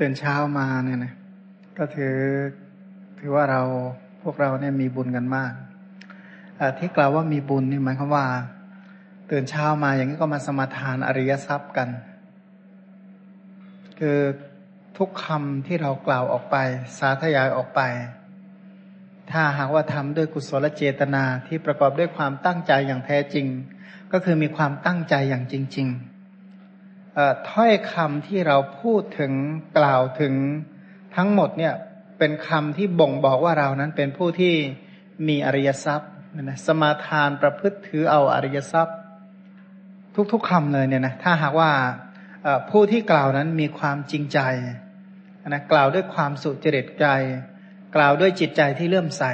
ตื่นเช้ามาเนี่ยนะก็ถือถือว่าเราพวกเราเนี่ยมีบุญกันมากที่กล่าวว่ามีบุญนี่หมายความว่า ตื่นเช้ามาอย่างนี้ก็มาสมาทานอริยทรัพย์กัน คือทุกคำที่เรากล่าวออกไป สาธยายออกไป ถ้าหากว่าทำด้วยกุศลเจตนาที่ประกอบด้วยความตั้งใจอย่างแท้จริง ก็คือมีความตั้งใจอย่างจริง ๆ ถ้อยคำที่เราพูดถึงกล่าวถึงทั้งหมดเนี่ยเป็นคำที่บ่งบอกว่าเรานั้นเป็นผู้ที่มีอริยทรัพย์นะสมาทานประพฤติถือเอาอริยทรัพย์ ทุกๆคำเลยเนี่ยนะถ้าหากว่าผู้ที่กล่าวนั้นมีความจริงใจนะกล่าวด้วยความสุจริตใจ กล่าวด้วยจิตใจที่เลื่อมใส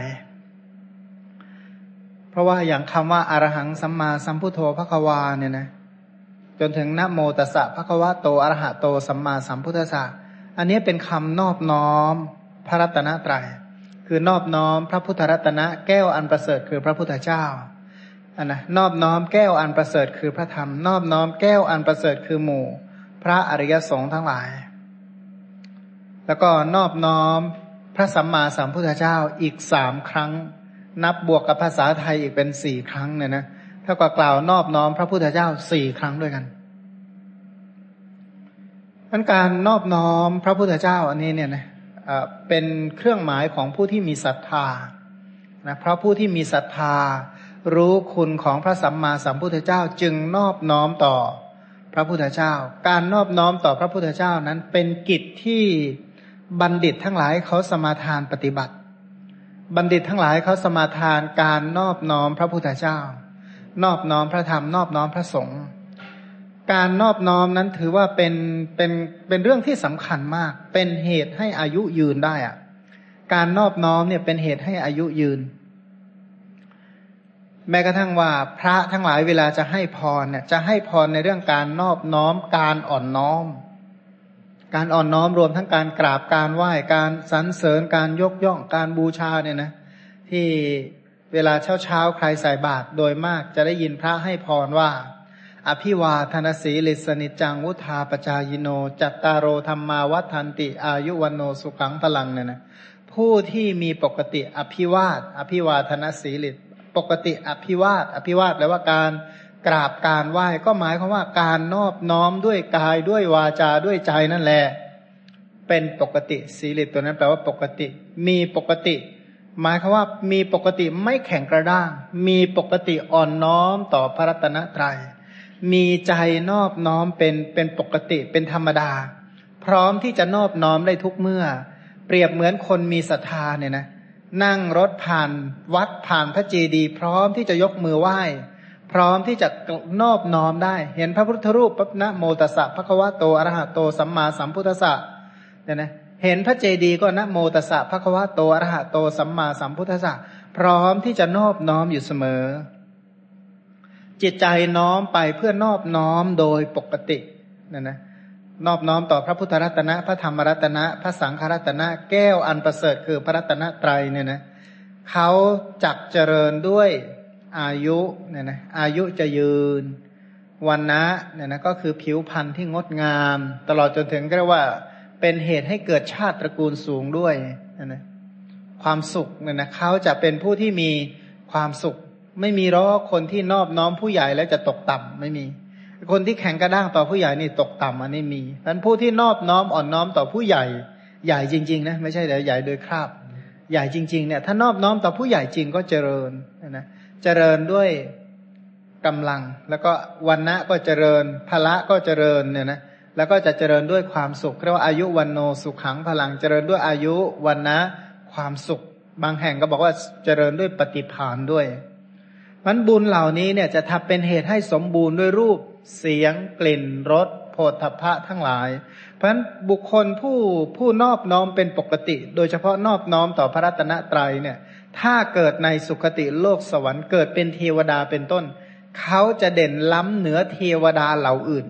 เพราะว่าอย่างคำว่าอารหังสัมมาสัมพุทโธพระควาเนี่ยนะ จนถึงนะโมตัสสะพระควะโตอรหะโตสัมมาสัมพุทธัสสะอันนี้เป็นคำนอบน้อมพระรัตนตรยัยคือนอบน้อมพระพุทธรัตนะแก้วอันประเสริฐคือพระพุทธเจ้าอันนะนอบน้อมแก้วอันประเสริฐคือพระธรรม นอบน้อมแก้วอันประเสริฐคือหมู่ พระอริยสงฆ์ทั้งหลาย แล้วก็นอบน้อมพระสัมมาสัมพุทธเจ้าอีกสามครั้ง นับบวกกับภาษาไทยอีกเป็นสี่ครั้งเนี่ยนะ ท่ากับกล่าวนอบน้อมพระพุทธเจ้าสี่ครั้งด้วยกันมันการนอบน้อมพระพุทธเจ้าอันนี้เนี่ยนะเป็นเครื่องหมายของผู้ที่มีศรัทธานะเพราะผู้ที่มีศรัทธา รู้คุณของพระสัมมาสัมพุทธเจ้าจึงนอบน้อมต่อพระพุทธเจ้า การนอบน้อมต่อพระพุทธเจ้านั้นเป็นกิจที่บัณฑิตทั้งหลายเขาสมาทานปฏิบัติ บัณฑิตทั้งหลายเขาสมาทานการนอบน้อมพระพุทธเจ้า นอบน้อมพระธรรมนอบน้อมพระสงฆ์การนอบน้อมนั้นถือว่าเป็นเป็นเป็นเรื่องที่สำคัญมาก เป็นเหตุให้อายุยืนได้อะการนอบน้อมเนี่ยเป็นเหตุให้อายุยืน แม้กระทั่งว่าพระทั้งหลายเวลาจะให้พรเนี่ย จะให้พรในเรื่องการนอบน้อม การอ่อนน้อม การอ่อนน้อมรวมทั้งการกราบการไหว้การสรรเสริญการยกย่องการบูชาเนี่ยนะ ที่ เวลาเช้าเช้าใครใส่บาตรโดยมากจะได้ยินพระให้พรว่า อภิวาทนสีลิสนิจังวุธาปจายโน จัตตารโอธรรมาวัฏันติ อายุวันโนสุขังพลังเนี่ยนะผู้ที่มีปกติอภิวาท อภิวาทนสีลิปกติอภิวาท อภิวาทแปลว่าการกราบการไหว้ก็หมายความว่าการนอบน้อมด้วยกายด้วยวาจาด้วยใจนั่นแหละ เป็นปกติสีลิตัวนั้นแปลว่าปกติ มีปกติ หมายความว่ามีปกติไม่แข็งกระด้าง มีปกติอ่อนน้อมต่อพระรัตนตรยัย มีใจนอบน้อมเป็นเป็นปกติเป็นธรรมดา พร้อมที่จะนอบน้อมได้ทุกเมื่อ เปรียบเหมือนคนมีศรัทธาเนี่ยนะนั่งรถผ่านวัดผ่านพระเจดีย์พร้อมที่จะยกมือไหว้ พร้อมที่จะนอบน้อมได้ เห็นพระพุทธรูปปั๊บนะโมตัสสะพระควะโตอรหะโตสัมมาสัมพุทธะเนี่ยนะ เห็นพระเจดีย์ก็นะโมตัสสะพระควะโตอรหะโตสัมมาสัมพุทธะพร้อมที่จะนอบน้อมอยู่เสมอ จิตใจน้อมไปเพื่อนอบน้อมโดยปกตินะนะนอบน้อมต่อพระพุทธรัตนะ พระธรรมรัตนะ พระสังฆรัตนะ แก้วอันประเสริฐคือพระรัตนตรัยเนี่ยนะเขาจักเจริญด้วยอายุเนี่ยนะอายุจะยืนวันนะเนี่ยนะก็คือผิวพรรณที่งดงาม ตลอดจนถึงเรียกว่า เป็นเหตุให้เกิดชาติตระกูลสูงด้วยนะนะความสุขเนี่ยนะเขาจะเป็นผู้ที่มีความสุข ไม่มีร้อคนที่นอบน้อมผู้ใหญ่แล้วจะตกต่ำไม่มี คนที่แข็งกระด้างต่อผู้ใหญ่นี่ตกต่ำอันนี้มีท่านผู้ที่นอบน้อมอ่อนน้อมต่อผู้ใหญ่ ใหญ่จริง ๆ นะ ไม่ใช่แต่ใหญ่โดยคราบ ใหญ่จริง ๆ เนี่ยถ้านอบน้อมต่อผู้ใหญ่จริงก็เจริญนะเจริญด้วยกำลังแล้วก็วันนะก็เจริญพละก็เจริญเนี่ยนะ แล้วก็จะเจริญด้วยความสุขเรียกว่าอายุวันโนสุขังพลังเจริญด้วยอายุวันนะความสุข บางแห่งก็บอกว่าเจริญด้วยปฏิภาณด้วยมันบุญเหล่านี้เนี่ยจะทำเป็นเหตุให้สมบูรณ์ด้วยรูปเสียง กลิ่นรสโผฏฐพะทั้งหลาย เพราะฉะนั้นบุคคลผู้ผู้นอบน้อมเป็นปกติ โดยเฉพาะนอบน้อมต่อพระรัตนตรัยเนี่ย ถ้าเกิดในสุคติโลกสวรรค์เกิดเป็นเทวดาเป็นต้น เขาจะเด่นล้ำเหนือเทวดาเหล่าอื่น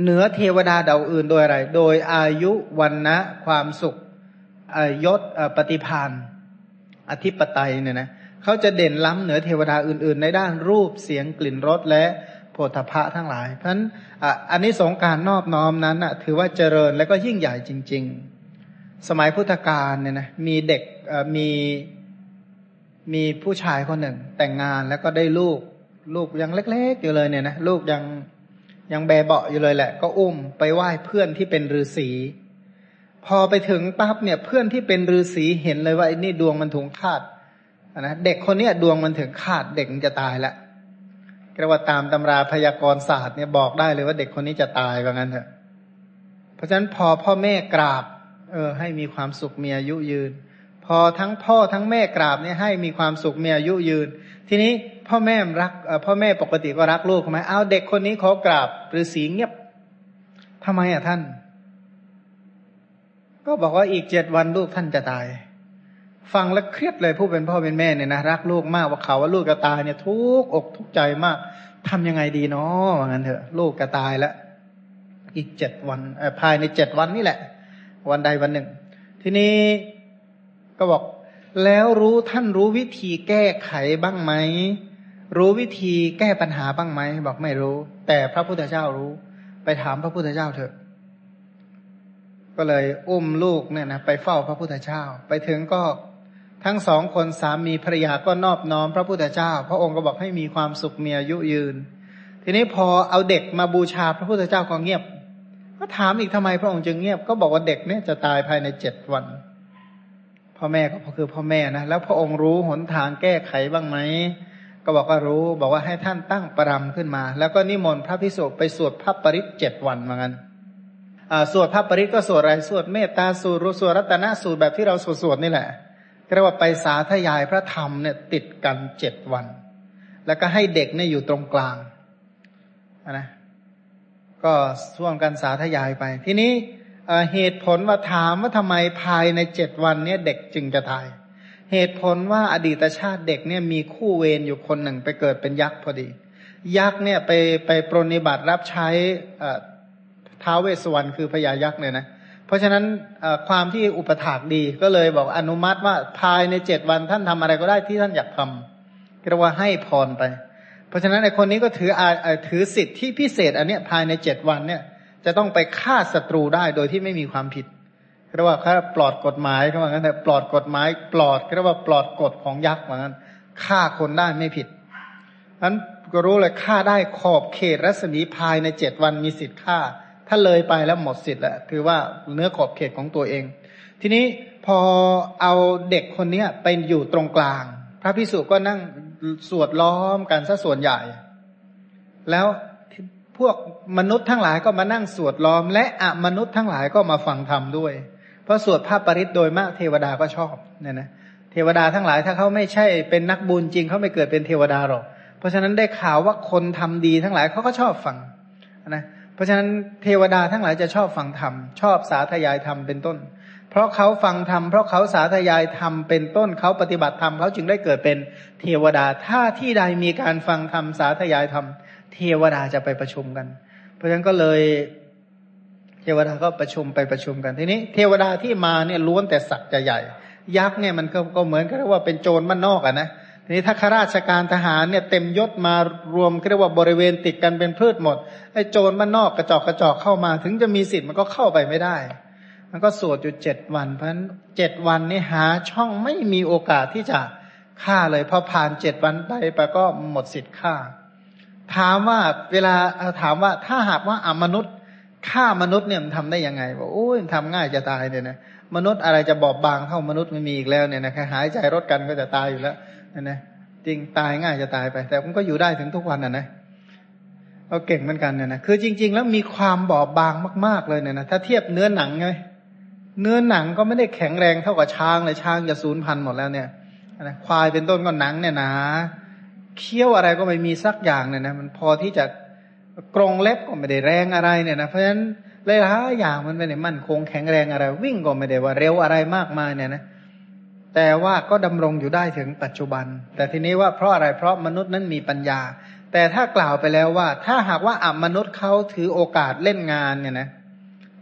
เหนือเทวดาเหล่าอื่นโดยอะไร โดยอายุวันนะความสุขยศปฏิพานอธิปไตยเนี่ยนะเขาจะเด่นล้ำเหนือเทวดาอื่น ๆ ในด้านรูปเสียงกลิ่นรสและโพธพะทั้งหลาย เพราะฉะนั้นอันนี้สงการนอบน้อมนั้นถือว่าเจริญและก็ยิ่งใหญ่จริง ๆ สมัยพุทธกาลเนี่ยนะมีเด็กมีมีผู้ชายคนหนึ่งแต่งงานแล้วก็ได้ลูกลูกยังเล็ก ๆ อยู่เลยเนี่ยนะลูกยัง ยังแบเบาอยู่เลยแหละ ก็อุ้มไปไหว้เพื่อนที่เป็นฤาษีพอไปถึงปั๊บเนี่ยเพื่อนที่เป็นฤาษีเห็นเลยว่าไอ้นี่ดวงมันถึงคาดนะเด็กคนนี้ดวงมันถึงคาดเด็กมันจะตายแล้วเรียกว่าตามตำราพยากรณ์ศาสตร์เนี่ยบอกได้เลยว่าเด็กคนนี้จะตายว่างั้นเถอะ เพราะฉะนั้นพอพ่อแม่กราบ เออ ให้มีความสุขมีอายุยืน พอทั้งพ่อทั้งแม่กราบเนี่ยให้มีความสุขมีอายุยืน ทีนี้ พ่อแม่รักพ่อแม่ปกติก็รักลูกใช่ไหมเอาเด็กคนนี้ขอกราบฤาษีเงียบทำไมอะท่าน ก็บอกว่าอีกเจ็ดวันลูกท่านจะตาย ฟังแล้วเครียดเลยผู้เป็นพ่อเป็นแม่เนี่ยนะรักลูกมากว่าเขาว่าลูกจะตายเนี่ย ทุกอกทุกใจมากทำยังไงดีเนาะว่างั้นเถอะลูกจะตายแล้วอีกเจ็ดวันภายในเจ็ดวันนี่แหละ วันใดวันหนึ่ง ทีนี้ก็บอกแล้วรู้ท่านรู้วิธีแก้ไขบ้างไหม รู้วิธีแก้ปัญหาบ้างไหมบอกไม่รู้ แต่พระพุทธเจ้ารู้ ไปถามพระพุทธเจ้าเถอะ ก็เลยอุ้มลูกเนี่ยนะไปเฝ้าพระพุทธเจ้า ไปถึงก็ทั้งสองคนสามีภรรยาก็นอบน้อมพระพุทธเจ้า พระองค์ก็บอกให้มีความสุขมีอายุยืน ทีนี้พอเอาเด็กมาบูชาพระพุทธเจ้าก็เงียบ ก็ถามอีกทำไมพระองค์จึงเงียบ ก็บอกว่าเด็กเนี่ยจะตายภายในเจ็ดวัน พ่อแม่ก็คือพ่อแม่นะแล้วพระองค์รู้หนทางแก้ไขบ้างไหม ก็บอกว่ารู้บอกว่าให้ท่านตั้งปรำขึ้นมา แล้วก็นิมนต์พระพิสุไปสวดพระปริศเจ็ดวันเหมือนกันสวดพระปริตก็สวดอะไรสวดเมตตาสูตรสวดรัตนสูตรแบบที่เราสวดสวดนี่แหละเรียกว่าไปสาธยายพระธรรมเนี่ยติดกันเจ็ดวัน แล้วก็ให้เด็กเนี่ยอยู่ตรงกลางนะก็ส่วงกันสาธยายไป ทีนี้เหตุผลว่าถามว่าทำไมภายในเจ็ดวันเนี่ยเด็กจึงจะตาย เหตุผลว่าอดีตชาติเด็กเนี่ยมีคู่เวรอยู่คนหนึ่งไปเกิดเป็นยักษ์พอดี ยักษ์เนี่ยไปไปปรนิบัติรับใช้ท้าวเวสวรรณคือพญายักษ์เนี่ยนะเพราะฉะนั้นความที่อุปถากดีก็เลยบอกอนุมัติว่าภายในเจ็ดวันท่านทำอะไรก็ได้ที่ท่านอยากทำเรียกว่าให้พรไป เพราะฉะนั้นไอคนนี้ก็ถือถือสิทธิที่พิเศษอันเนี้ยภายในเจ็ดวันเนี่ยจะต้องไปฆ่าศัตรูได้โดยที่ไม่มีความผิด เรียกว่าเขาปลอดกฎหมายเขาบอกงั้นแต่ปลอดกฎหมาย ปลอดเรียกว่าปลอดกฎของยักษ์เหมือนกันฆ่าคนได้ไม่ผิดนั้นก็รู้เลยฆ่าได้ขอบเขตรัศมีภายในเจ็ดวันมีสิทธิ์ฆ่า ถ้าเลยไปแล้วหมดสิทธิ์แล้วถือว่าเนื้อขอบเขตของตัวเอง ทีนี้พอเอาเด็กคนเนี้ยไปอยู่ตรงกลาง พระพิสุก็นั่งสวดล้อมกันซะส่วนใหญ่ แล้วพวกมนุษย์ทั้งหลายก็มานั่งสวดล้อม และอมนุษย์ทั้งหลายก็มาฟังธรรมด้วย ราะสวดพระปริศโดยมากเทวดาก็ชอบเนี่ยนะเทวดาทั้งหลายถ้าเขาไม่ใช่เป็นนักบุญจริงเขาไม่เกิดเป็นเทวดาหรอก เพราะฉะนั้นได้ข่าวว่าคนทำดีทั้งหลายเขาก็ชอบฟังนะเพราะฉะนั้นเทวดาทั้งหลายจะชอบฟังธรรมชอบสาธยายธรรมเป็นต้น เพราะเขาฟังธรรมเพราะเขาสาธยายธรรมเป็นต้นเขาปฏิบัติธรรมเขาจึงได้เกิดเป็นเทวดาถ้าที่ใดมีการฟังธรรมสาธยายธรรมเทวดาจะไปประชุมกัน เพราะฉะนั้นก็เลย เทวดาก็ประชุมไปประชุมกันทีนี้ เทวดาที่มาเนี่ยล้วนแต่สักจะใหญ่ยักษ์เนี่ยมันก็เหมือนกับว่าเป็นโจรมันนอกอะนะทีนี้ถ้าข้าราชการทหารเนี่ยเต็มยศมารวมเรียกว่าบริเวณติดกันเป็นพืชหมดไอ้โจรมันนอกกระจอกกระจอกเข้ามา ถึงจะมีสิทธิ์มันก็เข้าไปไม่ได้ มันก็สวดอยู่เจ็ดวัน เพราะฉะนั้นเจ็ดวันนี้หาช่องไม่มีโอกาสที่จะฆ่าเลยพอผ่านเจ็ดวันไปไปก็หมดสิทธิ์ฆ่า ถามว่าเวลาถามว่าถ้าหากว่าอมนุษย์ ฆ่ามนุษย์เนี่ยมันทำได้ยังไงบอกโอ้ยทำง่ายจะตายเนี่ยนะมนุษย์อะไรจะบอบบางเท่ามนุษย์ไม่มีอีกแล้วเนี่ยนะแค่หายใจรถกันก็จะตายอยู่แล้วนะนะจริงตายง่ายจะตายไป แต่มันก็อยู่ได้ถึงทุกวันนะนะเราเก่งเหมือนกันเนี่ยนะคือจริง ๆ แล้วมีความบอบบางมาก ๆเลยเนี่ยนะถ้าเทียบเนื้อหนังไงเนื้อหนังก็ไม่ได้แข็งแรงเท่ากับช้างเลยช้างจะสูญพันธุ์หมดแล้วเนี่ยนะควายเป็นต้นก็หนังเนี่ยนะเคี้ยวอะไรก็ไม่มีสักอย่างเนี่ยนะมันพอที่จะ กรงเล็บก็ไม่ได้แรงอะไรเนี่ยนะเพราะฉะนั้นหลายๆอย่างมันไม่ได้มั่นคงแข็งแรงอะไร วิ่งก็ไม่ได้ว่าเร็วอะไรมากมายเนี่ยนะแต่ว่าก็ดำรงอยู่ได้ถึงปัจจุบัน แต่ทีนี้ว่าเพราะอะไรเพราะมนุษย์นั้นมีปัญญา แต่ถ้ากล่าวไปแล้วว่า ถ้าหากว่าอัมนุษย์เขาถือโอกาสเล่นงานเนี่ยนะ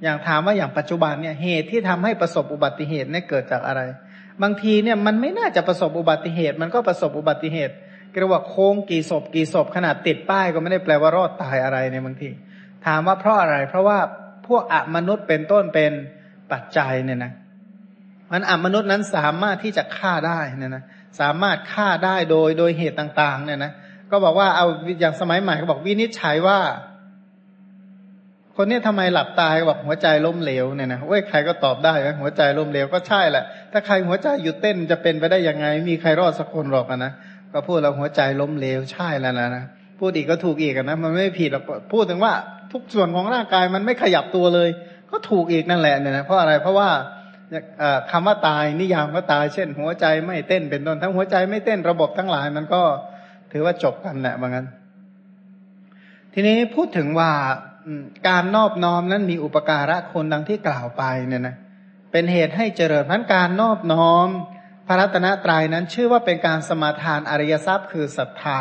อย่างถามว่าอย่างปัจจุบันเนี่ยเหตุที่ทำให้ประสบอุบัติเหตุเนี่ยเกิดจากอะไร บางทีเนี่ยมันไม่น่าจะประสบอุบัติเหตุ มันก็ประสบอุบัติเหตุ เรียกว่าโค้งกี่ศพกี่ศพขนาดติดป้ายก็ไม่ได้แปลว่ารอดตายอะไรในบางทีถามว่าเพราะอะไร เพราะว่าพวกอมนุษย์เป็นต้นเป็นปัจจัยเนี่ยนะมันอมนุษย์นั้นสามารถที่จะฆ่าได้เนี่ยนะสามารถฆ่าได้โดยโดยเหตุต่างๆ เนี่ยนะก็บอกว่าเอาอย่างสมัยใหม่เขาบอกวินิจฉัยว่า คนนี้ทำไมหลับตายบอกหัวใจล้มเหลวเนี่ยนะเว้ยใครก็ตอบได้ว่าหัวใจล้มเหลวก็ใช่แหละถ้าใครหัวใจหยุดเต้นจะเป็นไปได้ยังไง มีใครรอดสักคนหรอกนะ ก็พูดเราหัวใจล้มเหลวใช่แล้วนะนะพูดอีกก็ถูกอีกนะมันไม่ผิดหรอกพูดถึงว่าทุกส่วนของร่างกายมันไม่ขยับตัวเลย ก็ถูกอีกนั่นแหละเนี่ยนะเพราะอะไรเพราะว่าคำว่าตายนิยามว่าตายเช่น หัวใจไม่เต้นเป็นต้นทั้งหัวใจไม่เต้นระบบทั้งหลายมันก็ถือว่าจบกันแหละบางงั้น ทีนี้พูดถึงว่าการนอบน้อมนั้นมีอุปการะคนดังที่กล่าวไปเนี่ยนะเป็นเหตุให้เจริญพันการนอบน้อม พระรัตนตรัยนั้นชื่อว่าเป็นการสมาทานอริยทรัพย์คือศรัทธา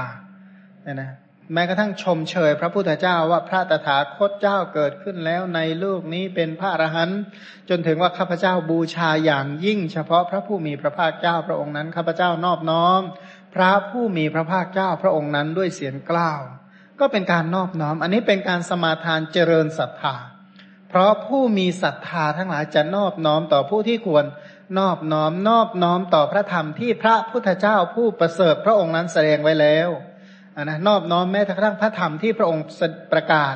เนี่ยนะแม้กระทั่งชมเชยพระพุทธเจ้าว่าพระตถาคตเจ้าเกิดขึ้นแล้วในโลกนี้เป็นพระอรหันต์จนถึงว่าข้าพเจ้าบูชาอย่างยิ่ง เฉพาะพระผู้มีพระภาคเจ้าพระองค์นั้นข้าพเจ้านอบน้อม พระผู้มีพระภาคเจ้าพระองค์นั้นด้วยเสียงกล้าว ก็เป็นการนอบน้อม อันนี้เป็นการสมาทานเจริญศรัทธา เพราะผู้มีศรัทธาทั้งหลายจะนอบน้อมต่อผู้ที่ควร นอบน้อมนอบน้อมต่อพระธรรมที่พระพุทธเจ้าผู้ประเสริฐพระองค์นั้นแสดงไว้แล้วนะนอบน้อมแม้กระทั่งพระธรรมที่พระองค์ประกาศ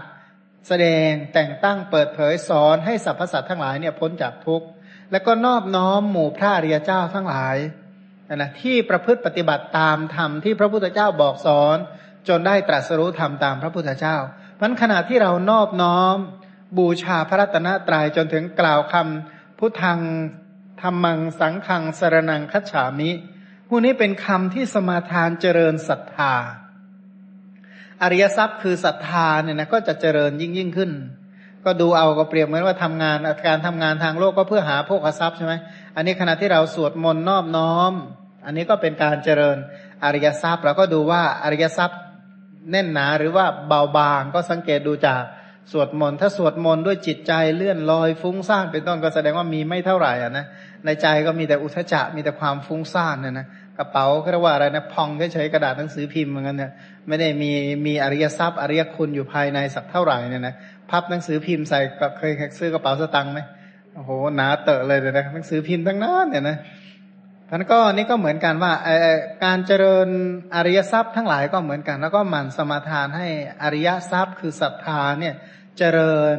แสดงแต่งตั้งเปิดเผยสอนให้สรรพสัตว์ทั้งหลายเนี่ยพ้นจากทุกข์แล้วก็นอบน้อมหมู่พระเรียเจ้าทั้งหลายนะที่ประพฤติปฏิบัติตามธรรมที่พระพุทธเจ้าบอกสอน จนได้ตรัสรู้ธรรมตามพระพุทธเจ้าพันขณะที่เรานอบน้อม บูชาพระรัตนตรัยจนถึงกล่าวคำพุทธัง ธรรมังสังขังสรนังคัจฉามิ ผู้นี้เป็นคำที่สมาทานเจริญศรัทธา อริยทรัพย์คือศรัทธาเนี่ยนะก็จะเจริญยิ่งยิ่งขึ้น ก็ดูเอาก็เปรียบเหมือนว่าทำงานการทำงานทางโลกก็เพื่อหาโภคทรัพย์ใช่ไหมอันนี้ขณะที่เราสวดมนต์นอบน้อม อันนี้ก็เป็นการเจริญอริยทรัพย์เราก็ดูว่าอริยทรัพย์แน่นหนาหรือว่าเบาบางก็สังเกตดูจากสวดมนต์ถ้าสวดมนต์ด้วยจิตใจเลื่อนลอยฟุ้งซ่านเป็นต้นก็แสดงว่ามีไม่เท่าไหร่อะนะ ในใจก็มีแต่อุทจจะมีแต่ความฟุ้งซ่านเนี่ยนะกระเป๋าก็เรียกว่าอะไรนะพองเฉยๆกระดาษหนังสือพิมพ์เหมือนกันเนี่ยไม่ได้มีมีอริยทรัพย์อริยคุณอยู่ภายในสักเท่าไหร่เนี่ยนะพับหนังสือพิมพ์ใส่ก็เคยซื้อกระเป๋าสตังค์ไหมโอ้โหหนาเตอะเลยเลยนะหนังสือพิมพ์ทั้งนั้นเนี่ยนะท่านก็นี่ก็เหมือนกันว่าการเจริญอริยทรัพย์ทั้งหลายก็เหมือนกัน แล้วก็หมั่นสมาทานให้อริยทรัพย์คือศรัทธาเนี่ยเจริญ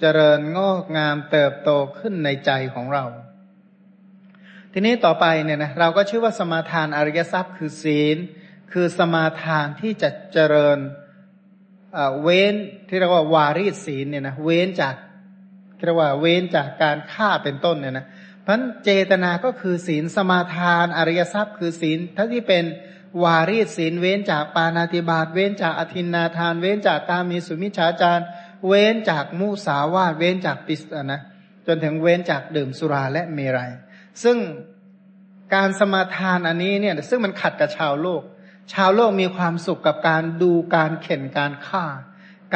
เจริญงอกงามเติบโตขึ้นในใจของเรา ทีนี้ต่อไปเนี่ยนะเราก็ชื่อว่าสมาทานอริยทรัพย์ คือศีล คือสมาทานที่จะเจริญเว้นที่เรียกว่าวารีศีลเนี่ยนะเว้นจากเรียกว่าเว้นจากการฆ่าเป็นต้นเนี่ยนะเพราะเจตนาก็คือศีลสมาทานอริยทรัพย์ คือศีลถ้าที่เป็นวารีศีลเว้นจากปานาติบาตเว้นจากอธินนาทาน เว้นจากกามีสุมิชฌาจารเว้นจากมุสาวาทเว้นจากปิสนะจนถึงเว้นจากดื่มสุราและเมรัย ซึ่งการสมาทานอันนี้เนี่ยซึ่งมันขัดกับชาวโลก ชาวโลกมีความสุขกับการดูการเข็นการฆ่า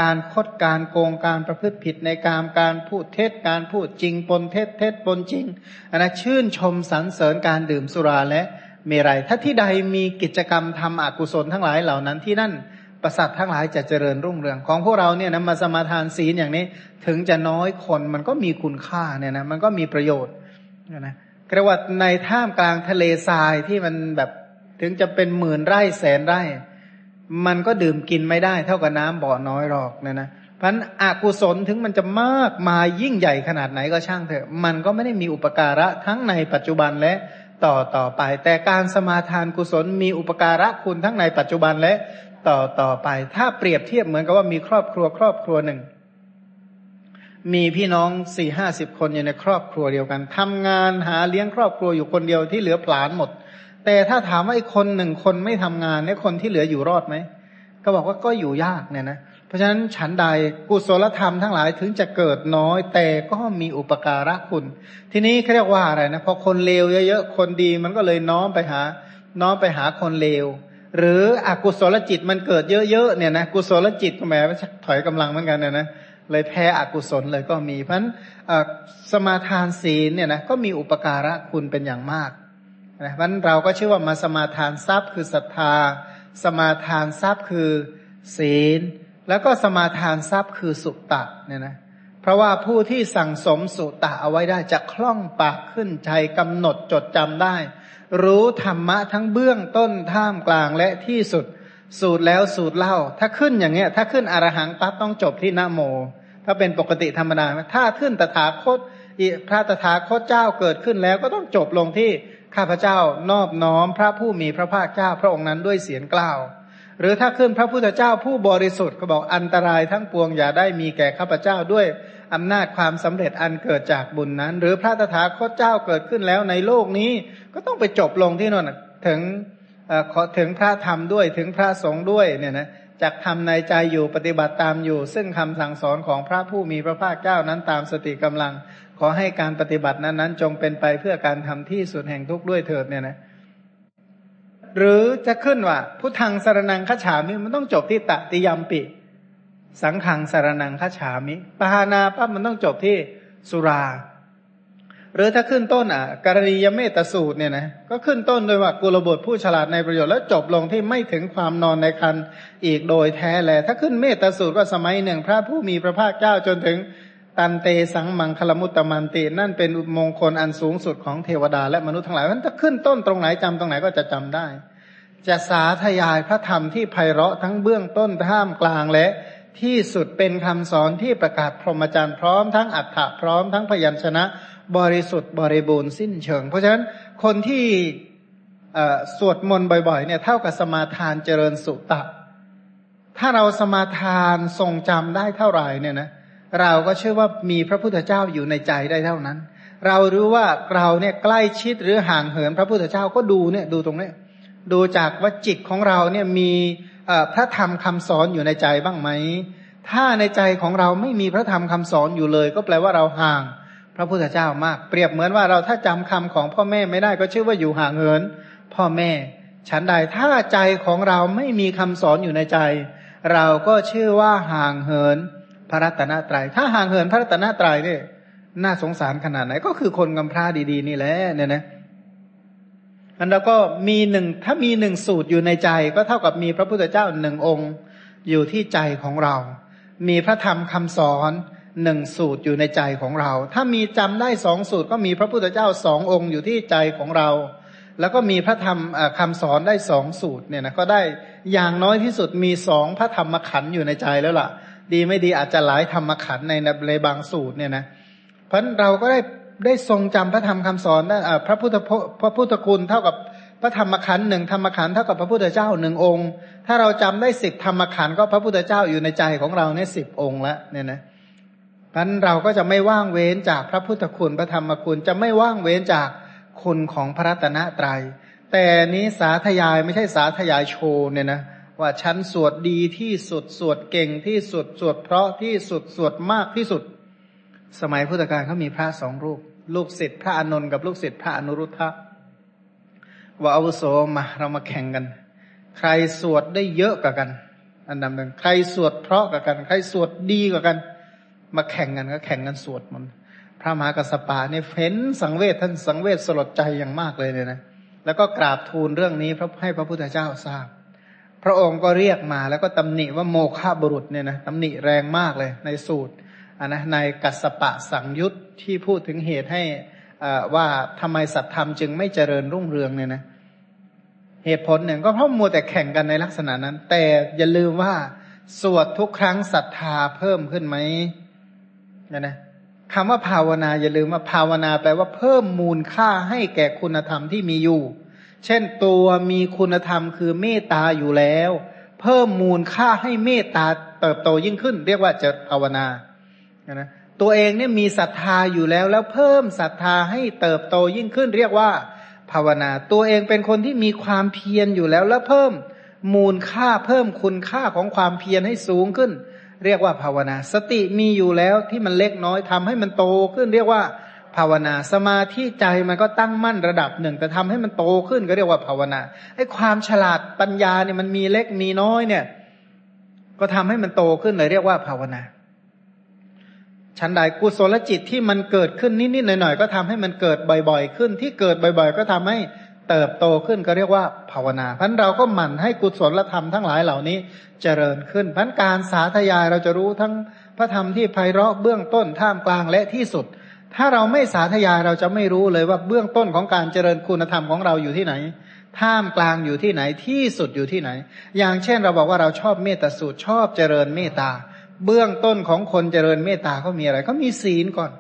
การคดการโกงการประพฤติผิดในการการพูดเท็จการพูดจริงปนเท็จเท็จปนจริงอันนะชื่นชมสรรเสริญการดื่มสุราและเมรัยถ้าที่ใดมีกิจกรรมทำอกุศลทั้งหลายเหล่านั้นที่นั่นประสาททั้งหลายจะเจริญรุ่งเรืองของพวกเราเนี่ยนะมาสมาทานศีลอย่างนี้ถึงจะน้อยคนมันก็มีคุณค่าเนี่ยนะมันก็มีประโยชน์นะ กระวัดในท่ามกลางทะเลทรายที่มันแบบถึงจะเป็นหมื่นไร่แสนไร่ มันก็ดื่มกินไม่ได้ เท่ากับน้ำบ่อน้อยหรอกนะนะเพราะอกุศลถึงมันจะมากมายิ่งใหญ่ขนาดไหนก็ช่างเถอะ มันก็ไม่ได้มีอุปการะทั้งในปัจจุบันและต่อต่อไป แต่การสมาทานกุศลมีอุปการะคุณทั้งในปัจจุบันและต่อต่อไป ถ้าเปรียบเทียบเหมือนกับว่ามีครอบครัวครอบครัวหนึ่ง มีพี่น้องสี่ห้าสิบคนอยู่ในครอบครัวเดียวกันทำงานหาเลี้ยงครอบครัวอยู่คนเดียวที่เหลือผลาญหมด แต่ถ้าถามว่าไอ้คนหนึ่งคนไม่ทำงานเนี่ยคนที่เหลืออยู่รอดไหมก็บอกว่าก็อยู่ยากเนี่ยนะเพราะฉะนั้นฉันใดกุศลธรรมทั้งหลายถึงจะเกิดน้อย แต่ก็มีอุปการะคุณ ทีนี้เขาเรียกว่าอะไรนะพอคนเลวเยอะๆคนดีมันก็เลยน้อมไปหา น้อมไปหาคนเลวหรืออกุศลจิตมันเกิดเยอะๆเนี่ยนะกุศลจิตก็แหมถอยกำลังเหมือนกันเนะนะ เลยแพ้อกุศลเลยก็มีเพราะฉะนั้นสมาทานศีลเนี่ยนะก็มีอุปการะคุณเป็นอย่างมากนะเพราะนั้นเราก็ชื่อว่ามาสมาทานทรัพย์ คือศรัทธา สมาทานทรัพย์คือศีล แล้วก็สมาทานทรัพย์คือสุตตะเนี่ยนะเพราะว่าผู้ที่สั่งสมสุตะเอาไว้ได้จะคล่องปากขึ้นใจกำหนดจดจำได้ รู้ธรรมะทั้งเบื้องต้นท่ามกลางและที่สุด สูตรแล้วสูตรเล่า ถ้าขึ้นอย่างเงี้ย ถ้าขึ้นอรหังปั๊บต้องจบที่นะโม ถ้าเป็นปกติธรรมดาถ้าขึ้นตถาคตพระตถาคตเจ้าเกิดขึ้นแล้วก็ต้องจบลงที่ข้าพเจ้านอบน้อมพระผู้มีพระภาคเจ้าพระองค์นั้นด้วยเสียงกล่าว หรือถ้าขึ้นพระพุทธเจ้าผู้บริสุทธิ์ก็บอกอันตรายทั้งปวงอย่าได้มีแก่ข้าพเจ้าด้วยอำนาจความสำเร็จอันเกิดจากบุญนั้น หรือพระตถาคตเจ้าเกิดขึ้นแล้วในโลกนี้ก็ต้องไปจบลงที่นั่นถึง ขอถึงพระธรรมด้วยถึงพระสงฆ์ด้วยเนี่ยนะจากทำในใจอยู่ปฏิบัติตามอยู่ ซึ่งคำสั่งสอนของพระผู้มีพระภาคเจ้านั้นตามสติกำลัง ขอให้การปฏิบัตินั้นนั้นจงเป็นไปเพื่อการทำที่สุดแห่งทุกข์ด้วยเถิดเนี่ยนะหรือจะขึ้นว่าพุทธังสารนังขฉามิมันต้องจบที่ตติยมปิ สังขังสารนังขฉามิปหานาปั๊บมันต้องจบที่สุรา หรือถ้าขึ้นต้นอะกรณียเมตสูตรเนี่ยนะก็ขึ้นต้นโดยว่ากุลบุตรผู้ฉลาดในประโยชน์แล้วจบลงที่ไม่ถึงความนอนในคันอีกโดยแท้แล ถ้าขึ้นเมตสูตรก็สมัยหนึ่ง พระผู้มีพระภาคเจ้าจนถึงตันเตสังมังคลมุตตมันติ นั่นเป็นมงคลอันสูงสุดของเทวดาและมนุษย์ทั้งหลายเพราะถ้าขึ้นต้นตรงไหนจำตรงไหนก็จะจำได้ จะสาธยายพระธรรมที่ไพเราะทั้งเบื้องต้นท่ามกลางและที่สุดเป็นคำสอนที่ประกาศพรหมจรรย์พร้อมทั้งอัฏฐะพร้อมทั้งพยัญชนะ บริสุทธิ์บริบูรณ์สิ้นเชิง เพราะฉะนั้นคนที่สวดมนต์บ่อยๆเนี่ยเท่ากับสมาทานเจริญสุตะ ถ้าเราสมาทานทรงจำได้เท่าไหร่เนี่ยนะเราก็เชื่อว่ามีพระพุทธเจ้าอยู่ในใจได้เท่านั้น เรารู้ว่าเราเนี่ยใกล้ชิดหรือห่างเหินพระพุทธเจ้าก็ดูเนี่ยดูตรงนี้ดูจากว่าจิตของเราเนี่ยมีพระธรรมคำสอนอยู่ในใจบ้างไหมถ้าในใจของเราไม่มีพระธรรมคำสอนอยู่เลย ก็แปลว่าเราห่าง พระพุทธเจ้ามาก เปรียบเหมือนว่าเราถ้าจำคำของพ่อแม่ไม่ได้ก็ชื่อว่าอยู่ห่างเหิน พ่อแม่ ฉันใดถ้าใจของเราไม่มีคำสอนอยู่ในใจ เราก็ชื่อว่าห่างเหินพระรัตนตรยัย ถ้าห่างเหินพระรัตนตรัยเนี่ยน่าสงสารขนาดไหนก็คือคนกำพร้าดีๆ นี่แหละเนี่ยนะอันเราก็มีหนึ่งถ้ามีหนึ่งสูตรอยู่ในใจ ก็เท่ากับมีพระพุทธเจ้าหนึ่งองค์อยู่ที่ใจของเรา มีพระธรรมคำสอน หนึ่งสูตรอยู่ในใจของเรา ถ้ามีจำได้สองสูตรก็มีพระพุทธเจ้าสององค์อยู่ที่ใจของเรา แล้วก็มีพระธรรมคำสอนได้สองสูตรเนี่ยนะก็ได้อย่างน้อยที่สุดมีสองพระธรรมขันธ์อยู่ในใจแล้วล่ะ ดีไม่ดีอาจจะหลายธรรมขันธ์ในในบางสูตรเนี่ยนะเพราะเราก็ได้ได้ทรงจำพระธรรมคำสอนได้พระพุทธพระพุทธคุณเท่ากับพระธรรมขันธ์หนึ่งธรรมขันธ์เท่ากับพระพุทธเจ้าหนึ่งองค์ ถ้าเราจำได้สิบธรรมขันธ์ก็พระพุทธเจ้าอยู่ในใจของเราเนี่ยสิบองค์ล้วเนี่ยนะ นั้นเราก็จะไม่ว่างเว้นจากพระพุทธคุณพระธรรมคุณจะไม่ว่างเว้นจากคุณของพระรัตนตรัยแต่นี้สาธยายไม่ใช่สาธยายโชว์เนี่ยนะว่าฉันสวดดีที่สุดสวดเก่งที่สุดสวดเพราะที่สุดสวดมากที่สุด สมัยพุทธกาลเขามีพระสองรูป ลูกศิษย์พระอานนท์กับลูกศิษย์พระอนุรุทธะว่าอาวุโสมาเรามาแข่งกัน ใครสวดได้เยอะกว่ากัน อันดับหนึ่งใครสวดเพราะกว่ากัน ใครสวดดีกว่ากัน มาแข่งกันก็แข่งกันสวดมนต์พระมหากัสปะเนี่ยเฟ้นสังเวชท่านสังเวชสลดใจอย่างมากเลยเนี่ยนะแล้วก็กราบทูลเรื่องนี้พระให้พระพุทธเจ้าทราบ พระองค์ก็เรียกมาแล้วก็ตำหนิว่าโมฆะบุรุษเนี่ยนะตำหนิแรงมากเลยในสูตรอันนะในกัสปะสังยุตที่พูดถึงเหตุให้ว่าทำไมสัตธรรมจึงไม่เจริญรุ่งเรืองเนี่ยนะเหตุผลหนึ่งก็เพราะมัวแต่แข่งกันในลักษณะนั้น แต่อย่าลืมว่าสวดทุกครั้งศรัทธาเพิ่มขึ้นไหม นะนะคำว่าภาวนาอย่าลืมว่าภาวนาแปลว่าเพิ่มมูลค่าให้แก่คุณธรรมที่มีอยู่ เช่นตัวมีคุณธรรมคือเมตตาอยู่แล้ว เพิ่มมูลค่าให้เมตตาเติบโตยิ่งขึ้น เรียกว่าจะภาวนานะตัวเองเนี่ยมีศรัทธาอยู่แล้ว แล้วเพิ่มศรัทธาให้เติบโตยิ่งขึ้น เรียกว่า ภาวนา ตัวเองเป็นคนที่มีความเพียรอยู่แล้ว แล้วเพิ่มมูลค่าเพิ่มคุณค่าของความเพียรให้สูงขึ้น เรียกว่าภาวนา สติมีอยู่แล้วที่มันเล็กน้อยทำให้มันโตขึ้นเรียกว่าภาวนา สมาธิใจมันก็ตั้งมั่นระดับหนึ่ง แต่ทำให้มันโตขึ้นก็เรียกว่าภาวนาไอ้ความฉลาดปัญญาเนี่ยมันมีเล็กมีน้อยเนี่ย ก็ทำให้มันโตขึ้นเลยเรียกว่าภาวนาชั้นใดกุศลจิตที่มันเกิดขึ้นนิดๆหน่อยๆก็ทำให้มันเกิดบ่อย ๆ ขึ้นที่เกิดบ่อย ๆ ก็ทำให้ เติบโตขึ้นก็เรียกว่าภาวนาพันเราก็หมั่นให้กุศลธรรมทั้งหลายเหล่านี้เจริญขึ้นพันการสาธยายเราจะรู้ทั้งพระธรรมที่ไพเราะเบื้องต้นท่ามกลางและที่สุด ถ้าเราไม่สาธยายเราจะไม่รู้เลยว่าเบื้องต้นของการเจริญคุณธรรมของเราอยู่ที่ไหน ท่ามกลางอยู่ที่ไหนที่สุดอยู่ที่ไหน อย่างเช่นเราบอกว่าเราชอบเมตตาสูตรชอบเจริญเมตตา เบื้องต้นของคนเจริญเมตตาเขามีอะไรเขามีศีลก่อน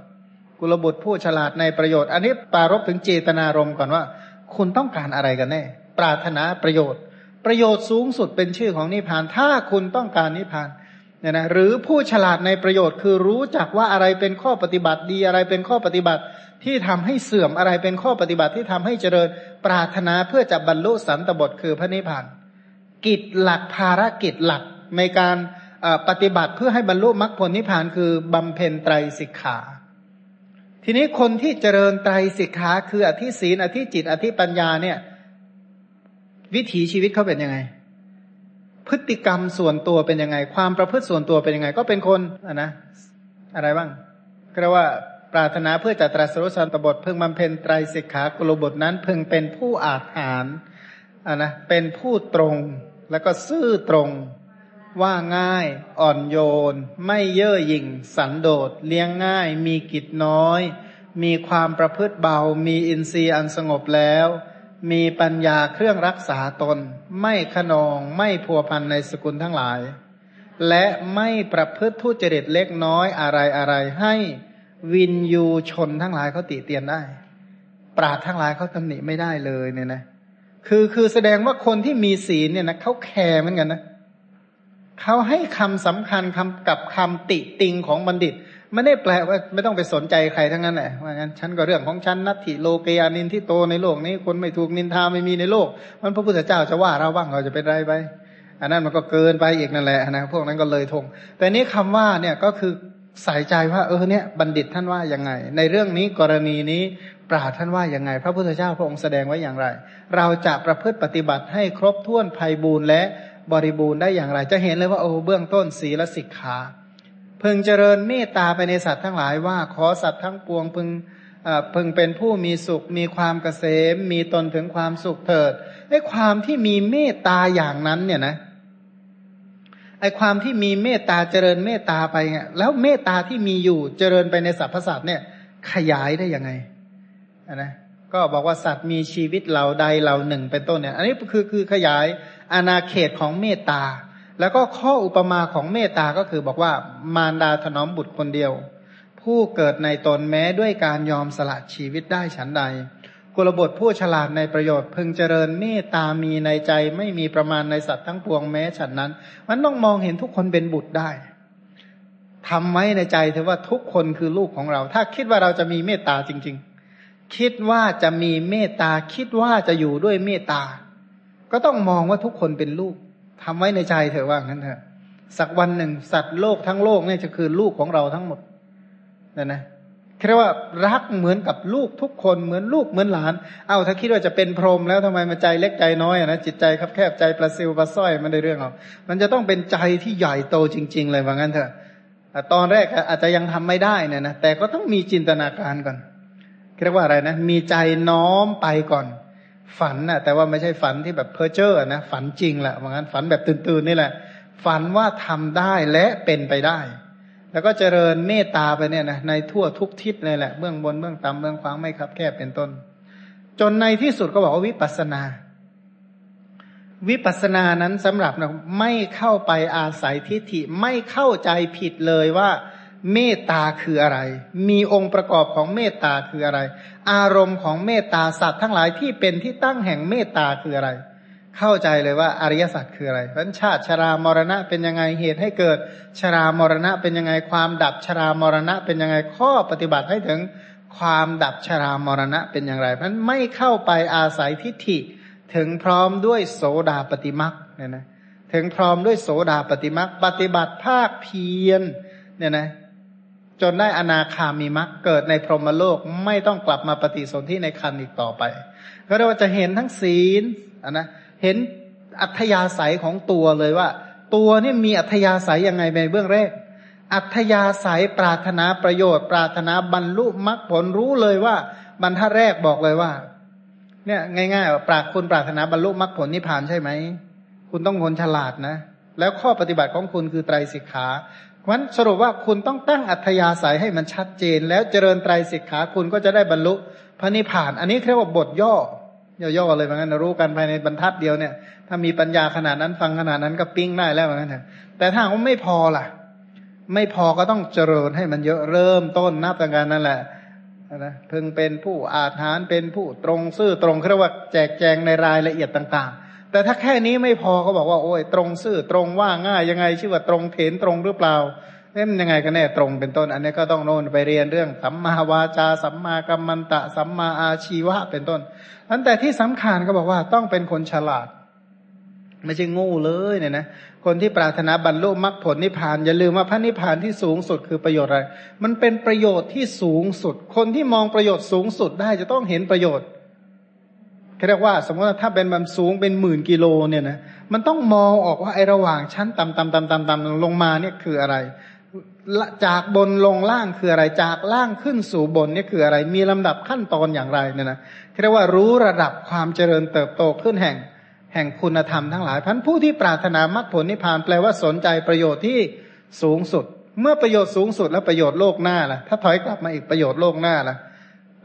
กุลบุตรผู้ฉลาดในประโยชน์ อันนี้ปารบถึงเจตนารมณ์ก่อนว่า คุณต้องการอะไรกันแน่ ปรารถนาประโยชน์ ประโยชน์สูงสุดเป็นชื่อของนิพพาน ถ้าคุณต้องการนิพพานเนี่ยนะหรือผู้ฉลาดในประโยชน์คือรู้จักว่าอะไรเป็นข้อปฏิบัติดีอะไรเป็นข้อปฏิบัติที่ทำให้เสื่อมอะไรเป็นข้อปฏิบัติที่ทำให้เจริญ ปรารถนาเพื่อจะบรรลุสันตบทคือพระนิพพาน กิจหลักภารกิจหลักในการปฏิบัติเพื่อให้บรรลุมรรคผลนิพพานคือบำเพ็ญไตรสิกขา ทีนี้คนที่เจริญไตรสิกขาคืออธิศีนอธิจิต อธิปัญญาเนี่ย วิถีชีวิตเขาเป็นยังไง พฤติกรรมส่วนตัวเป็นยังไง ความประพฤติส่วนตัวเป็นยังไง ก็เป็นคนอะนะ อะไรบ้างก็เรียกว่าปรารถนาเพื่อจัตรัสรุสันตบทเพิ่งบำเพ็ญไตรสิกขากุลบทนั้นเพิ่งเป็นผู้อาถรรอะนะเป็นผู้ตรงแล้วก็ซื่อตรง ว่าง่าย อ่อนโยน ไม่เย่อหยิ่ง สันโดษ เลี้ยงง่าย มีกิจน้อย มีความประพฤติเบา มีอินทรีย์อันสงบแล้ว มีปัญญาเครื่องรักษาตน ไม่ขนอง ไม่พัวพันในสกุลทั้งหลาย และไม่ประพฤติทุจริตเล็กน้อยอะไรอะไรให้วินยูชนทั้งหลายเขาติเตียนได้ ปราดทั้งหลายเขาตำหนิไม่ได้เลยเนี่ยนะ คือคือแสดงว่าคนที่มีศีลเนี่ยนะเขาแคร์เหมือนกันนะเเขาให้คำสำคัญคำกับคำติติงของบัณฑิต ไม่ได้แปลว่าไม่ต้องไปสนใจใครทั้งนั้นแหละว่างั้นฉันก็เรื่องของฉันนัตถิโลเกยานินที่โตในโลกนี้คนไม่ถูกนินทาไม่มีในโลก มันพระพุทธเจ้าจะว่าเราบ้างเราจะเป็นไรไปอันนั้นมันก็เกินไปอีกนั่นแหละนะพวกนั้นก็เลยทง แต่นี้คำว่าเนี่ยก็คือใส่ใจว่าเออเนี่ยบัณฑิตท่านว่ายังไง ในเรื่องนี้กรณีนี้ปราท่านว่ายังไง พระพุทธเจ้าพระองค์แสดงไว้อย่างไร เราจะประพฤติปฏิบัติให้ครบถ้วนภัยบูรณ์และ บริบูรณ์ได้อย่างไร จะเห็นเลยว่าโอ้เบื้องต้นศีลสิกขาพึงเจริญเมตตาไปในสัตว์ทั้งหลายว่าขอสัตว์ทั้งปวงพึงพึงเป็นผู้มีสุข มีความเกษม มีตนถึงความสุขเถิดไอ้ความที่มีเมตตาอย่างนั้นเนี่ยนะไอ้ความที่มีเมตตาเจริญเมตตาไปเนี่ยแล้วเมตตาที่มีอยู่เจริญไปในสรรพสัตว์เนี่ย ขยายได้ยังไงนะก็บอกว่าสัตว์มีชีวิตเหล่าใดเหล่าหนึ่งเป็นต้นเนี่ย อันนี้คือคือขยาย อาณาเขตของเมตตา แล้วก็ข้ออุปมาของเมตตาก็คือบอกว่ามารดาถนอมบุตรคนเดียว ผู้เกิดในตนแม้ด้วยการยอมสละชีวิตได้ฉันใดกุลบทผู้ฉลาดในประโยชน์พึงเจริญเมตตามีในใจไม่มีประมาณในสัตว์ทั้งปวงแม้ฉันนั้น มันต้องมองเห็นทุกคนเป็นบุตรได้ทำไว้ในใจเถอะว่าทุกคนคือลูกของเรา ถ้าคิดว่าเราจะมีเมตตาจริง ๆ คิดว่าจะมีเมตตาคิดว่าจะอยู่ด้วยเมตตา ก็ต้องมองว่าทุกคนเป็นลูกทำไว้ในใจเถอะว่างั้นเถอะสักวันหนึ่งสัตว์โลกทั้งโลกเนี่ยจะคือลูกของเราทั้งหมดนะนะเรียกว่ารักเหมือนกับลูกทุกคนเหมือนลูกเหมือนหลาน เอาถ้าคิดว่าจะเป็นพรหมแล้วทำไมมาใจเล็กใจน้อยนะจิตใจครับแคบใจประซิวประส้อยมันได้เรื่องหรอกมันจะต้องเป็นใจที่ใหญ่โตจริง ๆ เลยว่างั้นเถอะตอนแรกอาจจะยังทำไม่ได้นี่ยนะแต่ก็ต้องมีจินตนาการก่อนเรียกว่าอะไรนะ มีใจน้อมไปก่อน ฝันน่ะ แต่ว่าไม่ใช่ฝันที่แบบเพ้อเจ้อนะฝันจริงแหละว่างั้นฝันแบบตื่นๆนี่แหละ ฝันว่าทำได้และเป็นไปได้ แล้วก็เจริญเมตตาไปเนี่ยนะในทั่วทุกทิศเลยแหละเบื้องบนเบื้องต่ำเบื้องขวางไม่คับแคบเป็นต้น จนในที่สุดก็บอกว่าวิปัสนา วิปัสนานั้นสำหรับนะไม่เข้าไปอาศัยทิฏฐิไม่เข้าใจผิดเลยว่า เมตตาคืออะไร มีองค์ประกอบของเมตตาคืออะไร อารมณ์ของเมตตาสัตว์ทั้งหลายที่เป็นที่ตั้งแห่งเมตตาคืออะไร เข้าใจเลยว่าอริยสัจคืออะไรพันชาติชรามรณะเป็นยังไงเหตุให้เกิด ชรามรณะเป็นยังไงความดับชรามรณะเป็นยังไงข้อปฏิบัติให้ถึงความดับชรามรณะเป็นอย่างไรเพราะนั้นไม่เข้าไปอาศัยทิฏฐิถึงพร้อมด้วยโสดาปฏิมักเนี่ยนะถึงพร้อมด้วยโสดาปฏิมักปฏิบัติภาคเพียรเนี่ยนะ จนได้อนาคามีมรรคเกิดในพรหมโลกไม่ต้องกลับมาปฏิสนธิในคันอีกต่อไป ก็เรียกว่าจะเห็นทั้งศีลนนะเห็นอัธยาศัยของตัวเลยว่า ตัวนี่มีอัธยาศัยยังไงในเบื้องแรก อัธยาศัยปรารถนาประโยชน์ ปรารถนาบรรลุมรรคผลรู้เลยว่า บรรทัดแรกบอกเลยว่า เนี่ยง่ายๆว่าปรากคุณปรารถนาบรรลุมรรคผลนิพพานใช่ไหมคุณต้องคนฉลาดนะแล้วข้อปฏิบัติของคุณคือไตรสิกขา เพราะฉะนั้นสรุปว่าคุณต้องตั้งอัธยาศัยให้มันชัดเจน แล้วเจริญไตรสิกขาคุณก็จะได้บรรลุพระนิพพาน อันนี้เรียกว่าบทย่อย่อๆเลยเหมือนกันรู้กันภายในบรรทัดเดียวเนี่ย ถ้ามีปัญญาขนาดนั้นฟังขนาดนั้นก็ปิ้งได้แล้วเหมือนกันแต่ถ้าเขาไม่พอล่ะ ไม่พอก็ต้องเจริญให้มันเยอะเริ่มต้นนับตั้งแต่นั่นแหละนะเพิ่งเป็นผู้อาถานเป็นผู้ตรงซื่อตรงเรียกว่าแจกแจงในรายละเอียดต่างๆ แต่ถ้าแค่นี้ไม่พอก็บอกว่าโอ้ยตรงซื่อตรงว่าง่ายยังไง ชื่อว่าตรงเถนตรงหรือเปล่าเอ๊ะมันยังไงกันแน่ตรงเป็นต้น อันนี้ก็ต้องโน่นไปเรียนเรื่องสัมมาวาจาสัมมากัมมันตะสัมมาอาชีวะเป็นต้นอันแต่ที่สำคัญก็บอกว่าต้องเป็นคนฉลาด ไม่ใช่งูเลยเนี่ยนะคนที่ปรารถนาบรรลุมรรคผลนิพพานอย่าลืมว่าพระนิพพานที่สูงสุดคือประโยชน์อะไร มันเป็นประโยชน์ที่สูงสุด คนที่มองประโยชน์สูงสุดได้จะต้องเห็นประโยชน์ เรียกว่า สมมติว่าถ้าเป็นมันสูงเป็นหมื่นกิโลเนี่ยนะมันต้องมองออกว่าไอ้ระหว่างชั้นต่ำต่ำต่ำต่ำต่ำลงมาเนี่ยคืออะไร จากบนลงล่างคืออะไร จากล่างขึ้นสู่บนเนี่ยคืออะไร มีลำดับขั้นตอนอย่างไรเนี่ยนะเรียกว่ารู้ระดับความเจริญเติบโตขึ้นแห่ง แห่งคุณธรรมทั้งหลายพันผู้ที่ปรารถนามรรคผลนิพพานแปลว่าสนใจประโยชน์ที่สูงสุด เมื่อประโยชน์สูงสุดแล้วประโยชน์โลกหน้าล่ะถ้าถอยกลับมาอีกประโยชน์โลกหน้าล่ะ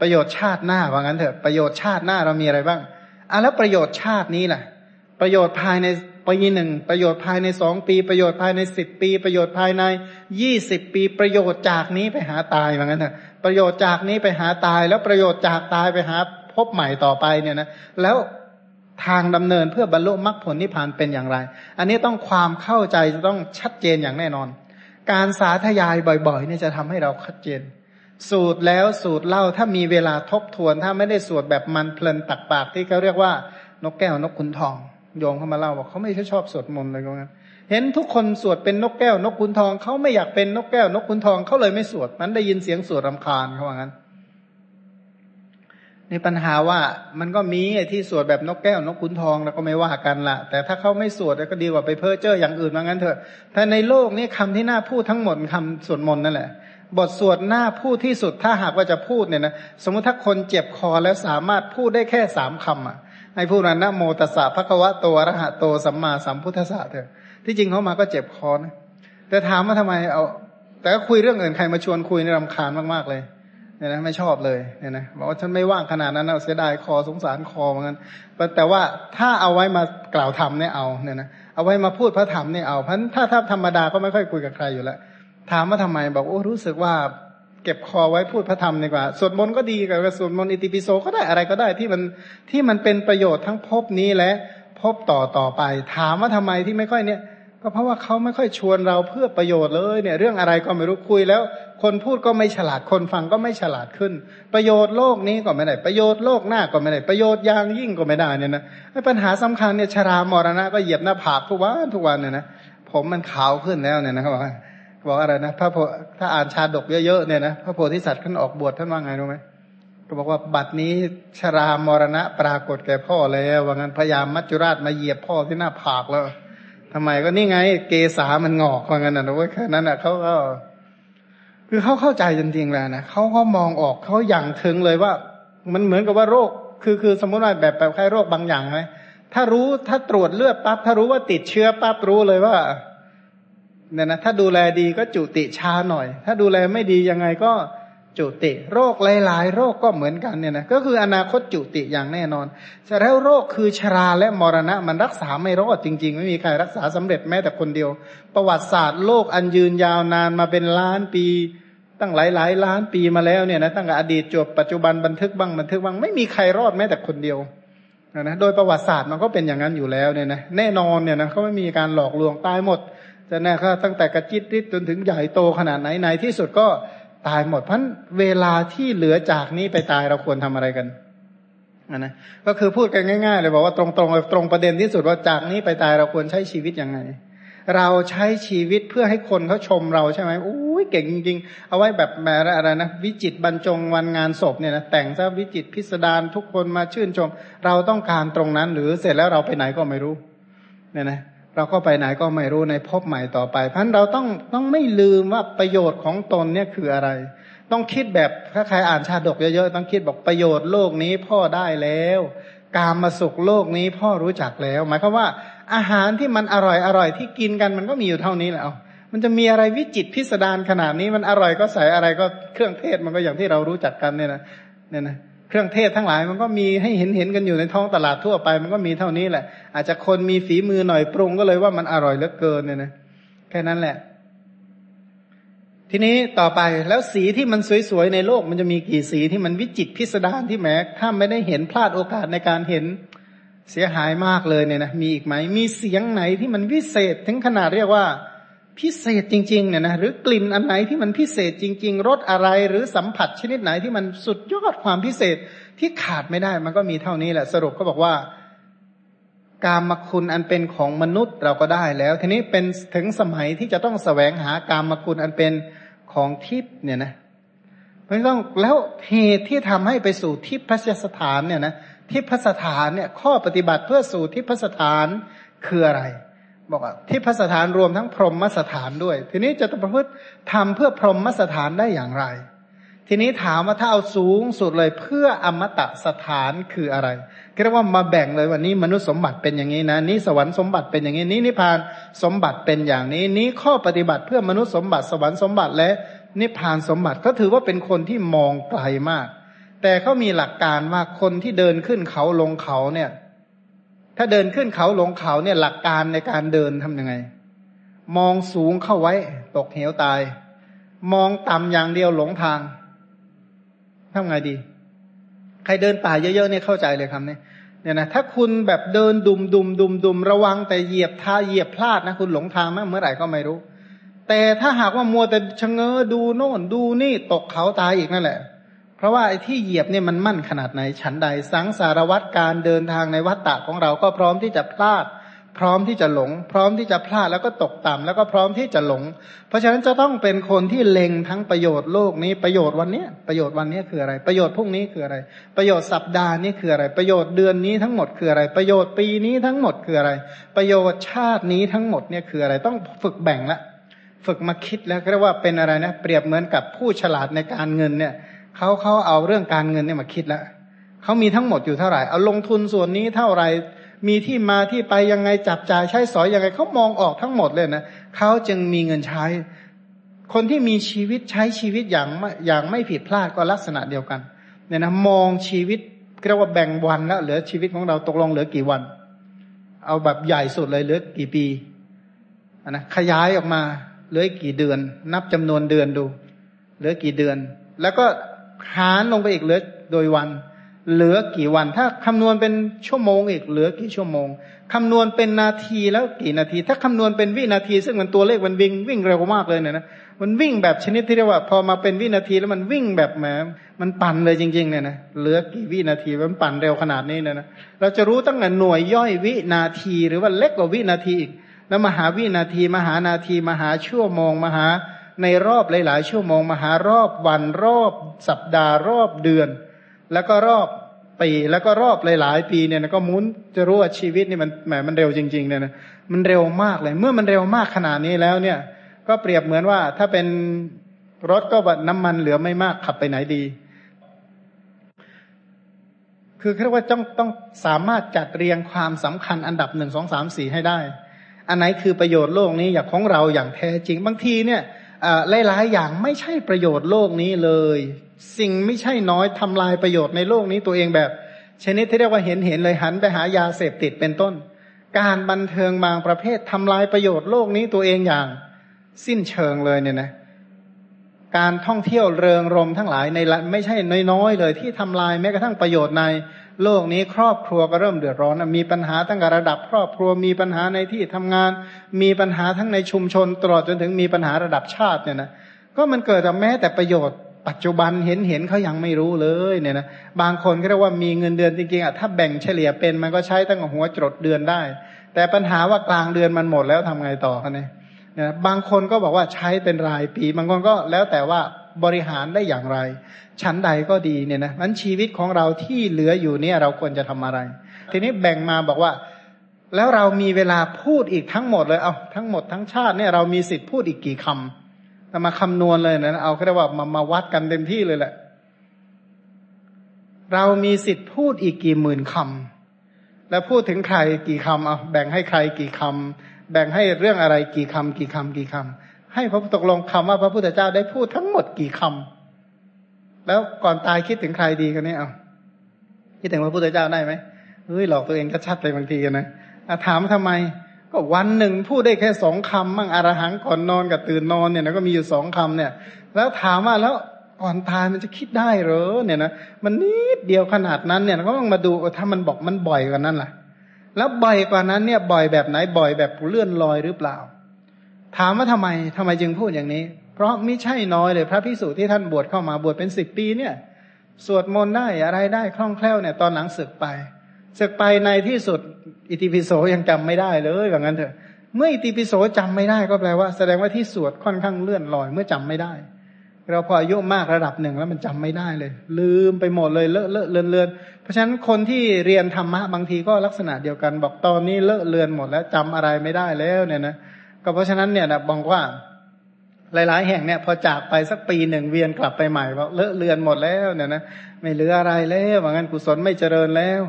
ประโยชน์ชาติหน้าว่างั้นเถอะประโยชน์ชาติหน้าเรามีอะไรบ้างอะแล้วประโยชน์ชาตินี้ล่ะ ประโยชน์ภายในปีหนึ่งประโยชน์ภายในสองปี ประโยชน์ภายในสิบปี ประโยชน์ภายในยี่สิบปีประโยชน์จากนี้ไปหาตายว่างั้นเถอะประโยชน์จากนี้ไปหาตาย แล้วประโยชน์จากตายไปหาพบใหม่ต่อไปเนี่ยนะแล้วทางดำเนินเพื่อบรรลุมรรคผลนิพพานเป็นอย่างไร อันนี้ต้องความเข้าใจจะต้องชัดเจนอย่างแน่นอน การสาธยายบ่อยๆเนี่ยจะทำให้เราชัดเจน สูตรแล้วสูตรเล่าถ้ามีเวลาทบทวน ถ้าไม่ได้สวดแบบมันเพลินตักปากที่เขาเรียกว่านกแก้วนกขุนทองโยงเข้ามาเล่าบอกเขาไม่ใช่ชอบสวดมนต์เลยงั้นเห็นทุกคนสวดเป็นนกแก้วนกขุนทองเขาไม่อยากเป็นนกแก้วนกขุนทองเขาเลยไม่สวดมันได้ยินเสียงสวดรำคาญเขาว่างั้นในปัญหาว่ามันก็มีที่สวดแบบนกแก้วนกขุนทองแล้วก็ไม่ว่ากันละแต่ถ้าเขาไม่สวดก็ดีกว่าไปเพ้อเจ้ออย่างอื่นว่างั้นเถอะถ้าในโลกนี้คำที่น่าพูดทั้งหมดคำสวดมนต์นั่นแหละ บทสวดหน้าพูดที่สุดถ้าหากว่าจะพูดเนี่ยนะสมมติถ้าคนเจ็บคอแล้วสามารถพูดได้แค่สามคำอะให้พูดนะโมตัสสะพระควะโตอรหะโตสัมมาสัมพุทธัสสะเถอะที่จริงเขามาก็เจ็บคอนะแต่ถามว่าทำไมเอา แต่ก็คุยเรื่องอื่นใครมาชวนคุยในรำคาญมากๆเลยเนี่ยนะไม่ชอบเลยเนี่ยนะบอกว่าฉันไม่ว่างขนาดนั้นเสียดายคอสงสารคอเหมือนกันแต่ว่าถ้าเอาไว้มากล่าวธรรมเนี่ยเอาเนี่ยนะเอาไว้มาพูดพระธรรมเนี่ยเอาเพราะถ้าถ้าธรรมดาก็ไม่ค่อยคุยกับใครอยู่แล้ว ถามว่าทำไมบอกโอ้รู้สึกว่าเก็บคอไว้พูดพระธรรมดีกว่าสวดมนต์ก็ดีกับสวดมนต์อิติปิโสก็ได้อะไรก็ได้ที่มันที่มันเป็นประโยชน์ทั้งพบนี้และพบต่อต่อไป ถามว่าทำไมที่ไม่ค่อยเนี่ย ก็เพราะว่าเขาไม่ค่อยชวนเราเพื่อประโยชน์เลยเนี่ย เรื่องอะไรก็ไม่รู้คุยแล้ว คนพูดก็ไม่ฉลาดคนฟังก็ไม่ฉลาดขึ้น ประโยชน์โลกนี้ก็ไม่ได้ประโยชน์โลกหน้าก็ไม่ได้ประโยชน์อย่างยิ่งก็ไม่ได้เนี่ยนะปัญหาสำคัญเนี่ยชรามรณะก็เหยียบหน้าผากทุกวันทุกวันเนี่ยนะผมมันขาวขึ้นแล้วเนี่ยนะเขาบอก บอกอะไรนะพระโพถ้าอ่านชาดกเยอะๆเนี่ยนะพระโพธิสัตว์ท่านออกบวชท่านว่าไงรู้ไหมก็บอกว่าบัดนี้ชรามรณะปรากฏแก่พ่อแล้วว่างั้นพยายามมัจจุราชมาเหยียบพ่อที่หน้าผากแล้วทำไมก็นี่ไง เกษามันงอกว่างั้นนะว่าแค่นั้นอะเขาก็คือเขาเข้าใจจริงๆแล้วนะเขาก็มองออกเขาอย่างถึงเลยว่า มันเหมือนกับว่าโรค คือคือสมมติว่าแบบแบบไข้โรคบางอย่างไหมถ้ารู้ถ้าตรวจเลือดปั๊บถ้ารู้ว่าติดเชื้อปั๊บรู้เลยว่า เนี่ยนะถ้าดูแลดีก็จุติช้าหน่อย ถ้าดูแลไม่ดียังไงก็จุติ โรคหลาย ๆ โรคก็เหมือนกันเนี่ยนะก็คืออนาคตจุติอย่างแน่นอนแต่แล้วโรคคือชราและมรณะมันรักษาไม่รอดจริง ๆ ไม่มีใครรักษาสำเร็จแม้แต่คนเดียว ประวัติศาสตร์โลกอันยืนยาวนานมาเป็นล้านปี ตั้งหลายหลายล้านปีมาแล้วเนี่ยนะตั้งแต่อดีตจบปัจจุบันบันทึกบ้างบันทึกบ้างไม่มีใครรอดแม้แต่คนเดียวนะโดยประวัติศาสตร์มันก็เป็นอย่างนั้นอยู่แล้วเนี่ยนะแน่นอนเนี่ยนะเขาไม่มีการหลอกลวงตายหมด จะแน่ก็ตั้งแต่กระจิตริดจนถึงใหญ่โตขนาดไหนในที่สุดก็ตายหมดเพราะเวลาที่เหลือจากนี้ไปตายเราควรทำอะไรกันนะก็คือพูดกันง่าย ๆ เลยบอกว่าตรงๆตรงประเด็นที่สุดว่าจากนี้ไปตายเราควรใช้ชีวิตยังไง เราใช้ชีวิตเพื่อให้คนเขาชมเราใช่ไหมอุ้ยเก่งจริงๆ เอาไว้แบบแมอะไรนะวิจิตบรรจงวันงานศพเนี่ยนะแต่งซะวิจิตพิสดารทุกคนมาชื่นชม เราต้องการตรงนั้นหรือเสร็จแล้วเราไปไหนก็ไม่รู้เนี่ยนะ เราก็ไปไหนก็ไม่รู้ในพบใหม่ต่อไปเพราะเราต้องต้องไม่ลืมว่าประโยชน์ของตนเนี่ยคืออะไร ต้องคิดแบบถ้าใครอ่านชาดกเยอะๆต้องคิดบอกประโยชน์โลกนี้พ่อได้แล้ว การมาสุขโลกนี้พ่อรู้จักแล้ว หมายความว่า อาหารที่มันอร่อยอร่อยที่กินกันมันก็มีอยู่เท่านี้แหละมันจะมีอะไรวิจิตพิสดารขนาดนี้มันอร่อยก็ใส่อะไรก็เครื่องเทศมันก็อย่างที่เรารู้จักกันเนี่ยนะเนี่ยนะ เครื่องเทศทั้งหลายมันก็มีให้เห็นเห็นกันอยู่ในท้องตลาดทั่วไป มันก็มีเท่านี้แหละ อาจจะคนมีฝีมือหน่อยปรุงก็เลยว่ามันอร่อยเหลือเกินเนี่ยนะแค่นั้นแหละ ทีนี้ต่อไปแล้วสีที่มันสวยๆในโลกมันจะมีกี่สีที่มันวิจิตพิสดารที่แม้ถ้าไม่ได้เห็นพลาดโอกาสในการเห็นเสียหายมากเลยเนี่ยนะมีอีกไหมมีเสียงไหนที่มันวิเศษถึงขนาดเรียกว่า พิเศษจริงๆเนี่ยนะหรือกลิ่นอันไหนที่มันพิเศษจริง ๆรสอะไรหรือสัมผัสชนิดไหนที่มันสุดยอดความพิเศษที่ขาดไม่ได้ มันก็มีเท่านี้แหละสรุปก็บอกว่า การมคุณอันเป็นของมนุษย์เราก็ได้แล้ว ทีนี้เป็นถึงสมัยที่จะต้องสแสวงหาการมคุณอันเป็นของทิพย์เนี่ยนะไม่ต้องแล้วเหตุที่ทำให้ไปสู่ทิพยสถานเนี่ยนะทิพพสถานเนี่ยข้อปฏิบัติเพื่อสู่ทิพสถานคืออะไร บอกว่าที่พระสถานรวมทั้งพรหมสถานด้วย ทีนี้จะประพฤติทำเพื่อพรหมสถานได้อย่างไร ทีนี้ถามว่าถ้าเอาสูงสุดเลยเพื่ออมตะสถานคืออะไรเรียกว่ามาแบ่งเลยวันนี้มนุษย์สมบัติเป็นอย่างนี้นะนี้สวรรค์สมบัติเป็นอย่างนี้นี้นิพพานสมบัติเป็นอย่างนี้ นี้ข้อปฏิบัติเพื่อมนุษย์สมบัติสวรรค์สมบัติและนิพพานสมบัติก็ถือว่าเป็นคนที่มองไกลมาก แต่เขามีหลักการว่าคนที่เดินขึ้นเขาลงเขาเนี่ย ถ้าเดินขึ้นเขาลงเขาเนี่ยหลักการในการเดินทํำยังไง มองสูงเข้าไว้ ตกเหวตาย มองต่ำอย่างเดียวหลงทางทำไงดี ใครเดินป่าเยอะๆเนี่ยเข้าใจเลยคำนี้เนี่ยนะถ้าคุณแบบเดินดุมดุมดุมดุมระวังแต่เหยียบท่าเหยียบพลาดนะคุณหลงทางนะเมื่อไหร่ก็ไม่รู้ แต่ถ้าหากว่ามัวแต่ชะเง้อดูโน่นดูนี่ตกเขาตายอีกนั่นแหละ ราะว่าไอ้ที่เหยียบเนี่ยมันมั่นขนาดไหนฉันใด สังสารวัตรการเดินทางในวัฏฏะของเราก็พร้อมที่จะพลาด พร้อมที่จะหลง พร้อมที่จะพลาดแล้วก็ตกต่ำแล้วก็พร้อมที่จะหลง เพราะฉะนั้นจะต้องเป็นคนที่เล็งทั้งประโยชน์โลกนี้ประโยชน์วันนี้ประโยชน์วันนี้คืออะไร ประโยชน์พรุ่งนี้คืออะไร ประโยชน์สัปดาห์นี้คืออะไร ประโยชน์เดือนนี้ทั้งหมดคืออะไร ประโยชน์ปีนี้ทั้งหมดคืออะไร ประโยชน์ชาตินี้ทั้งหมดเนี่ยคืออะไรต้องฝึกแบ่งละ ฝึกมาคิดแล้วเรียกว่าเป็นอะไรนะ เปรียบเหมือนกับผู้ฉลาดในการเงินเนี่ย เขาเขาเอาเรื่องการเงินเนี่ยมาคิดแล้วเขามีทั้งหมดอยู่เท่าไหร่เอาลงทุนส่วนนี้เท่าไหร่มีที่มาที่ไปยังไงจับจ่ายใช้สอยยังไงเขามองออกทั้งหมดเลยนะเขาจึงมีเงินใช้ คนที่มีชีวิตใช้ชีวิตอย่างอย่างไม่ผิดพลาดก็ลักษณะเดียวกันเนี่ยนะมองชีวิตเรียกว่าแบ่งวันแล้วเหลือชีวิตของเราตกลงเหลือกี่วัน เอาแบบใหญ่สุดเลยเหลือกี่ปีนะขยายออกมาเหลือกี่เดือน นับจำนวนเดือนดู เหลือกี่เดือน แล้วก็ หารลงไปอีกเหลือโดยวัน เหลือกี่วัน ถ้าคำนวณเป็นชั่วโมงอีกเหลือกี่ชั่วโมงคำนวณเป็นนาทีแล้วกี่นาที ถ้าคำนวณเป็นวินาที ซึ่งมันตัวเลขมันวิ่งวิ่งเร็วมากเลยเนี่ยนะมันวิ่งแบบชนิดที่เรียกว่า พอมาเป็นวินาทีแล้วมันวิ่งแบบแหมมันปั่นเลยจริง ๆ เนี่ยนะเหลือกี่วินาทีมันปั่นเร็วขนาดนี้เนี่ยนะเราจะรู้ตั้งแต่หน่วยย่อยวินาทีหรือว่าเล็กกว่าวินาทีอีกแล้วมหาวินาที มหานาที มหาชั่วโมง มหา ในรอบหลาย ๆ ชั่วโมงมาหารอบวันรอบสัปดาห์รอบเดือน แล้วก็รอบปีแล้วก็รอบหลาย ๆ ปีเนี่ยก็มุนจะรู้ว่าชีวิตนี่มันแหมมันเร็วจริง ๆ เนี่ยนะมันเร็วมากเลย เมื่อมันเร็วมากขนาดนี้แล้วเนี่ย ก็เปรียบเหมือนว่าถ้าเป็นรถก็แบบน้ำมันเหลือไม่มากขับไปไหนดี คือเรียกว่าต้องต้องสามารถจัดเรียงความสำคัญอันดับหนึ่งสองสามสี่ให้ได้ อันไหนคือประโยชน์โลกนี้อย่างของเราอย่างแท้จริงบางทีเนี่ย หลายๆอย่างไม่ใช่ประโยชน์โลกนี้เลย สิ่งไม่ใช่น้อยทำลายประโยชน์ในโลกนี้ตัวเองแบบ ชนิดที่เรียกว่าเห็นเห็นเลยหันไปหายาเสพติดเป็นต้น การบันเทิงบางประเภททำลายประโยชน์โลกนี้ตัวเองอย่างสิ้นเชิงเลยเนี่ยนะการท่องเที่ยวเริงรมทั้งหลายในไม่ใช่น้อยๆเลยที่ทำลายแม้กระทั่งประโยชน์ใน โลกนี้ครอบครัวก็เริ่มเดือดร้อนมีปัญหาตั้งแต่ระดับ ครอบครัวมีปัญหาในที่ทำงาน มีปัญหาทั้งในชุมชนตลอดจนถึงมีปัญหาระดับชาติเนี่ยนะก็มันเกิดจากแม้แต่ประโยชน์ปัจจุบันเห็นเห็นเขายังไม่รู้เลยเนี่ยนะบางคนก็เรียกว่ามีเงินเดือนจริงๆอะถ้าแบ่งเฉลี่ยเป็นมันก็ใช้ตั้งแต่หัวจดเดือนได้ แต่ปัญหาว่ากลางเดือนมันหมดแล้วทำไงต่อคะเนี่ยบางคนก็บอกว่าใช้เป็นรายปี บางคนก็แล้วแต่ว่า บริหารได้อย่างไร ชั้นใดก็ดีเนี่ยนะนั้นชีวิตของเราที่เหลืออยู่เนี่ยเราควรจะทำอะไร ทีนี้แบ่งมาบอกว่า แล้วเรามีเวลาพูดอีกทั้งหมดเลยเอาทั้งหมดทั้งชาติเนี่ยเรามีสิทธิ์พูดอีกกี่คำแต่มาคำนวณเลยนะเอาแค่ว่ามามาวัดกันเต็มที่เลยแหละ เรามีสิทธิ์พูดอีกกี่หมื่นคำแล้วพูดถึงใครกี่คำเอาแบ่งให้ใครกี่คำแบ่งให้เรื่องอะไรกี่คำกี่คำกี่คำ ให้พระตกลงคำว่าพระพุทธเจ้าได้พูดทั้งหมดกี่คำแล้วก่อนตายคิดถึงใครดีกันเนี่ยเอาคิดถึงพระพุทธเจ้าได้ไหมเฮ้ยหลอกตัวเองก็ชัดเลยบางทีนะถามทำไม ก็วันหนึ่งพูดได้แค่สองคำมั่งอรหังก่อนนอนกับตื่นนอนเนี่ยนะก็มีอยู่สองคำเนี่ย แล้วถามว่าแล้วก่อนตายมันจะคิดได้เหรอเนี่ยนะมันนิดเดียวขนาดนั้นเนี่ยก็ต้องมาดูถ้ามันบอกมันบ่อยกว่านั้นล่ะ แล้วบ่อยกว่านั้นเนี่ยบ่อยแบบไหนบ่อยแบบเลื่อนลอยหรือเปล่า ถามว่าทำไมทำไมจึงพูดอย่างนี้ เพราะไม่ใช่น้อยเลยพระพิสุที่ท่านบวชเข้ามาบวชเป็นสิบปีเนี่ยสวดมนต์ได้อะไรได้คล่องแคล่วเนี่ยตอนหลังศึกไปศึกไปในที่สุดอิติปิโสยังจำไม่ได้เลยอย่างนั้นเถอะเมื่ออิติปิโสจำไม่ได้ก็แปลว่า แสดงว่าที่สวดค่อนข้างเลื่อนลอยเมื่อจำไม่ได้ เราพออายุมากระดับหนึ่งแล้วมันจำไม่ได้เลย ลืมไปหมดเลยเลอะเลอะเลือนเลือนเพราะฉะนั้นคนที่เรียนธรรมะบางทีก็ลักษณะเดียวกัน บอกตอนนี้เลอะเลือนหมดแล้วจำอะไรไม่ได้แล้วเนี่ยนะ ก็เพราะฉะนั้นเนี่ยนะบอกว่า หลาย ๆ แห่งเนี่ย พอจากไปสักปีหนึ่งเวียนกลับไปใหม่บอกเลอะเลือนหมดแล้วเนี่ยนะไม่เหลืออะไรแล้วว่างั้นกุศลไม่เจริญแล้ว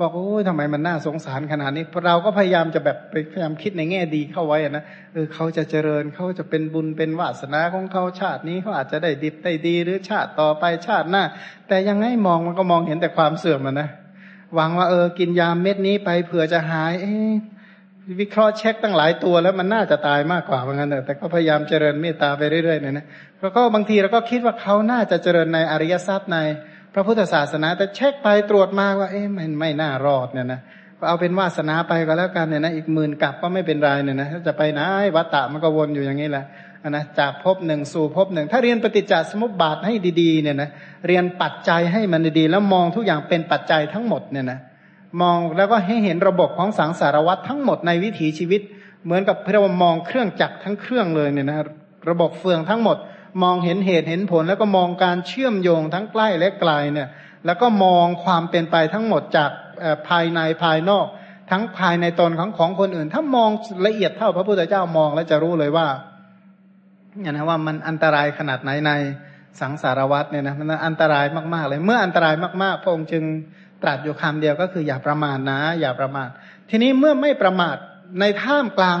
บอกโอ้ยทำไมมันน่าสงสารขนาดนี้เราก็พยายามจะแบบพยายามคิดในแง่ดีเข้าไว้นะเออเขาจะเจริญเขาจะเป็นบุญเป็นวาสนาของเขาชาตินี้เขาอาจจะได้ดิบได้ดีหรือชาติต่อไปชาติหน้า แต่ยังไงมองมันก็มองเห็นแต่ความเสื่อมมันนะหวังว่าเออกินยาเม็ดนี้ไปเผื่อจะหาย เอ วิเคราะห์เช็คตั้งหลายตัวแล้วมันน่าจะตายมากกว่าเหมือนกันแต่ก็พยายามเจริญเมตตาไปเรื่อยๆเนี่ยนะแล้วก็บางทีเราก็คิดว่าเขาน่าจะเจริญในอริยทรัพย์ในพระพุทธศาสนา แต่เช็คไปตรวจมาว่าเอ๊ะมันไม่น่ารอดเนี่ยนะเอาเป็นวาสนาไปก็แล้วกันเนี่ยนะอีกหมื่นกลับก็ไม่เป็นไรเนี่ยนะจะไปไหนวัตตะมันก็วนอยู่อย่างนี้แหละนะจากภพหนึ่งสู่ภพหนึ่ง ถ้าเรียนปฏิจจสมุปบาทให้ดีๆเนี่ยนะเรียนปัจจัยให้มันดีๆแล้วมองทุกอย่างเป็นปัจจัยทั้งหมดเนี่ยนะ มองแล้วก็ให้เห็นระบบของสังสารวัตทั้งหมดในวิถีชีวิต เหมือนกับเรียกว่ามองเครื่องจักรทั้งเครื่องเลยเนี่ยนะระบบเฟืองทั้งหมด มองเห็นเหตุเห็นผล แล้วก็มองการเชื่อมโยงทั้งใกล้และไกลเนี่ย แล้วก็มองความเป็นไปทั้งหมดจากภายในภายนอก ทั้งภายในตนของของคนอื่น ถ้ามองละเอียดเท่าพระพุทธเจ้ามองแล้วจะรู้เลยว่าเนี่ยนะว่ามันอันตรายขนาดไหนในสังสารวัฏเนี่ยนะมันอันตรายมากๆเลย เมื่ออันตรายมากๆ พระองค์จึง ตรัสอยู่คำเดียวก็คืออย่าประมาทนะ อย่าประมาททีนี้เมื่อไม่ประมาทในท่ามกลาง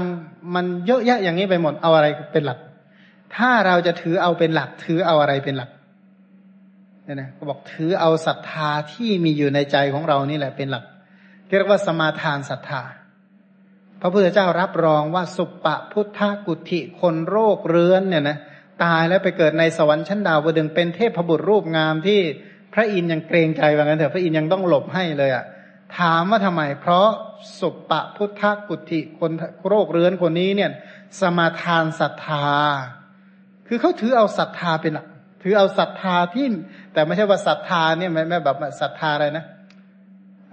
มันเยอะแยะอย่างนี้ไปหมดเอาอะไรเป็นหลัก ถ้าเราจะถือเอาเป็นหลัก ถือเอาอะไรเป็นหลักเนี่ยนะก็บอกถือเอาศรัทธาที่มีอยู่ในใจของเรานี่แหละเป็นหลักเรียกว่าสมาทานศรัทธา พระพุทธเจ้ารับรองว่าสุปปะพุทธกุติคนโรคเรื้อนเนี่ยนะตายแล้วไปเกิดในสวรรค์ชั้นดาวดึงเป็นเทพบุตรรูปงามที่ พระอินยังเกรงใจว่างั้นเถอะพระอินยังต้องหลบให้เลยอะ่ะ ถามว่าทำไม เพราะสุปปะพุทธกุติคนโรคเรื้อนคนนี้เนี่ย สมาทานศรัทธา คือเขาถือเอาศรัทธาเป็นหลักถือเอาศรัทธาที่ แต่ไม่ใช่ว่าศรัทธาเนี่ยไม่ไม่แบบศรัทธาอะไรนะ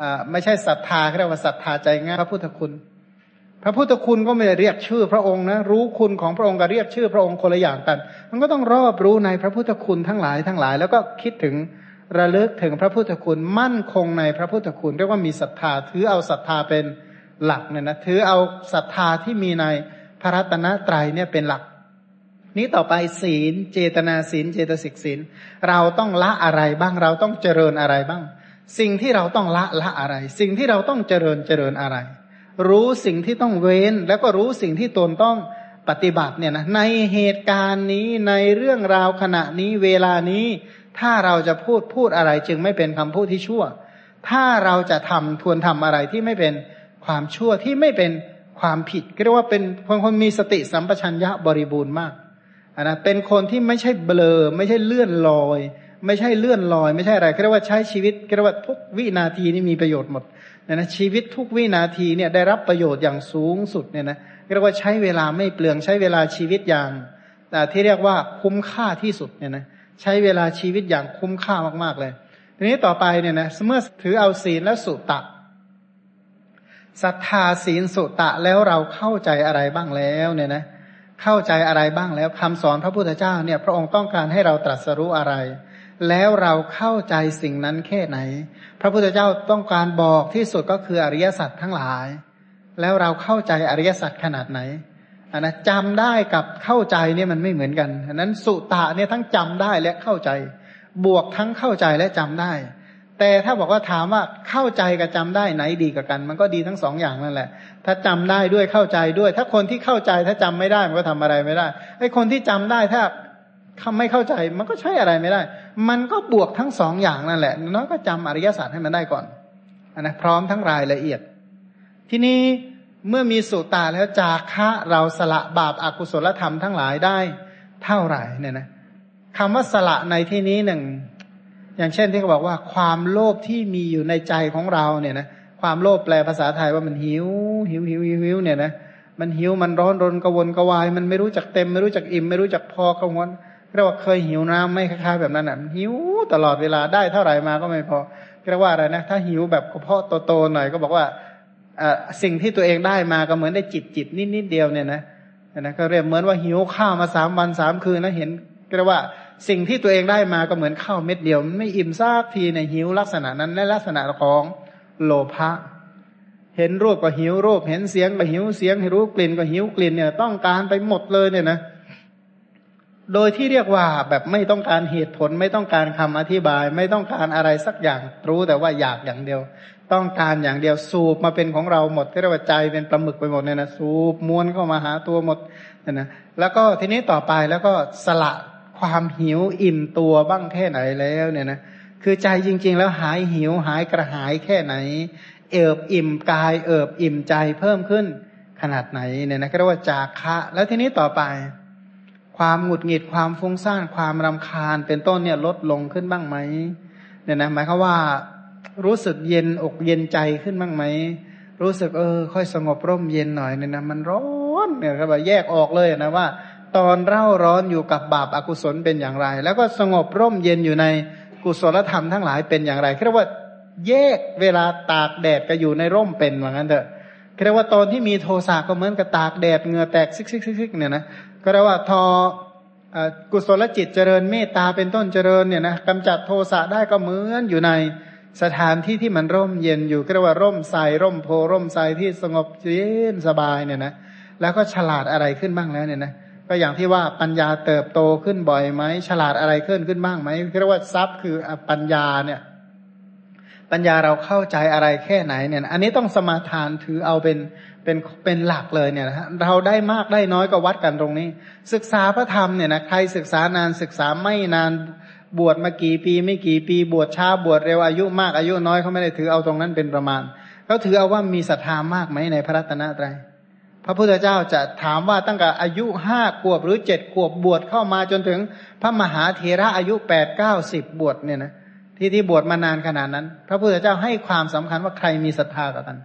อ่าไม่ใช่ศรัทธาเรียกว่าศรัทธาใจง่ายพระพุทธคุณ พระพุทธคุณก็ไม่ได้เรียกชื่อพระองค์นะรู้คุณของพระองค์กับเรียกชื่อพระองค์คนละอย่างกัน มันก็ต้องรอบรู้ในพระพุทธคุณทั้งหลายทั้งหลาย แล้วก็คิดถึง ระลึกถึงพระพุทธคุณมั่นคงในพระพุทธคุณเรียกว่ามีศรัทธาถือเอาศรัทธาเป็นหลักเนี่ยนะถือเอาศรัทธาที่มีในพระรัตนตรัยเนี่ยเป็นหลัก นี้ต่อไปศีล เจตนาศีล เจตสิกศีล เราต้องละอะไรบ้างเราต้องเจริญอะไรบ้าง สิ่งที่เราต้องละละอะไร สิ่งที่เราต้องเจริญเจริญอะไร รู้สิ่งที่ต้องเว้นแล้วก็รู้สิ่งที่ตนต้องปฏิบัติเนี่ยนะในเหตุการณ์นี้ในเรื่องราวขณะนี้เวลานี้ ถ้าเราจะพูดพูดอะไรจึงไม่เป็นคำพูดที่ชั่ว ถ้าเราจะทำทวนทำอะไรที่ไม่เป็นความชั่วที่ไม่เป็นความผิดเรียกว่าเป็นคนมีสติสัมปชัญญะบริบูรณ์มากนะเป็นคนที่ไม่ใช่เบลอ ไม่ใช่เลื่อนลอย ไม่ใช่เลื่อนลอย ไม่ใช่อะไรเรียกว่าใช้ชีวิตเรียกว่าทุกวินาทีนี่มีประโยชน์หมดนะชีวิตทุกวินาทีเนี่ยได้รับประโยชน์อย่างสูงสุดเนี่ยนะเรียกว่าใช้เวลาไม่เปลืองใช้เวลาชีวิตอย่าง แต่ที่เรียกว่าคุ้มค่าที่สุดเนี่ยนะ ใช้เวลาชีวิตอย่างคุ้มค่ามาก ๆ เลย ทีนี้ต่อไปเนี่ยนะเมื่อถือเอาศีลและสุตะศรัทธาศีลสุตะแล้วเราเข้าใจอะไรบ้างแล้วเนี่ยนะเข้าใจอะไรบ้างแล้วคำสอนพระพุทธเจ้าเนี่ยพระองค์ต้องการให้เราตรัสรู้อะไร แล้วเราเข้าใจสิ่งนั้นแค่ไหน พระพุทธเจ้าต้องการบอกที่สุดก็คืออริยสัจทั้งหลาย แล้วเราเข้าใจอริยสัจขนาดไหน อันนะจำได้กับเข้าใจเนี่ยมันไม่เหมือนกันอันนั้นสุตะเนี่ยทั้งจำได้และเข้าใจ บวกทั้งเข้าใจและจำได้ แต่ถ้าบอกว่าถามว่าเข้าใจกับจำได้ไหนดีกับกัน มันก็ดีทั้งสองอย่างนั่นแหละ ถ้าจำได้ด้วยเข้าใจด้วย ถ้าคนที่เข้าใจถ้าจำไม่ได้มันก็ทำอะไรไม่ได้ไอ้คนที่จำได้ถ้าไม่เข้าใจมันก็ใช้อะไรไม่ได้ มันก็บวกทั้งสองอย่างนั่นแหละน้อยก็จำอริยศาสตร์ให้มันได้ก่อนอันนะพร้อมทั้งรายละเอียด ทีนี้ เมื่อมีสุตาแล้วจาคะเราสละบาปอากุศลธรรมทั้งหลายได้เท่าไหร่เนี่ยนะคำว่าสละในที่นี้หนึ่งอย่างเช่นที่เขาบอกว่าความโลภที่มีอยู่ในใจของเราเนี่ยนะความโลภแปลภาษาไทยว่ามันหิว หิวหิวหิวเนี่ยนะมันหิวมันร้อนรนกวนกวาย มันไม่รู้จักเต็ม ไม่รู้จักอิ่ม ไม่รู้จักพอกระวนเรียกว่าเคยหิวน้ำไม่คล้ายๆแบบนั้นอะหิวตลอดเวลาได้เท่าไหร่มาก็ไม่พอเรียกว่าอะไรนะถ้าหิวแบบกระเพาะโตๆหน่อยก็บอกว่า สิ่งที่ตัวเองได้มาก็เหมือนได้จิบจิบนิดนิดเดียวเนี่ยนะนะก็เรียกเหมือนว่าหิวข้าวมาสามวันสามคืนแล้วเห็นเรียกว่าสิ่งที่ตัวเองได้มาก็เหมือนข้าวเม็ดเดียวไม่อิ่มซากทีในหิวลักษณะนั้นในลักษณะของโลภะเห็นรูปก็หิวรูป เห็นเสียงก็หิวเสียงเห็นรู้กลิ่นก็หิวกลิ่นเนี่ย ต้องการไปหมดเลยเนี่ยนะ โดยที่เรียกว่าแบบไม่ต้องการเหตุผล ไม่ต้องการคำอธิบาย ไม่ต้องการอะไรสักอย่างรู้แต่ว่าอยากอย่างเดียว ต้องการอย่างเดียวสูบมาเป็นของเราหมดเรียกว่าใจเป็นปลาหมึกไปหมดเนี่ยนะสูบม้วนเข้ามาหาตัวหมดเนี่ยนะแล้วก็ทีนี้ต่อไปแล้วก็สละความหิวอิ่มตัวบ้างแค่ไหนแล้วเนี่ยนะคือใจจริง ๆ แล้วหายหิวหายกระหายแค่ไหน เอิบอิ่มกาย เอิบอิ่มใจเพิ่มขึ้นขนาดไหนเนี่ยนะก็เรียกว่าจากคะ แล้วทีนี้ต่อไป ความหงุดหงิดความฟุ้งซ่านความรำคาญ เป็นต้นเนี่ยลดลงขึ้นบ้างไหมเนี่ยนะหมายความว่ารู้สึกเย็นอกเย็นใจขึ้นบ้างไหมรู้สึกเออ ค่อยสงบร่มเย็นหน่อยเนี่ยนะมันร้อนเนี่ยครับแยกออกเลยนะว่า ตอนเร่าร้อนอยู่กับบาปอากุศลเป็นอย่างไร แล้วก็สงบร่มเย็นอยู่ในกุศลธรรมทั้งหลายเป็นอย่างไรเรียกว่าแยกเวลาตากแดดก็อยู่ในร่มเป็นเหมือนกันเถอะเรียกว่าตอนที่มีโทสะก็เหมือนกับตากแดดเหงื่อแตกซิกซิกซิกเนี่ยนะ ก็เรียกว่าทอกุศลจิตเจริญเมตตาเป็นต้นเจริญเนี่ยนะกำจัดโทสะได้ก็เหมือนอยู่ในสถานที่ที่มันร่มเย็นอยู่ก็เรียกว่าร่มใสร่มโพร่มใสที่สงบเย็นสบายเนี่ยนะแล้วก็ฉลาดอะไรขึ้นบ้างแล้วเนี่ยนะก็อย่างที่ว่าปัญญาเติบโตขึ้นบ่อยไหมฉลาดอะไรขึ้นขึ้นบ้างไหมเรียกว่าทรัพย์คือปัญญาเนี่ยปัญญาเราเข้าใจอะไรแค่ไหนเนี่ย อันนี้ต้องสมาทานถือเอาเป็น เป็นเป็นหลักเลยเนี่ยนะเราได้มากได้น้อยก็วัดกันตรงนี้ ศึกษาพระธรรมเนี่ยนะใครศึกษานานศึกษาไม่นานบวชมากี่ปีไม่กี่ปีบวชช้าบวชเร็วอายุมากอายุน้อยเขาไม่ได้ถือเอาตรงนั้นเป็นประมาณเขาถือเอาว่ามีศรัทธามากไหมในพระรัตนตรัยพระพุทธเจ้าจะถามว่าตั้งแต่อายุห้าขวบหรือเจ็ดขวบบวชเข้ามาจนถึงพระมหาเถระอายุแปดเก้าสิบบวชเนี่ยนะที่ที่บวชมานานขนาดนั้น พระพุทธเจ้าให้ความสำคัญว่าใครมีศรัทธาต่อกัน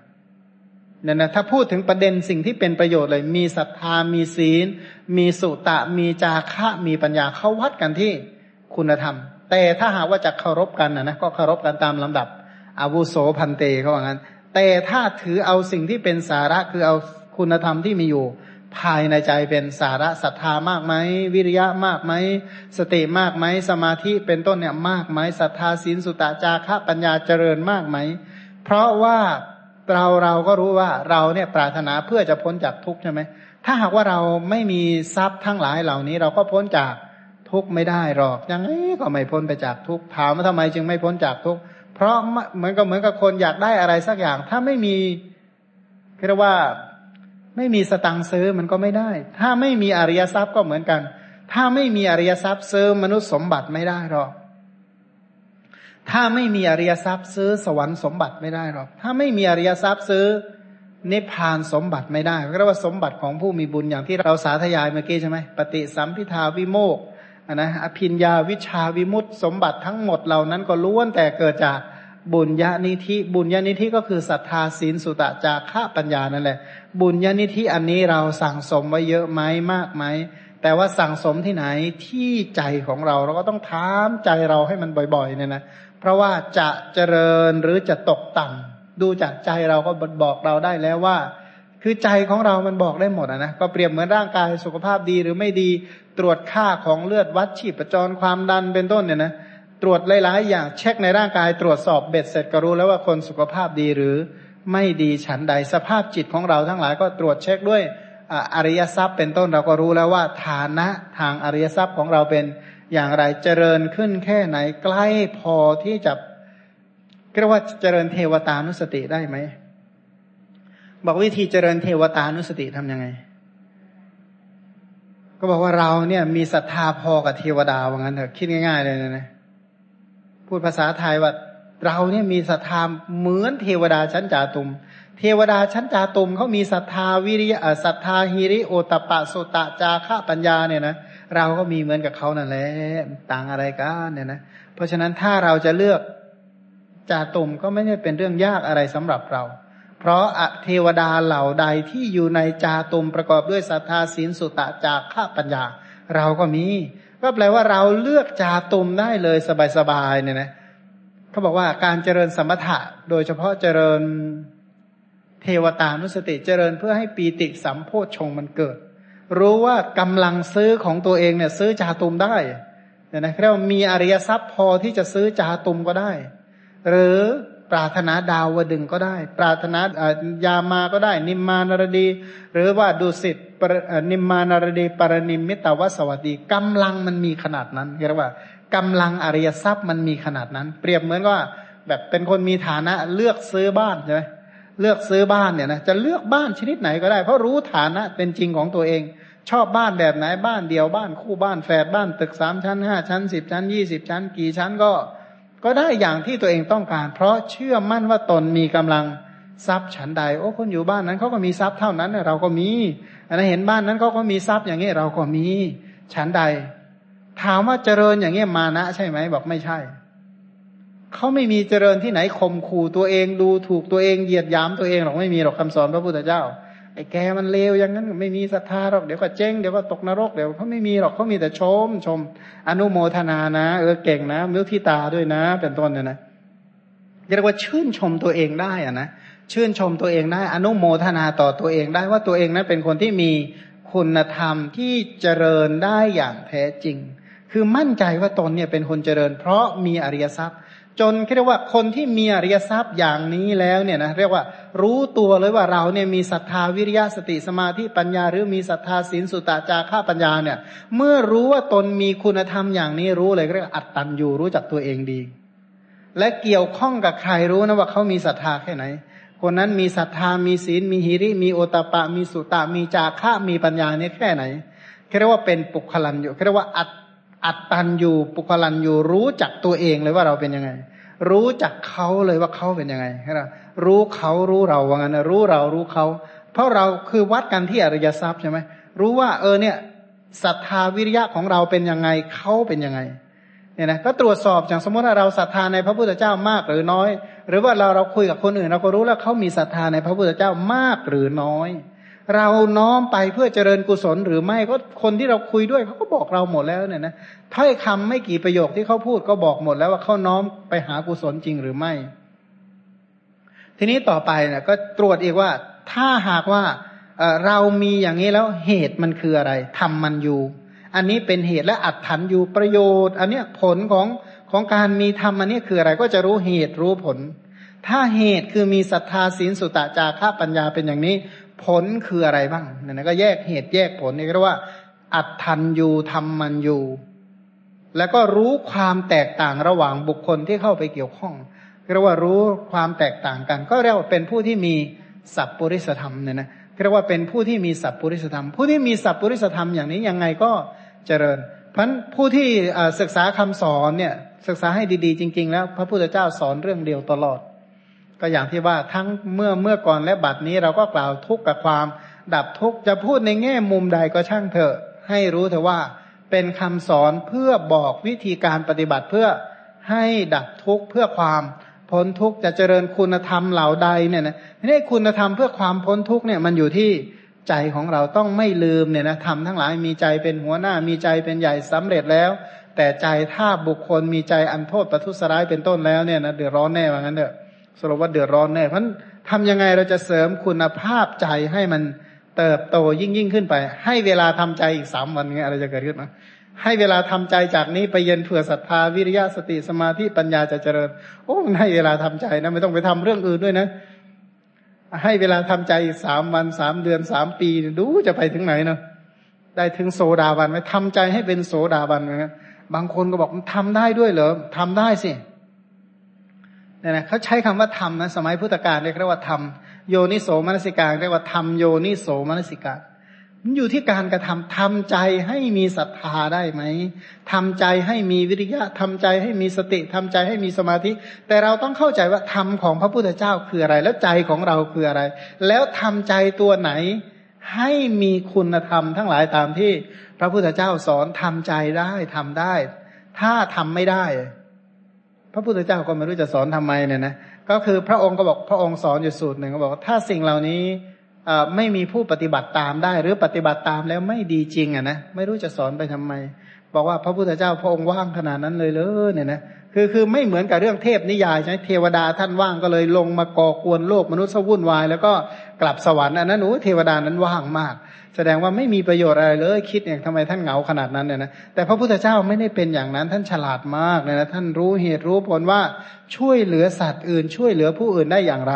เนี่ยนะถ้าพูดถึงประเด็นสิ่งที่เป็นประโยชน์เลย มีศรัทธามีศีล มีสุตะ มีจาคะมีปัญญาเขาวัดกันที่คุณธรรม แต่ถ้าหากว่าจะเคารพกันนะนะก็เคารพกันตามลำดับ อาวุโสพันเตเขาว่างั้น แต่ถ้าถือเอาสิ่งที่เป็นสาระคือเอาคุณธรรมที่มีอยู่ ภายในใจเป็นสาระศรัทธามากไหมวิริยะมากไหมสติมากไหมสมาธิเป็นต้นเนี่ยมากไหมศรัทธาศีลสุตะจาระปัญญาเจริญมากไหมเพราะว่า เราเราก็รู้ว่าเราเนี่ยปรารถนาเพื่อจะพ้นจากทุกข์ใช่ไหมถ้าหากว่าเราไม่มีทรัพย์ทั้งหลายเหล่านี้ เราก็พ้นจากทุกข์ไม่ได้หรอกยังไงก็ไม่พ้นไปจากทุกข์ถามว่าทำไมจึงไม่พ้นจากทุกข์เพราะเหมือนกับเหมือนกับคนอยากได้อะไรสักอย่าง ถ้าไม่มีเรียกว่าไม่มีสตังซื้อมันก็ไม่ได้ ถ้าไม่มีอริยทรัพย์ก็เหมือนกัน ถ้าไม่มีอริยทรัพย์ซื้อมนุษย์สมบัติไม่ได้หรอก ถ้าไม่มีอริยทรัพย์ซื้อสวรรค์สมบัติไม่ได้หรอก ถ้าไม่มีอริยทรัพย์ซื้อนิพพานสมบัติไม่ได้เรียกว่าสมบัติของผู้มีบุญอย่างที่เราสาธยายเมื่อกี้ใช่ไหมปฏิสัมพิทาวิโมกนะอภิญญาวิชาวิมุตติสมบัติทั้งหมดเหล่านั้นก็ล้วนแต่เกิดจากบุญญาณิธิ บุญญาณิธิก็คือศรัทธาศีลสุตะจาระปัญญานั่นแหละ บุญญาณิธิอันนี้เราสั่งสมไว้เยอะไหมมากไหมแต่ว่าสั่งสมที่ไหนที่ใจของเราเราก็ต้องถามใจเราให้มันบ่อยๆเนี่ยนะ เพราะว่าจะเจริญหรือจะตกต่ำดูจากใจเราก็บอกเราได้แล้วว่า คือใจของเรามันบอกได้หมดนะก็เปรียบเหมือนร่างกายสุขภาพดีหรือไม่ดีตรวจค่าของเลือดวัดชีพจรความดันเป็นต้นเนี่ยนะตรวจหลายๆอย่างเช็คในร่างกายตรวจสอบเบ็ดเสร็จก็รู้แล้วว่าคนสุขภาพดีหรือไม่ดีฉันใดสภาพจิตของเราทั้งหลายก็ตรวจเช็คด้วยอริยทรัพย์เป็นต้นเราก็รู้แล้วว่าฐานะทางอริยทรัพย์ของเราเป็น อย่างไรเจริญขึ้นแค่ไหนใกล้พอที่จะเรียกว่าเจริญเทวตานุสติได้ไหมบอกวิธีเจริญเทวตานุสติทํำยังไง ก็บอกว่าเราเนี่ยมีศรัทธาพอกับเทวดาว่างั้นเถอะคิดง่าย ๆ เลยนะพูดภาษาไทยว่าเราเนี่ยมีศรัทธาเหมือนเทวดาชั้นจาตุม เทวดาชั้นจาตุมเขามีศรัทธาวิริยะศรัทธาฮิริโอตปะโสตะจาระปัญญาเนี่ยนะเเราก็มีเหมือนกับเขานั่นแหละต่างอะไรกันเนี่ยนะเพราะฉะนั้นถ้าเราจะเลือกจาตุมก็ไม่ใช่เป็นเรื่องยากอะไรสำหรับเรา เพราะเทวดาเหล่าใดที่อยู่ในจาตุมประกอบด้วยศรัทธาศีลสุตะจาระปัญญา เราก็มี ก็แปลว่าเราเลือกจาตุมได้เลยสบายๆเนี่ยนะเขาบอกว่าการเจริญสมถะโดยเฉพาะเจริญเทวตานุสติเจริญเพื่อให้ปีติสัมโพชฌงมันเกิด รู้ว่ากำลังซื้อของตัวเองเนี่ย ซื้อจาตุมได้เนี่ยนะเรียกว่ามีอริยทรัพย์พอที่จะซื้อจาตุมก็ได้ หรือปรารถนาดาวดึงก็ได้ ปรารถนายามาก็ได้ นิมมานรดี หรือว่าดุสิตนิมมานรดีปรนิมมิตาวสวัสดีกำลังมันมีขนาดนั้นเรียกว่ากำลังอริยทรัพย์มันมีขนาดนั้น เปรียบเหมือนว่าแบบเป็นคนมีฐานะเลือกซื้อบ้านใช่ไหมเลือกซื้อบ้านเนี่ยนะจะเลือกบ้านชนิดไหนก็ได้ เพราะรู้ฐานะเป็นจริงของตัวเอง ชอบบ้านแบบไหนบ้านเดียวบ้านคู่บ้านแฝดบ้านตึกสามชั้นห้าชั้นสิบชั้นยี่สิบชั้น กี่ชั้นก็ ก็ได้อย่างที่ตัวเองต้องการ เพราะเชื่อมั่นว่าตนมีกำลังทรัพย์ฉันใด โอ้คนอยู่บ้านนั้นเขาก็มีทรัพย์เท่านั้นเราก็มีอันนั้นเห็นบ้านนั้นเขาก็มีทรัพย์อย่างนี้เราก็มีฉันใด ถามว่าเจริญอย่างเงี้ยมานะ ใช่ไหมบอกไม่ใช่เขาไม่มีเจริญที่ไหนข่มขู่ตัวเองดูถูกตัวเองเหยียดยามตัวเองหรอกไม่มีหรอกคำสอนพระพุทธเจ้า ไอ้แกมันเลวอย่างนั้นไม่มีศรัทธาหรอกเดี๋ยวก็เจ๊งเดี๋ยวก็ตกนรกเดี๋ยวเขาไม่มีหรอกเขามีแต่ชมชม อนุโมทนานะ เออเก่งนะมุทิตาด้วยนะ เป็นต้นเนี่ยนะเรียกว่าชื่นชมตัวเองได้อะนะชื่นชมตัวเองได้ อนุโมทนาต่อตัวเองได้ว่าตัวเองนั้นเป็นคนที่มีคุณธรรมที่เจริญได้อย่างแท้จริง คือมั่นใจว่าตนเนี่ยเป็นคนเจริญ เพราะมีอริยทรัพย์ จนเรียกว่าคนที่มีอริยทรัพย์อย่างนี้แล้วเนี่ยนะเรียกว่ารู้ตัวเลยว่าเราเนี่ยมีศรัทธาวิริยะสติสมาธิปัญญา หรือมีศรัทธาศีลสุตตาจาระปัญญาเนี่ย เมื่อรู้ว่าตนมีคุณธรรมอย่างนี้รู้เลยเรียกอัตตันอยู่รู้จักตัวเองดี และเกี่ยวข้องกับใครรู้นะว่าเขามีศรัทธาแค่ไหน คนนั้นมีศรัทธามีศีลมีหิริ มีโอตปะ มีสุตตามีจาระมีปัญญาเนี่ยแค่ไหนเรียกว่าเป็นปุคลันอยู่เรียกว่าอัต อัตตันอยู่ปุคลันอยู่รู้จักตัวเองเลยว่าเราเป็นยังไง รู้จักเขาเลยว่าเขาเป็นยังไงใช่ไรู้เขารู้เราว่างั้นรู้เรารู้เขา เพราะเราคือวัดกันที่อริยทรัพย์ใช่ไหมรู้ว่า เออเนี่ยศรัทธาวิริยะของเราเป็นยังไงเขาเป็นยังไงเนี่ยนะก็ตรวจสอบอย่างสมมติว่าเราศรัทธาในพระพุทธเจ้ามากหรือน้อย หรือว่าเราเราคุยกับคนอื่น เราก็รู้แล้วเขามีศรัทธาในพระพุทธเจ้ามากหรือน้อย เราน้อมไปเพื่อเจริญกุศลหรือไม่ก็คนที่เราคุยด้วยเขาก็บอกเราหมดแล้วเนี่ยนะถ้อยคำไม่กี่ประโยคที่เขาพูดก็บอกหมดแล้วว่าเขาน้อมไปหากุศลจริงหรือไม่ ทีนี้ต่อไปเนี่ยก็ตรวจอีกว่า ถ้าหากว่าเรามีอย่างนี้แล้วเหตุมันคืออะไรทำมันอยู่ อันนี้เป็นเหตุและอัดถันอยู่ประโยชน์ อันเนี้ยผลของของการมีธรรมอันนี้คืออะไรก็จะรู้เหตุรู้ผล ถ้าเหตุคือมีศรัทธาศีลสุตะจาระปัญญาเป็นอย่างนี้ ผลคืออะไรบ้างเนี่ยนะก็แยกเหตุแยกผลนี่เรียกว่า อัตทันยูทำมันยูแล้วก็รู้ความแตกต่างระหว่างบุคคลที่เข้าไปเกี่ยวข้องเรียกว่ารู้ความแตกต่างกัน ก็เรียกว่าเป็นผู้ที่มีสัพปริสธรรมเนี่ยนะเรียกว่าเป็นผู้ที่มีสัพปริสธรรม ผู้ที่มีสัพปริสธรรมอย่างนี้ยังไงก็เจริญ เพราะผู้ที่ศึกษาคำสอนเนี่ยศึกษาให้ดีๆ จริง ๆ แล้ว พระพุทธเจ้าสอนเรื่องเดียวตลอด ก็อย่างที่ว่าทั้งเมื่อเมื่อก่อนและบัดนี้เราก็กล่าวทุกข์กับความดับทุกข์จะพูดในแง่มุมใดก็ช่างเถอะ ให้รู้เถอะว่าเป็นคำสอนเพื่อบอกวิธีการปฏิบัติเพื่อให้ดับทุกข์เพื่อความพ้นทุกข์จะเจริญคุณธรรมเหล่าใดเนี่ยนะนี่คุณธรรมเพื่อความพ้นทุกข์เนี่ยมันอยู่ที่ใจของเราต้องไม่ลืมเนี่ยนะทำทั้งหลายมีใจเป็นหัวหน้ามีใจเป็นใหญ่สำเร็จแล้ว แต่ใจถ้าบุคคลมีใจอันโทษประทุษร้ายเป็นต้นแล้วเนี่ยนะเดือดร้อนแน่ว่างั้นเถอะ สรุปว่าเดือดร้อนแน่เพราะทำยังไงเราจะเสริมคุณภาพใจให้มันเติบโตยิ่งยิ่งขึ้นไป ให้เวลาทำใจอีกสามวันเงี้ยอะไรจะเกิดขึ้นนะให้เวลาทำใจจากนี้ไปเย็นเผื่อศรัทธาวิริยะสติสมาธิปัญญาจะเจริญ โอ้ให้เวลาทำใจนะไม่ต้องไปทำเรื่องอื่นด้วยนะ ให้เวลาทำใจอีกสามวันสามเดือนสามปีดูจะไปถึงไหนเนาะได้ถึงโซดาบันไหมทำใจให้เป็นโสดาบันไหมบางคนก็บอกทำได้ด้วยเหรอทำได้สิ เนี่ยนะเขาใช้คำว่าทำนะสมัยพุทธกาลเรียกว่าทำโยนิโสมนสิการเรียกว่าทำโยนิโสมนสิการมันอยู่ที่การกระทำทำใจให้มีศรัทธาได้ไหมทำใจให้มีวิริยะทำใจให้มีสติทำใจให้มีสมาธิ แต่เราต้องเข้าใจว่าธรรมของพระพุทธเจ้าคืออะไร แล้วใจของเราคืออะไร แล้วทำใจตัวไหนให้มีคุณธรรมทั้งหลายตามที่พระพุทธเจ้าสอนทำใจได้ทำได้ ถ้าทำไม่ได้ พระพุทธเจ้าก็ไม่รู้จะสอนทำไมเนี่ยนะก็คือพระองค์ก็บอกพระองค์สอนอยู่สูตรหนึ่งก็บอกว่าถ้าสิ่งเหล่านี้ไม่มีผู้ปฏิบัติตามได้ หรือปฏิบัติตามแล้วไม่ดีจริงอะนะไม่รู้จะสอนไปทำไม บอกว่าพระพุทธเจ้าพระองค์ว่างขนาดนั้นเลยเลยเนี่ยนะคือคือไม่เหมือนกับเรื่องเทพนิยายใช่เทวดาท่านว่างก็เลยลงมาก่อกวนโลกมนุษย์วุ่นวาย แล้วก็กลับสวรรค์อันนั้นโอ้เทวดานั้นว่างมาก แสดงว่าไม่มีประโยชน์อะไรเลย คิดเนี่ยทำไมท่านเหงาขนาดนั้นเนี่ยนะแต่พระพุทธเจ้าไม่ได้เป็นอย่างนั้นท่านฉลาดมากเลยนะท่านรู้เหตุรู้ผลว่าช่วยเหลือสัตว์อื่น ช่วยเหลือผู้อื่นได้อย่างไร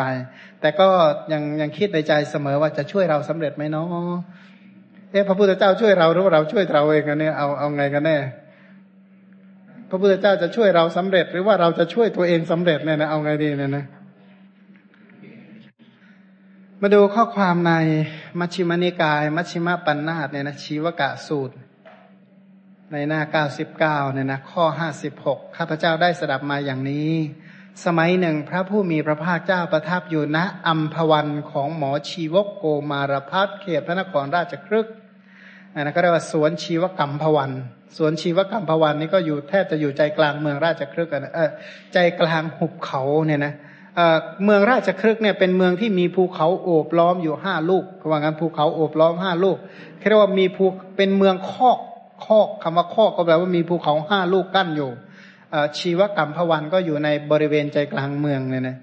แต่ก็ยังยังคิดในใจเสมอว่าจะช่วยเราสำเร็จไหมเนาะเอ๊ะพระพุทธเจ้าช่วยเราหรือว่าเราช่วยเราเองกันเนี่ยเอาเอาไงกันแน่พระพุทธเจ้าจะช่วยเราสำเร็จ หรือว่าเราจะช่วยตัวเองสำเร็จเนี่ยนะเอาไงดีเนี่ยนะมาดูข้อความใน มัชฌิมนิกาย มัชฌิมปัญนาตเนี่ยนะชีวกะสูตร ในหน้าเก้าสิบเก้าเนี่ยนะข้อห้าสิบหกข้าพเจ้าได้สดับมาอย่างนี้ สมัยหนึ่งพระผู้มีพระภาคเจ้าประทับอยู่ณอัมพวันของหมอชีวกโกมารพัฒเขตพระนครราชครึกอันนั้นก็เรียกว่าสวนชีวกรรมพวันสวนชีวกรรมพวันนี่ก็อยู่แทบจะอยู่ใจกลางเมืองราชครึกกันเออใจกลางหุบเขาเนี่ยนะเเมืองราชครึกเนี่ยเป็นเมืองที่มีภูเขาโอบล้อมอยู่ห้าลูกว่างั้นภูเขาโอบล้อมห้าลูกเรียกว่ามีภูเป็นเมืองคอกคอกคำว่าคอกก็แปลว่ามีภูเขาห้าลูกกั้นอยู่ชีวกรรมพวันก็อยู่ในบริเวณใจกลางเมืองเนี่ยนะ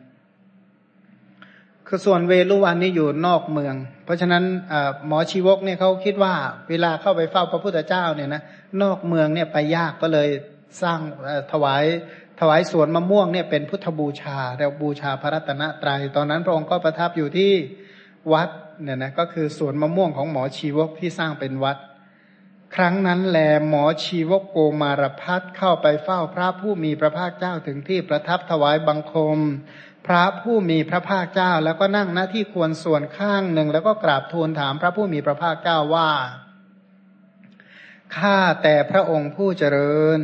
คือส่วนเวลุวันนี่อยู่นอกเมือง เพราะฉะนั้นหมอชีวกเนี่ยเขาคิดว่าเวลาเข้าไปเฝ้าพระพุทธเจ้าเนี่ยนะนอกเมืองเนี่ยไปยากก็เลยสร้างถวาย ถวายสวนมะม่วงเนี่ยเป็นพุทธบูชาเราบูชาพระรัตนตรยัย ตอนนั้นพระองค์ก็ประทับอยู่ที่วัดเนี่ยนะก็คือสวนมะม่วงของหมอชีวกที่สร้างเป็นวัด ครั้งนั้นแลหมอชีวกโกมารพัฒเข้าไปเฝ้าพระผู้มีพระภาคเจ้าถึงที่ประทับถวายบังคม พระผู้มีพระภาคเจ้าแล้วก็นั่งหน้าที่ควรส่วนข้างหนึ่ง แล้วก็กราบทูลถามพระผู้มีพระภาคเจ้าว่าข้าแต่พระองค์ผู้เจริญ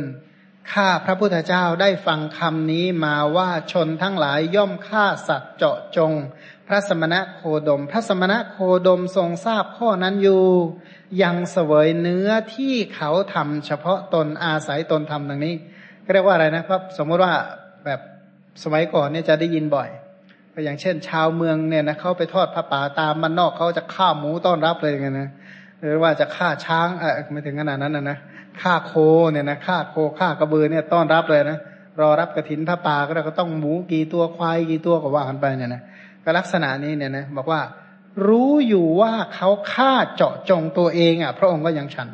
ข้าพระพุทธเจ้าได้ฟังคำนี้มาว่าชนทั้งหลายย่อมฆ่าสัตว์เจาะจง พระสมณะโคดม พระสมณะโคดมทรงทราบข้อนั้นอยู่ ยังเสวยเนื้อที่เขาทำเฉพาะตนอาศัยตนทำดังนี้เรียกว่าอะไรนะครับ สมมติว่าแบบสมัยก่อนเนี่ยจะได้ยินบ่อยอย่างเช่น ชาวเมืองเนี่ยนะเขาไปทอดพระป่าตามมันนอกเขาจะฆ่าหมูต้อนรับเลยไงนะหรือว่าจะฆ่าช้างเออไม่ถึงขนาดนั้นนะนะ ฆ่าโคเนี่ยนะฆ่าโคฆ่ากระบือเนี่ยต้อนรับเลยนะรอรับกระถินพระป่าก็เราก็ต้องหมูกี่ตัวควายกี่ตัวก็ว่ากันไปเนี่ยนะก็ลักษณะนี้เนี่ยนะบอกว่า รู้อยู่ว่าเขาฆ่าเจาะจงตัวเองอะ พระองค์ก็ยังฉัน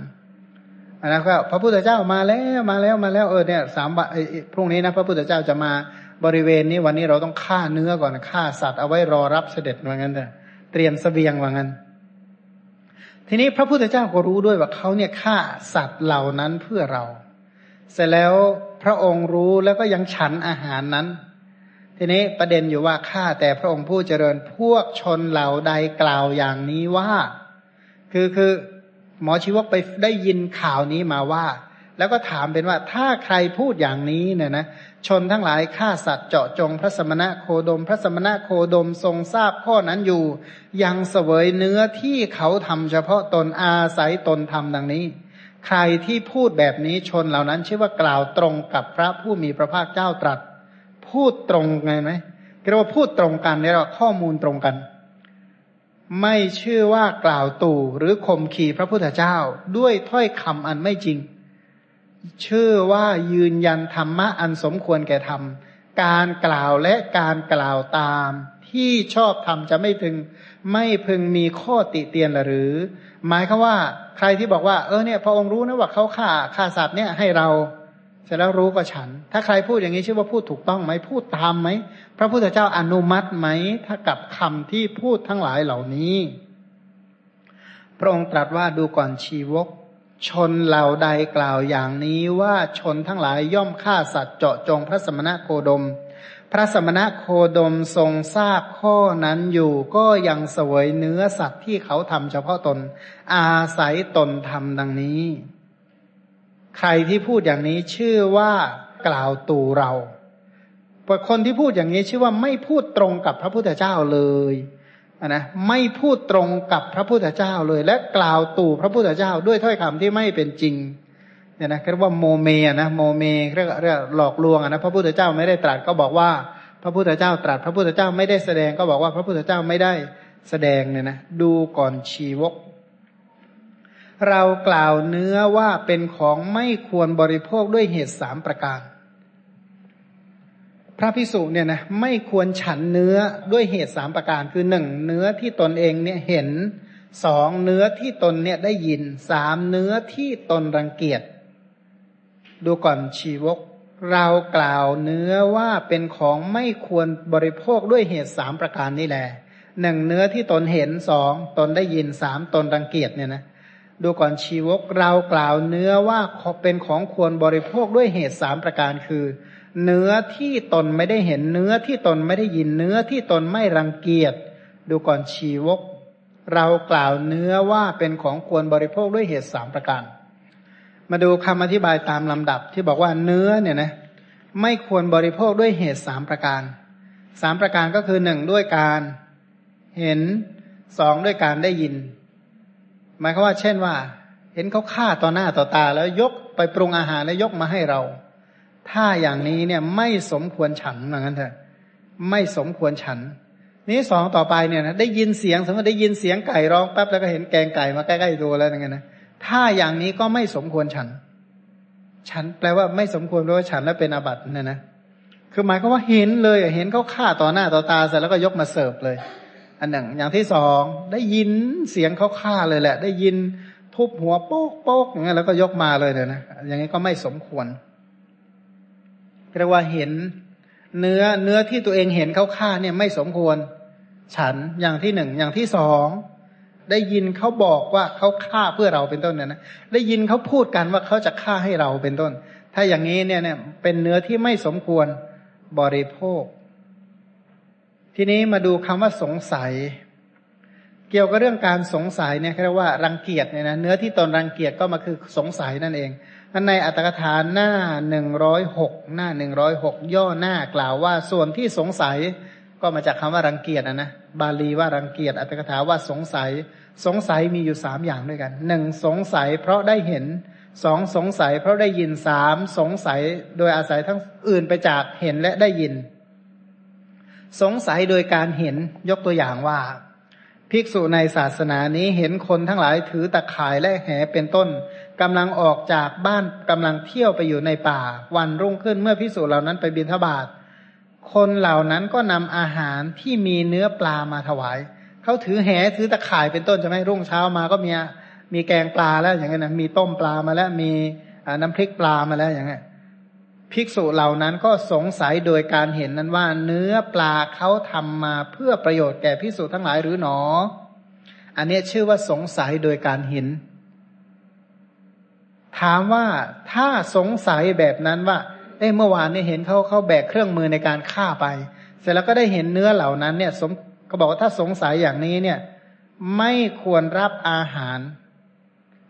อันนั้นก็พระพุทธเจ้ามาแล้วมาแล้วมาแล้วเออเนี่ยสามวันพรุ่งนี้นะพระพุทธเจ้าจะมาบริเวณนี้วันนี้เราต้องฆ่าเนื้อก่อนฆ่าสัตว์เอาไว้รอรับเสด็จว่างั้นเถอะเตรียมสเสบียงว่างั้น ทีนี้พระพุทธเจ้าก็รู้ด้วยว่าเขาเนี่ยฆ่าสัตว์เหล่านั้นเพื่อเรา เสร็จแล้วพระองค์รู้แล้วก็ยังฉันอาหารนั้น ทีนี้ประเด็นอยู่ว่าข้าแต่พระองค์ผู้เจริญพวกชนเหล่าใดกล่าวอย่างนี้ว่า คือคือหมอชีวกไปได้ยินข่าวนี้มาว่า แล้วก็ถามเป็นว่าถ้าใครพูดอย่างนี้เนี่ยนะ ชนทั้งหลายฆ่าสัตว์เจาะจงพระสมณะโคดม พระสมณะโคดมทรงทราบข้อนั้นอยู่ ยังเสวยเนื้อที่เขาทำเฉพาะตนอาศัยตนทำดังนี้ ใครที่พูดแบบนี้ชนเหล่านั้นชื่อว่ากล่าวตรงกับพระผู้มีพระภาคเจ้าตรัส พูดตรงไงไหมเรียกว่าพูดตรงกันเนี่ยเราข้อมูลตรงกัน ไม่ชื่อว่ากล่าวตู่หรือข่มขีพระพุทธเจ้า ด้วยถ้อยคำอันไม่จริง ชื่อว่ายืนยันธรรมะอันสมควรแก่ธรรม การกล่าวและการกล่าวตาม ที่ชอบทำจะไม่พึง ไม่พึงมีข้อติเตียนหรือ หมายคือว่า ใครที่บอกว่าเออเนี่ยพระองค์รู้นะว่าเขาฆ่าฆ่าสัตว์เนี่ยให้เราเสร็จแล้วรู้ก็ฉัน ถ้าใครพูดอย่างนี้ชื่อว่าพูดถูกต้องไหมพูดตามไหมพระพุทธเจ้าอนุมัติไหมถ้ากับคำที่พูดทั้งหลายเหล่านี้ พระองค์ตรัสว่าดูก่อนชีวก ชนเหล่าใดกล่าวอย่างนี้ว่าชนทั้งหลายย่อมฆ่าสัตว์เจาะจงพระสมณะโคดม พระสมณะโคดมทรงทราบข้อนั้นอยู่ก็ยังเสวยเนื้อสัตว์ที่เขาทำเฉพาะตน อาศัยตนทำดังนี้ ใครที่พูดอย่างนี้ชื่อว่ากล่าวตู่เราคนที่พูดอย่างนี้ชื่อว่าไม่พูดตรงกับพระพุทธเจ้าเลย นะไม่พูดตรงกับพระพุทธเจ้าเลย และกล่าวตู่พระพุทธเจ้าด้วยถ้อยคำที่ไม่เป็นจริงเนี่ยนะเรียกว่าโมเมนะโมเมเรียกเรียกหลอกลวงนะพระพุทธเจ้าไม่ได้ตรัสก็บอกว่าพระพุทธเจ้าตรัส พระพุทธเจ้าไม่ได้แสดงก็บอกว่าพระพุทธเจ้าไม่ได้แสดงเนี่ยนะดูก่อนชีวก เรากล่าวเนื้อว่าเป็นของไม่ควรบริโภคด้วยเหตุสามประการ พระพิสุเนี่ยนะไม่ควรฉันเนื้อด้วยเหตุสามประการคือหนึ่งเนื้อที่ตนเองเนี่ยเห็นสองเนื้อที่ตนเนี่ยได้ยินสามเนื้อที่ตนรังเกียจ ดูก่อนชีวก เรากล่าวเนื้อว่าเป็นของไม่ควรบริโภคด้วยเหตุสามประการนี่แหละหนึ่งเนื้อที่ตนเห็นสองตนได้ยินสามตนรังเกียจเนี่ยนะดูก่อนชีวกเรากล่าวเนื้อว่าเป็นของควรบริโภคด้วยเหตุสามประการคือ เนื้อที่ตนไม่ได้เห็นเนื้อที่ตนไม่ได้ยินเนื้อที่ตนไม่รังเกียจ ดูก่อนชีวก เรากล่าวเนื้อว่าเป็นของควรบริโภคด้วยเหตุสามประการ มาดูคำอธิบายตามลำดับที่บอกว่าเนื้อเนี่ยนะไม่ควรบริโภคด้วยเหตุสามประการสามประการก็คือหนึ่งด้วยการเห็นสองด้วยการได้ยิน หมายความว่า เช่นว่า เห็นเขาฆ่าต่อหน้าต่อตาแล้วยกไปปรุงอาหารแล้วยกมาให้เรา ถ้าอย่างนี้เนี่ยไม่สมควรฉันเหมือนกันเถอะไม่สมควรฉัน นี้สองต่อไปเนี่ยนะได้ยินเสียง สมมติได้ยินเสียงไก่ร้องแป๊บแล้วก็เห็นแกงไก่มาใกล้ๆตัวแล้วอย่างเงี้ยนะถ้าอย่างนี้ก็ไม่สมควรฉัน ฉันแปลว่าไม่สมควรเพราะว่าฉันแล้วเป็นอาบัติเนี่ยนะคือหมายความว่าเห็นเลยเห็นเขาฆ่าต่อหน้าต่อตาเสร็จแล้วก็ยกมาเสิร์ฟเลย อันหนึ่งอย่างที่สองได้ยินเสียงเขาฆ่าเลยแหละ ได้ยินทุบหัวโป๊กโป๊กอย่างเงี้ยแล้วก็ยกมาเลยเนี่ยนะอย่างนี้ก็ไม่สมควร เรียกว่าเห็นเนื้อเนื้อที่ตัวเองเห็นเขาฆ่าเนี่ยไม่สมควร ฉันอย่างที่หนึ่งอย่างที่สองได้ยินเขาบอกว่าเขาฆ่าเพื่อเราเป็นต้นเนี่ยนะได้ยินเขาพูดกันว่าเขาจะฆ่าให้เราเป็นต้น ถ้าอย่างนี้เนี่ยเนี่ยเป็นเนื้อที่ไม่สมควรบริโภค ทีนี้มาดูคำว่าสงสัย เกี่ยวกับเรื่องการสงสัยเนี่ยเรียกว่ารังเกียจเนี่ยนะเนื้อที่ตนรังเกียจก็มาคือสงสัยนั่นเอง อันในอัตถกถาหน้าหนึ่งร้อยหกหน้าหนึ่งร้อยหกย่อหน้ากล่าวว่าส่วนที่สงสัยก็มาจากคำว่ารังเกียจนะนะบาลีว่ารังเกียจอัตถกถาว่าสงสัย สงสัยมีอยู่สามอย่างด้วยกันหนึ่งสงสัยเพราะได้เห็นสองสงสัยเพราะได้ยินสามสงสัยโดยอาศัยทั้งอื่นไปจากเห็นและได้ยิน สงสัยโดยการเห็นยกตัวอย่างว่า ภิกษุในศาสนานี้เห็นคนทั้งหลายถือตะข่ายและแหเป็นต้น กำลังออกจากบ้านกำลังเที่ยวไปอยู่ในป่า วันรุ่งขึ้นเมื่อภิกษุเหล่านั้นไปบิณฑบาตคนเหล่านั้นก็นำอาหารที่มีเนื้อปลามาถวาย เขาถือแหถือตะข่ายเป็นต้นจะไหมรุ่งเช้ามาก็มีมีแกงปลาแล้วอย่างเงี้ยนะมีต้มปลามาแล้วมีน้ำพริกปลามาแล้วอย่างเงี้ยภิกษุเหล่านั้นก็สงสัยโดยการเห็นนั้นว่า เนื้อปลาเขาทำมาเพื่อประโยชน์แก่ภิกษุทั้งหลายหรือหนอ อันนี้ชื่อว่าสงสัยโดยการเห็น ถามว่าถ้าสงสัยแบบนั้นว่า เอ้เมื่อวานนี้เห็นเขาเขาแบกเครื่องมือในการฆ่าไป เสร็จแล้วก็ได้เห็นเนื้อเหล่านั้นเนี่ยสมก็บอกว่าถ้าสงสัยอย่างนี้เนี่ย ไม่ควรรับอาหาร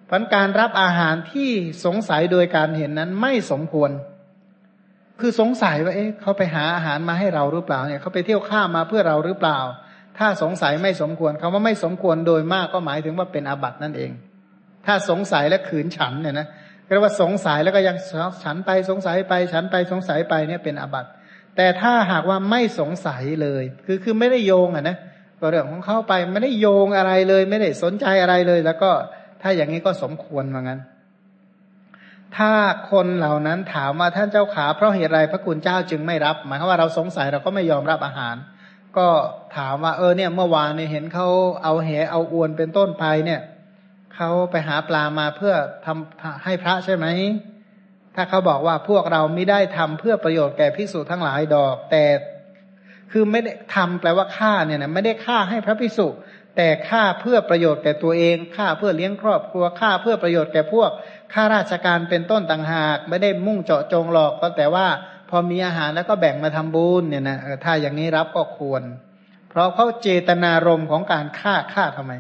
เพราะการรับอาหารที่สงสัยโดยการเห็นนั้นไม่สมควร คือสงสัยว่า เอ๊ะเขาไปหาอาหารมาให้เราหรือเปล่าเนี่ยเขาไปเที่ยวข้ามาเพื่อเราหรือเปล่า ถ้าสงสัยไม่สมควรคาว่าไม่สมควรโดยมากก็หมายถึงว่าเป็นอาบัตินั่นเอง ถ้าสงสัยและขืนฉันเนี่ยนะเรียกว่าสงสัยแล้วก็ยังฉันไปสงสัยไป ฉันไปสงสัยไปเนี่ยเป็นอาบัติแต่ถ้าหากว่าไม่สงสัยเลย คือคือไม่ได้โยงอะนะก็เรื่องของเข้าไปไม่ได้โยงอะไรเลย ไม่ได้สนใจอะไรเลย แล้วก็ถ้าอย่างนี้ก็สมควรเหมือนกันถ้าคนเหล่านั้นถามว่าท่านเจ้าขาเพราะเหตุไรพระคุณเจ้าจึงไม่รับ หมายความว่าเราสงสัยเราก็ไม่ยอมรับอาหาร ก็ถามว่าเออเนี่ยเมื่อวานเนี่ยเห็นเขาเอาเหเอาอวนเป็นต้นไปเนี่ย เขาไปหาปลามาเพื่อทำให้พระใช่ไหม ถ้าเขาบอกว่าพวกเราไม่ได้ทำเพื่อประโยชน์แก่ภิกษุทั้งหลายดอก แต่คือไม่ได้ทำแปลว่าฆ่าเนี่ยนะไม่ได้ฆ่าให้พระภิกษุ แต่ฆ่าเพื่อประโยชน์แก่ตัวเองฆ่าเพื่อเลี้ยงครอบครัวฆ่าเพื่อประโยชน์แก่พวกข้าราชการเป็นต้นต่างหาก ไม่ได้มุ่งเจาะจงหรอกก็แต่ว่าพอมีอาหารแล้วก็แบ่งมาทำบุญเนี่ยนะถ้าอย่างนี้รับก็ควร เพราะเขาเจตนารมณ์ของการฆ่าฆ่าทำไม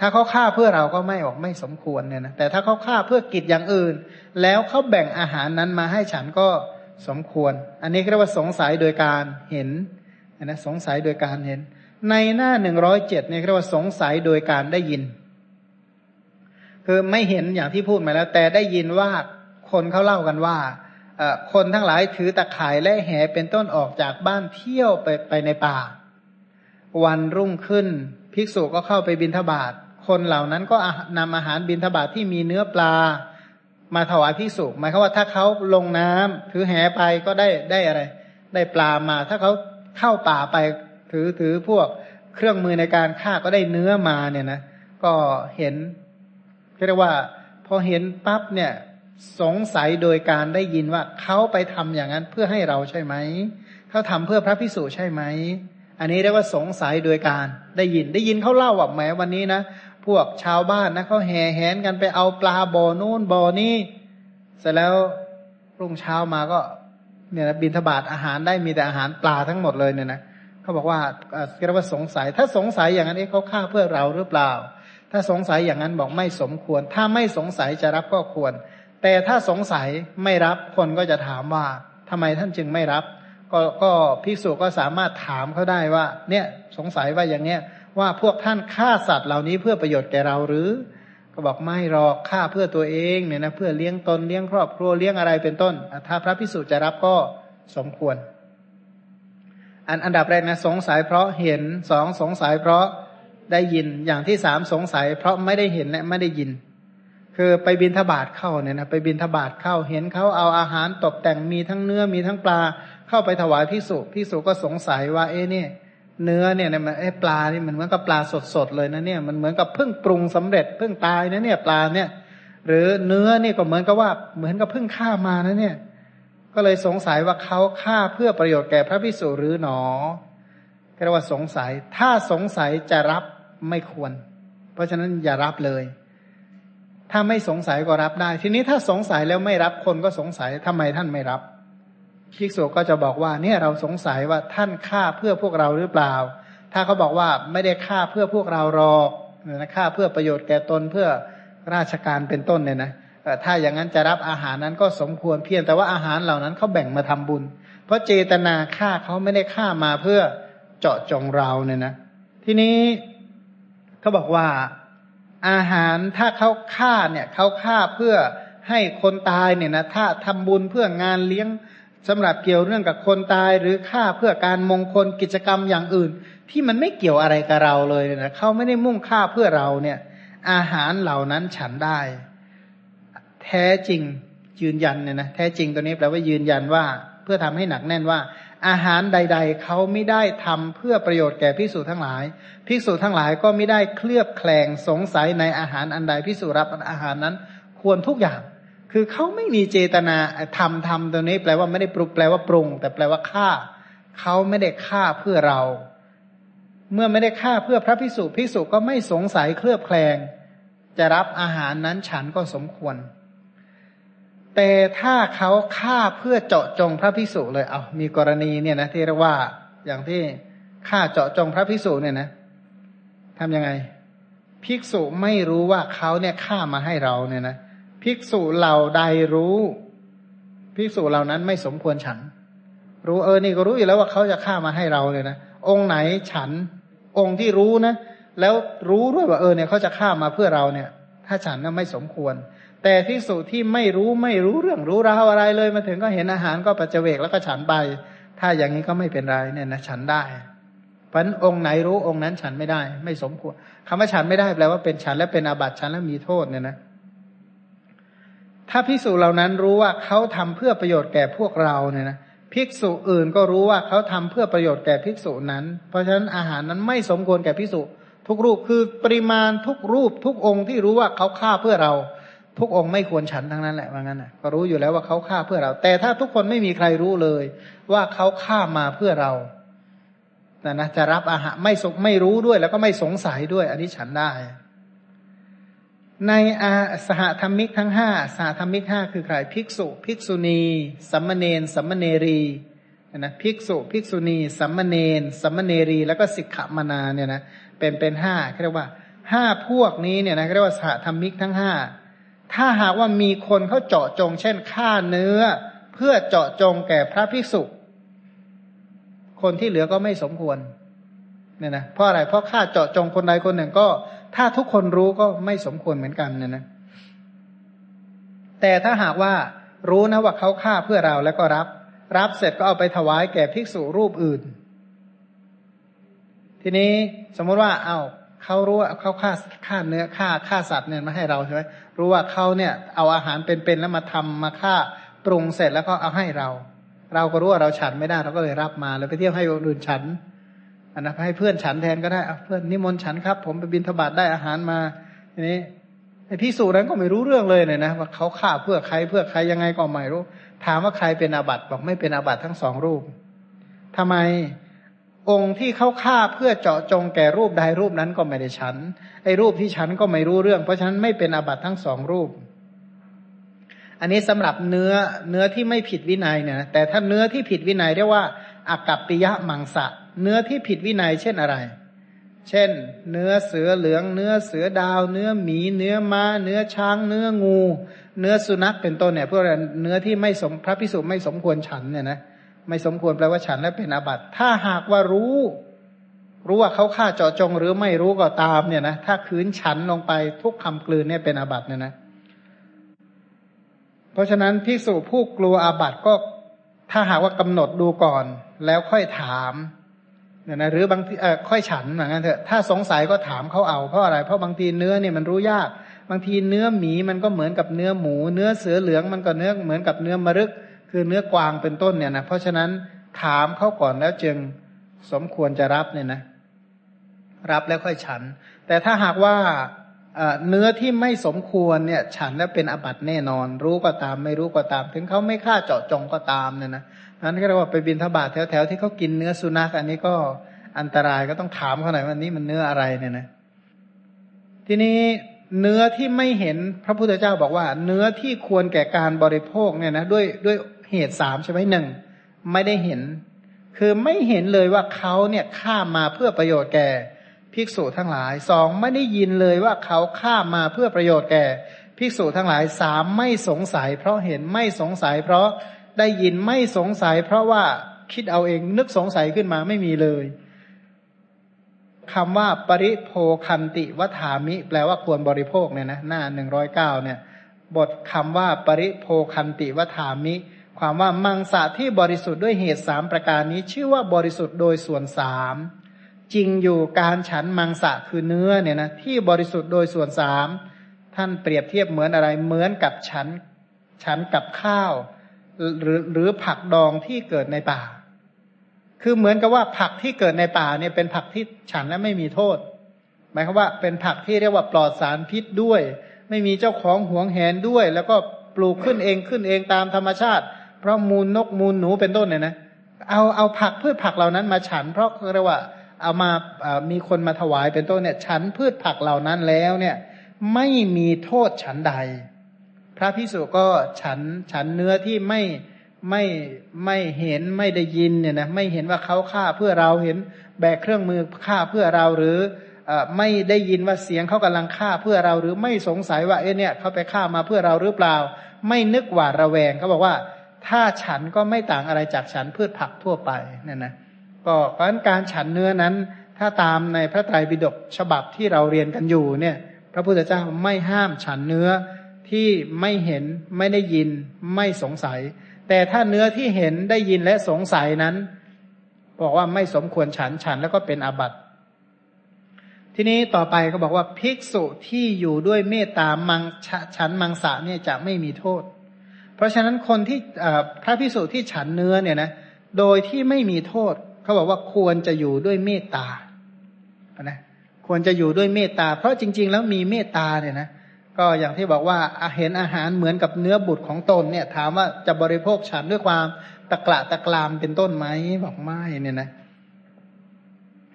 ถ้าเขาฆ่าเพื่อเราก็ไม่บอกไม่สมควรเนี่ยนะแต่ถ้าเขาฆ่าเพื่อกิจอย่างอื่น แล้วเขาแบ่งอาหารนั้นมาให้ฉันก็สมควร อันนี้เรียกว่าสงสัยโดยการเห็นนะสงสัยโดยการเห็น ในหน้าหนึ่งร้อยเจ็ดเนี่ยเรียกว่าสงสัยโดยการได้ยิน คือไม่เห็นอย่างที่พูดมาแล้ว แต่ได้ยินว่าคนเขาเล่ากันว่าคนทั้งหลายถือตะข่ายและแหเป็นต้นออกจากบ้านเที่ยวไปไปในป่า วันรุ่งขึ้น ภิกษุก็เข้าไปบินทบาท คนเหล่านั้นก็นำอาหารบินทบาทที่มีเนื้อปลามาถวายภิกษุหมายความว่าถ้าเขาลงน้ำถือแหไปก็ได้ได้อะไร ได้ปลามา ถ้าเขาเข้าป่าไปถือถือพวกเครื่องมือในการฆ่าก็ได้เนื้อมาเนี่ยนะ ก็เห็นเรียกว่า พอเห็นปั๊บเนี่ยสงสัยโดยการได้ยินว่าเขาไปทำอย่างนั้นเพื่อให้เราใช่ไหมเขาทำเพื่อพระพิสุใช่ไหมอันนี้เรียกว่าสงสัยโดยการได้ยินได้ยินเขาเล่าว่าแหมวันนี้นะ พวกชาวบ้านนะเขาแห่แหนกันไปเอาปลาบ่อนู่นบ่อนี่เสร็จแล้วรุ่งเช้ามาก็เนี่ยนะบินทบาทอาหารได้มีแต่อาหารปลาทั้งหมดเลยเนี่ยนะเขาบอกว่าเรียกว่าสงสัย ถ้าสงสัยอย่างนั้นเอ๊ะเขาฆ่าเพื่อเราหรือเปล่า ถ้าสงสัยอย่างนั้นบอกไม่สมควร ถ้าไม่สงสัยจะรับก็ควร แต่ถ้าสงสัยไม่รับคนก็จะถามว่าทำไมท่านจึงไม่รับ ก็ก็พิสูจก็สามารถถามเขาได้ว่า เนี่ยสงสัยว่าอย่างเนี้ย ว่าพวกท่านฆ่าสัตว์เหล่านี้เพื่อประโยชน์แก่เราหรือ ก็บอกไม่หรอกฆ่าเพื่อตัวเองเนี่ยนะเพื่อเลี้ยงตนเลี้ยงครอบครัวเลี้ยงอะไรเป็นต้น ถ้าพระพิสูจจะรับก็สมควร อันอันดับแรกนะสงสัยเพราะเห็นสองสงสัยเพราะได้ยินอย่างที่สามสงสัย เพราะไม่ได้เห็นและไม่ได้ยิน คือไปบินทบาทเข้าเนี่ยนะไปบินทบาทเข้าเห็นเขาเอาอาหารตกแต่งมีทั้งเนื้อมีทั้งปลาเข้าไปถวายพิสุพิสุก็สงสัยว่าเอ๊ะเนี่ย เนื้อเนี่ยมันเอ๊ะปลานี่มันเหมือนกับปลาสดๆเลยนะเนี่ยมันเหมือนกับเพิ่งปรุงสำเร็จเพิ่งตายนะเนี่ยปลาเนี่ย หรือเนื้อนี่ก็เหมือนกับว่าเหมือนกับเพิ่งฆ่ามานะเนี่ย ก็เลยสงสัยว่าเขาฆ่าเพื่อประโยชน์แก่พระพิสุหรือหนอเรียกว่าสงสัย ถ้าสงสัยจะรับไม่ควร เพราะฉะนั้นอย่ารับเลย ถ้าไม่สงสัยก็รับได้ ทีนี้ถ้าสงสัยแล้วไม่รับคนก็สงสัยทำไมท่านไม่รับ ภิกษุก็จะบอกว่าเนี่ยเราสงสัยว่าท่านฆ่าเพื่อพวกเราหรือเปล่า ถ้าเขาบอกว่าไม่ได้ฆ่าเพื่อพวกเราหรอกนะฆ่าเพื่อประโยชน์แก่ตนเพื่อราชการเป็นต้นเนี่ยนะถ้าอย่างนั้นจะรับอาหารนั้นก็สมควรเพียงแต่ว่าอาหารเหล่านั้นเขาแบ่งมาทำบุญ เพราะเจตนาฆ่าเขาไม่ได้ฆ่ามาเพื่อเจาะจงเราเนี่ยนะทีนี้เขาบอกว่าอาหารถ้าเขาฆ่าเนี่ยเขาฆ่าเพื่อให้คนตายเนี่ยนะถ้าทำบุญเพื่องานเลี้ยง สำหรับเกี่ยวเรื่องกับคนตายหรือฆ่าเพื่อการมงคลกิจกรรมอย่างอื่น ที่มันไม่เกี่ยวอะไรกับเราเลยนะเขาไม่ได้มุ่งฆ่าเพื่อเราเนี่ย อาหารเหล่านั้นฉันได้ แท้จริงยืนยันเนี่ยนะแท้จริงตัวนี้แปลว่ายืนยันว่า เพื่อทำให้หนักแน่นว่า อาหารใด ๆเขาไม่ได้ทำเพื่อประโยชน์แก่พิสูจทั้งหลายพิสูจทั้งหลายก็ไม่ได้เคลือบแคลงสงสัยในอาหารอันใดพิสูจรับอาหารนั้น ควรทุกอย่าง คือเขาไม่มีเจตนาทำทำตัวนี้ แปลว่าไม่ได้ปรุงแปลว่าปรุง แต่แปลว่าฆ่าเขาไม่ได้ฆ่าเพื่อเรา เมื่อไม่ได้ฆ่าเพื่อพระพิสุพิสุก็ไม่สงสัยเคลือบแคลง จะรับอาหารนั้นฉันก็สมควร แต่ถ้าเขาฆ่าเพื่อเจาะจงพระพิสุเลยเอามีกรณีเนี่ยนะที่เรียกว่าอย่างที่ฆ่าเจาะจงพระพิสุเนี่ยนะทำยังไง ภิกษุไม่รู้ว่าเขาเนี่ยฆ่ามาให้เราเนี่ยนะ ภิกษุเหล่าใดรู้ ภิกษุเหล่านั้นไม่สมควรฉัน รู้เออนี่ก็รู้อยู่แล้วว่าเขาจะฆ่ามาให้เราเลยนะองค์ไหนฉัน องค์ที่รู้นะ แล้วรู้ด้วยว่าเออเนี่ยเขาจะฆ่ามาเพื่อเราเนี่ย ถ้าฉันน่ะไม่สมควร แต่พิสูจที่ไม่รู้ไม่รู้เรื่องรู้ราวอะไรเลยมาถึงก็เห็นอาหารก็ปัจเจกแล้วก็ฉันไป ถ้าอย่างนี้ก็ไม่เป็นไรเนี่ยนะฉันได้พราะองค์ไหนรู้องค์นั้นฉันไม่ได้ ไม่สมควรคำว่าฉันไม่ได้แปลว่าเป็นฉันและเป็นอาบัติฉันแล้วมีโทษเนี่ยนะ ถ้าพิสูจเหล่านั้นรู้ว่าเขาทำเพื่อประโยชน์แก่พวกเราเนี่ยนะภิกษุอื่นก็รู้ว่าเขาทำเพื่อประโยชน์แก่ภิกษุนั้น เพราะฉะนั้นอาหารนั้นไม่สมควรแก่ภิกษุ ทุกรูปคือปริมาณทุกรูป ทุกองค์ที่รู้ว่าเขาฆ่าเพื่อเรา ทุกองค์ไม่ควรฉันทั้งนั้นแหละว่างั้นนะก็รู้อยู่แล้วว่าเขาฆ่าเพื่อเรา แต่ถ้าทุกคนไม่มีใครรู้เลย ว่าเขาฆ่ามาเพื่อเรานะนะจะรับอาหารไม่สไม่รู้ด้วยแล้วก็ไม่สงสัยด้วยอันนี้ฉันได้ ในอาสหธรรมิกทั้งห้าสหธรรมิกห้าคือใครภิกษุ ภิกษุณีสัมมเนนสัมมเนรีนะภิกษุ ภิกษุณีสัมมเนนสัมมเนรี แล้วก็สิกขมนาเนี่ยนะเป็นเป็นห้าเรียกว่าห้าพวกนี้เนี่ยนะเรียกว่าสหธรรมิกทั้งห้าถ้าหากว่ามีคนเขาเจาะจง เช่นฆ่าเนื้อ เพื่อเจาะจงแก่พระภิกษุ คนที่เหลือก็ไม่สมควรเนี่ยนะเพราะอะไรเพราะฆ่าเจาะจงคนใดคนหนึ่งก็ ถ้าทุกคนรู้ก็ไม่สมควรเหมือนกันเนี่ยนะแต่ถ้าหากว่ารู้นะว่าเขาฆ่าเพื่อเราแล้วก็รับ รับเสร็จก็เอาไปถวายแก่ภิกษุรูปอื่น ทีนี้สมมติว่า เอา้าเขารู้ว่าเขาฆ่าฆ่าเนื้อฆ่าฆ่าสัตว์เนี่ยมาให้เราใช่ไหมรู้ว่าเขาเนี่ยเอาอาหารเป็นๆแล้วมาทำมาฆ่าปรุงเสร็จแล้วก็เอาให้เรา เราก็รู้ว่าเราฉันไม่ได้เราก็เลยรับมาแล้วไปเที่ยวให้คนอื่นฉัน อันนะให้เพื่อนฉันแทนก็ได้เพื่อนนิมนต์ฉันครับ ผมไปบินทบาทได้อาหารมาทีนี้ไอ้พิสูจนั้นก็ไม่รู้เรื่องเลยเนี่ยนะว่าเขาฆ่าเพื่อใครเพื่อใครยังไงก็ไม่รู้ ถามว่าใครเป็นอาบัติบอกไม่เป็นอาบัติทั้งสองรูปทำไมองค์ที่เขาฆ่าเพื่อเจาะจงแก่รูปใดรูปนั้นก็ไม่ได้ฉันไอ้รูปที่ฉันก็ไม่รู้เรื่อง เพราะฉะนั้นไม่เป็นอาบัติทั้งสองรูป อันนี้สำหรับเนื้อเนื้อที่ไม่ผิดวินัยเนี่ยแต่ถ้าเนื้อที่ผิดวินัยเรียกว่าอากัปปิยะมังสะ เนื้อที่ผิดวินัยเช่นอะไร เช่น เนื้อเสือเหลือง เนื้อเสือดาว เนื้อหมี เนื้อม้า เนื้อช้าง เนื้องู เนื้อสุนัขเป็นต้นเนี่ยพวกเนื้อที่ไม่สมพระพิสุไม่สมควรฉันเนี่ยนะไม่สมควรแปลว่าฉันและเป็นอาบัติถ้าหากว่ารู้ รู้ว่าเขาฆ่าเจาะจงหรือไม่รู้ก็ตามเนี่ยนะถ้าคืนฉันลงไปทุกคำกลืนเนี่ยเป็นอาบัติเนี่ยนะเพราะฉะนั้นพิสูจผู้กลัวอาบัติก็ถ้าหากว่ากำหนดดูก่อน แล้วค่อยถาม เนี่ยนะหรือบางทีเออค่อยฉันเหมือนกันเถอะถ้าสงสัยก็ถามเขาเอาเพราะอะไร เพราะบางทีเนื้อเนี่ยมันรู้ยาก บางทีเนื้อหมีมันก็เหมือนกับเนื้อหมู เนื้อเสือเหลืองมันก็เนื้อเหมือนกับเนื้อมรึก คือเนื้อกวางเป็นต้นเนี่ยนะเพราะฉะนั้นถามเขาก่อนแล้วจึงสมควรจะรับเนี่ยนะรับแล้วค่อยฉัน แต่ถ้าหากว่าเนื้อที่ไม่สมควรเนี่ย ฉันแล้วเป็นอบัตแน่นอน รู้ก็ตามไม่รู้ก็ตาม ถึงเขาไม่ฆ่าเจาะจงก็ตามเนี่ยนะ นั้นก็เรียกว่าไปบินทบาทแถวๆที่เขากินเนื้อสุนัขอันนี้ก็อันตรายก็ต้องถามเขาหน่อยว่านี้มันเนื้ออะไรเนี่ยนะ ทีนี้เนื้อที่ไม่เห็นพระพุทธเจ้าบอกว่า เนื้อที่ควรแก่การบริโภคเนี่ยนะด้วยด้วยเหตุสามใช่ไหมหนึ่งไม่ได้เห็น คือไม่เห็นเลยว่าเขาเนี่ยฆ่ามาเพื่อประโยชน์แก่ภิกษุทั้งหลายสองไม่ได้ยินเลยว่าเขาฆ่ามาเพื่อประโยชน์แก่ภิกษุทั้งหลายสามไม่สงสัย เพราะเห็นไม่สงสัย เพราะ ได้ยินไม่สงสัย เพราะว่าคิดเอาเองนึกสงสัยขึ้นมาไม่มีเลยคำว่าปริโภคันติวัฏามิ แปลว่าควรบริโภคเนี่ยนะหน้าหนึ่งร้อยเก้าเนี่ย บทคำว่าปริโภคันติวัฏามิ ความว่ามังสะที่บริสุทธิ์ด้วยเหตุสามประการนี้ ชื่อว่าบริสุทธิ์โดยส่วนสามจริงอยู่การฉันมังสะคือเนื้อเนี่ยนะที่บริสุทธิ์โดยส่วนสามท่านเปรียบเทียบเหมือนอะไรเหมือนกับฉัน ฉันกับข้าว หรือหรือผักดองที่เกิดในป่า คือเหมือนกับว่าผักที่เกิดในป่าเนี่ยเป็นผักที่ฉันและไม่มีโทษ หมายความว่าเป็นผักที่เรียกว่าปลอดสารพิษด้วย ไม่มีเจ้าของหวงแหนด้วย แล้วก็ปลูกขึ้นเองขึ้นเองตามธรรมชาติ เพราะมูลนกมูลหนูเป็นต้นเนี่ยนะเอาเอาผักพืชผักเหล่านั้นมาฉัน เพราะเรียกว่าเอามามีคนมาถวายเป็นต้นเนี่ย ฉันพืชผักเหล่านั้นแล้วเนี่ย ไม่มีโทษฉันใด ระพิสุก็ฉันฉันเนื้อที่ไม่ไม่ไม่เห็นไม่ได้ยินเนี่ยนะไม่เห็นว่าเขาฆ่าเพื่อเราเห็นแบกเครื่องมือฆ่าเพื่อเราหรือไม่ได้ยินว่าเสียงเขากำลังฆ่าเพื่อเราหรือไม่สงสัยว่าเอ๊ะเนี่ยเขาไปฆ่ามาเพื่อเราหรือเปล่า ไม่นึกหวาดระแวงเขาบอกว่า ถ้าฉันก็ไม่ต่างอะไรจากฉันพืชผักทั่วไปเนี่ยนะก็เพราะการฉันเนื้อนั้น ถ้าตามในพระไตรปิฎกฉบับที่เราเรียนกันอยู่เนี่ย พระพุทธเจ้าไม่ห้ามฉันเนื้อ ที่ไม่เห็นไม่ได้ยินไม่สงสัย แต่ถ้าเนื้อที่เห็นได้ยินและสงสัยนั้น บอกว่าไม่สมควรฉันฉันแล้วก็เป็นอาบัติ ทีนี้ต่อไปก็บอกว่าภิกษุที่อยู่ด้วยเมตตามังฉันมังสะเนี่ยจะไม่มีโทษ เพราะฉะนั้นคนที่พระภิกษุที่ฉันเนื้อเนี่ยนะโดยที่ไม่มีโทษเขาบอกว่าควรจะอยู่ด้วยเมตตานะควรจะอยู่ด้วยเมตตา เพราะจริง ๆ แล้วมีเมตตาเนี่ยนะ ก็อย่างที่บอกว่าเห็นอาหารเหมือนกับเนื้อบุตรของตนเนี่ย ถามว่าจะบริโภคฉันด้วยความตะกละตะกรามเป็นต้นไหมบอกไม่เนี่ยนะ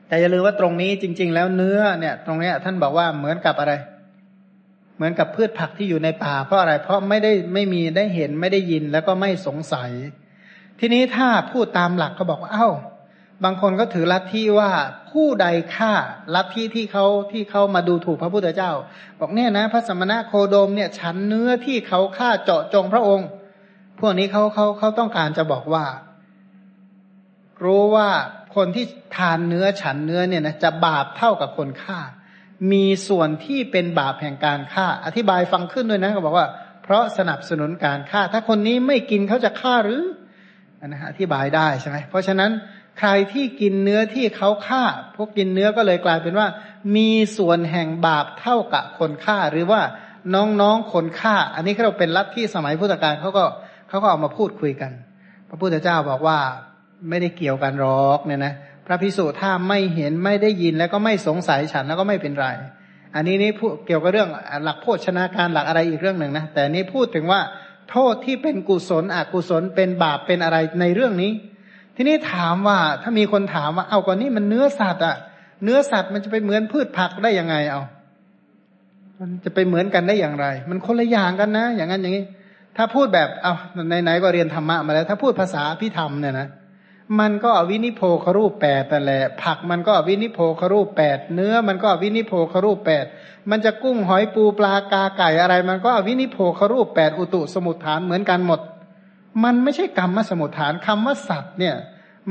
แต่อย่าลืมว่าตรงนี้จริง ๆ แล้วเนื้อเนี่ย ตรงเนี้ยท่านบอกว่าเหมือนกับอะไร เหมือนกับพืชผักที่อยู่ในป่า เพราะอะไร เพราะไม่ได้ไม่มีได้เห็นไม่ได้ยินแล้วก็ไม่สงสัย ทีนี้ถ้าพูดตามหลักก็บอกว่าเอา้า บางคนก็ถือลัทธิว่า ผู้ใดฆ่าลัทธิที่เขาที่เขามาดูถูกพระพุทธเจ้า บอกเนี่ยนะ พระสมณะโคโดมเนี่ยฉันเนื้อที่เขาฆ่าเจาะจงพระองค์ พวกนี้เขาเขาเขาต้องการจะบอกว่า รู้ว่าคนที่ทานเนื้อฉันเนื้อเนี่ยนะจะบาปเท่ากับคนฆ่า มีส่วนที่เป็นบาปแห่งการฆ่า อธิบายฟังขึ้นด้วยนะก็บอกว่า เพราะสนับสนุนการฆ่า ถ้าคนนี้ไม่กินเขาจะฆ่าหรือนะอธิบายได้ใช่ไหมเพราะฉะนั้น ใครที่กินเนื้อที่เขาฆ่า พวกกินเนื้อก็เลยกลายเป็นว่า มีส่วนแห่งบาปเท่ากับคนฆ่า หรือว่าน้องๆคนฆ่า อันนี้เราเป็นลัทธิสมัยพุทธกาลเขาก็เขาก็ออกมาพูดคุยกัน พระพุทธเจ้าบอกว่าไม่ได้เกี่ยวกันหรอกเนี่ยนะพระพิสุถ้าไม่เห็นไม่ได้ยินแล้วก็ไม่สงสัยฉันแล้วก็ไม่เป็นไร อันนี้นี่พูดเกี่ยวกับเรื่องหลักโภชนาการหลักอะไรอีกเรื่องหนึ่งนะแต่นี้พูดถึงว่า โทษที่เป็นกุศลอกุศลเป็นบาปเป็นอะไรในเรื่องนี้ ทีนี้ถามว่าถ้ามีคนถามว่า เอาก่อนนี้มันเนื้อสัตว์อะเนื้อสัตว์มันจะไปเหมือนพืชผักได้ยังไงเอา มันจะไปเหมือนกันได้อย่างไร มันคนละอย่างกันนะ อย่างนั้นอย่างนี้ ถ้าพูดแบบเอาไหนๆก็เรียนธรรมะมาแล้ว ถ้าพูดภาษาพิธรรมเนี่ยนะมันก็อวินิโพครูปแปดแต่แหละผักมันก็อวินิโพครูปแปดเนื้อมันก็อวินิโพครูปแปดมันจะกุ้งหอยปูปลากาไก่อะไร มันก็อวินิโพครูปแปดอุตุสมุทฐานเหมือนกันหมด มันไม่ใช่กรรมสมุทฐานคำว่าสัตว์เนี่ย